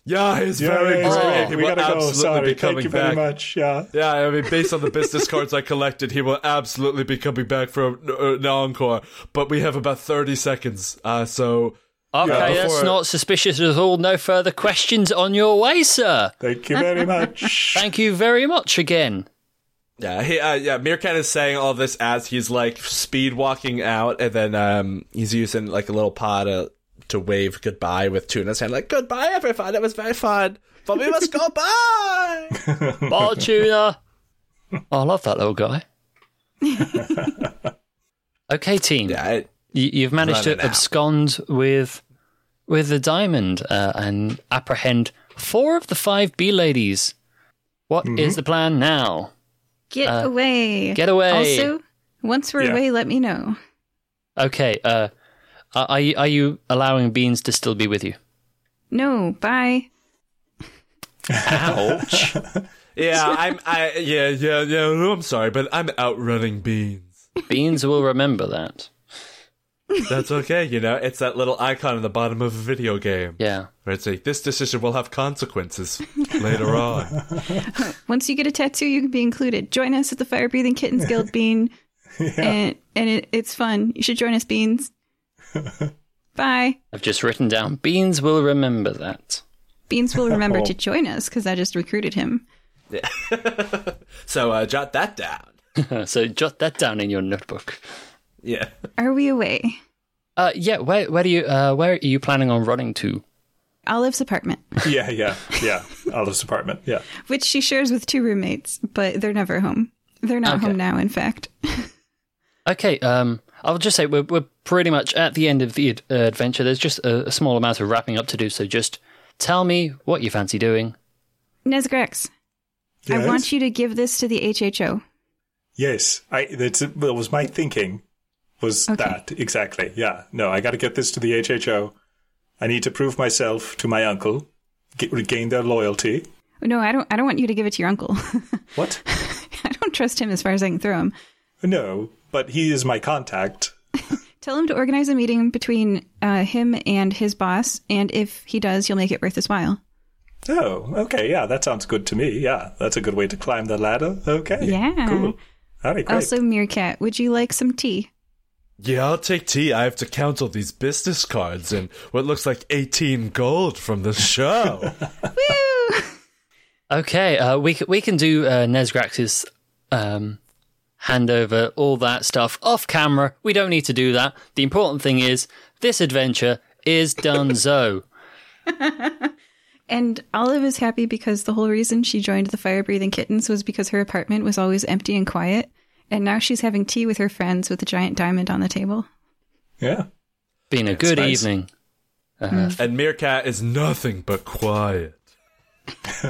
Yeah, he's Yeah, very yeah, great. yeah, He we will gotta go. absolutely Sorry. be Thank coming you very much. Yeah. Yeah, I mean, based on the business *laughs* cards I collected, he will absolutely be coming back for uh, an encore. But we have about thirty seconds, uh, so Okay, Yeah, that's not suspicious at all. No further questions on your way, sir. Thank you very *laughs* much. Thank you very much again. Yeah, he, uh, yeah. Meerkat is saying all this as he's like speed walking out, and then um, he's using like a little paw to to wave goodbye with Tuna's hand, like goodbye, everyone. It was very fun, but we must go. Bye. *laughs* Bye, tuna. Oh, I love that little guy. *laughs* okay, team. yeah, it, You, you've managed to Running out. abscond with with the diamond uh, and apprehend four of the five bee ladies. What is the plan now? Get away. get away. Also, once we're Yeah. away, let me know. Okay, uh, are, are you are you allowing beans to still be with you? No, bye. Ouch. *laughs* yeah, I'm, I, yeah, yeah, yeah. no, I'm sorry, but I'm outrunning beans. beans will remember that. That's okay, you know. It's that little icon in the bottom of a video game Yeah. where it's like this decision will have consequences *laughs* later on. *laughs* Once you get a tattoo, you can be included. Join us at the Fire Breathing Kittens Guild, Bean. And, and it, it's fun. You should join us, Beans. *laughs* Bye. I've just written down beans will remember that. Beans will remember to *laughs* join us because I just recruited him. *laughs* so uh, jot that down. so jot that down in your notebook. Yeah. Are we away? Uh, yeah. Where where do you uh where are you planning on running to? Olive's apartment, Yeah, yeah, yeah. Olive's apartment. Yeah. which she shares with two roommates, but they're never home. They're not Okay. home now, in fact. Okay, um, I'll just say we're, we're pretty much at the end of the ad- uh, adventure. There's just a, a small amount of wrapping up to do, so just tell me what you fancy doing. Nesgrax, I want you to give this to the HHO. Yes, I. That's that was my thinking. Was Okay. that exactly? Yeah. No, I got to get this to the HHO. I need to prove myself to my uncle, get, regain their loyalty. No, I don't. I don't want you to give it to your uncle. *laughs* What? I don't trust him as far as I can throw him. no, but he is my contact. *laughs* Tell him to organize a meeting between uh, him and his boss, and if he does, you'll make it worth his while. Oh, okay. Yeah, that sounds good to me. Yeah, that's a good way to climb the ladder. Okay. Yeah. Cool. All right, great. Also, Meerkat, would you like some tea? Yeah, I'll take tea. I have to count all these business cards and what looks like 18 gold from the show. *laughs* *laughs* Woo! Okay, uh, we we can do uh, Nesgrax's um, handover, all that stuff off camera. We don't need to do that. The important thing is this adventure is done. *laughs* so. And Olive is happy because the whole reason she joined the fire breathing kittens was because her apartment was always empty and quiet. And now she's having tea with her friends with a giant diamond on the table. yeah. Been a That's good nice. evening. Uh-huh. Mm. and Meerkat is nothing but quiet. *laughs*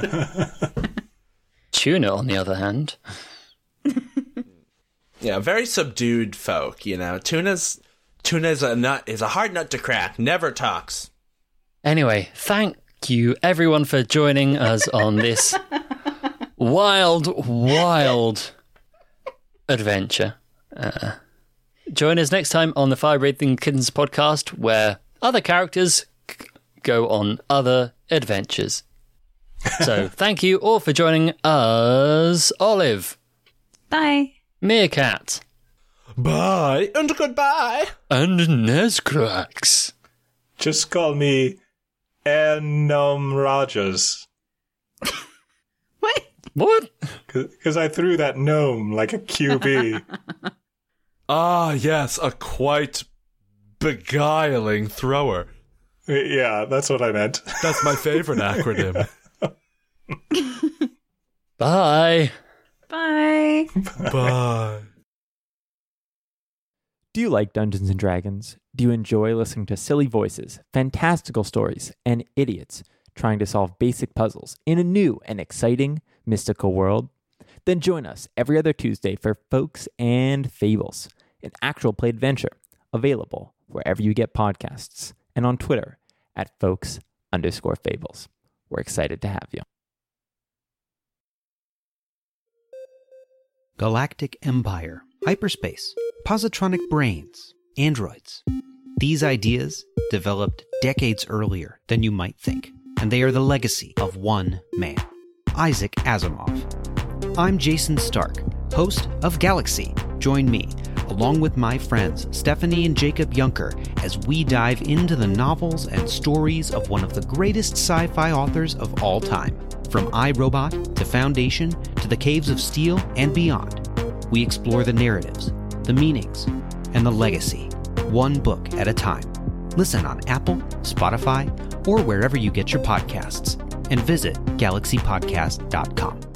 Tuna, on the other hand, *laughs* Yeah, very subdued folk. You know, tuna's tuna's a nut is a hard nut to crack. Never talks. Anyway, thank you everyone for joining us on this *laughs* wild, wild adventure. Uh, join us next time on the Fire Breathing Kittens podcast, where other characters c- go on other adventures. So, *laughs* thank you all for joining us, Olive, Bye. Meerkat, Bye. And goodbye. and Nesgrax. Just call me Enom Rogers. What? What? Because I threw that gnome like a QB. *laughs* Ah, yes, a quite beguiling thrower. yeah, that's what I meant. That's my favorite acronym. *laughs* Bye. Bye. *laughs* Bye. Do you like Dungeons and Dragons? Do you enjoy listening to silly voices, fantastical stories, and idiots trying to solve basic puzzles in a new and exciting mystical world? Then join us every other Tuesday for Folks and Fables, an actual play adventure available wherever you get podcasts and on Twitter at folks underscore fables. We're excited to have you. Galactic Empire, hyperspace, positronic brains, androids. These ideas developed decades earlier than you might think, and they are the legacy of one man, Isaac Asimov. I'm Jason Stark, host of Galaxy. Join me, along with my friends Stephanie and Jacob Junker, as we dive into the novels and stories of one of the greatest sci fi authors of all time. From I, Robot to Foundation to the Caves of Steel and beyond, we explore the narratives, the meanings, and the legacy, one book at a time. Listen on Apple, Spotify, or wherever you get your podcasts, and visit galaxypodcast.com.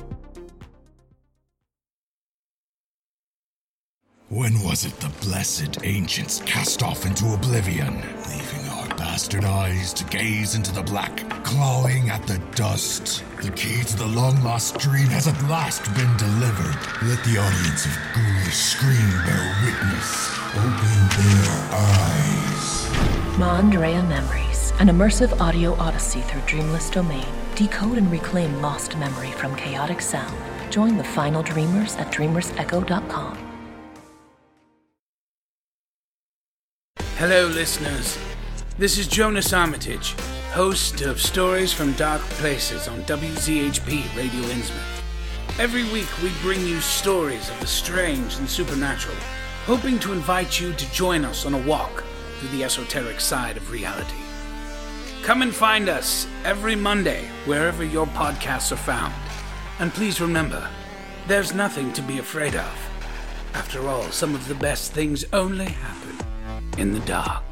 When was it the blessed ancients cast off into oblivion, leaving our bastard eyes to gaze into the black, clawing at the dust? The key to the long lost dream has at last been delivered. Let the audience of ghoulish scream bear witness. Open their eyes. Maandrea Memories, an immersive audio odyssey through Dreamless Domain. Decode and reclaim lost memory from chaotic sound. Join the final dreamers at dreamersecho.com. Hello, listeners. This is Jonas Armitage, host of Stories from Dark Places on WZHP Radio Innsmouth. Every week, we bring you stories of the strange and supernatural, hoping to invite you to join us on a walk through the esoteric side of reality. Come and find us every Monday, wherever your podcasts are found. And please remember, there's nothing to be afraid of. After all, some of the best things only happen in the dark.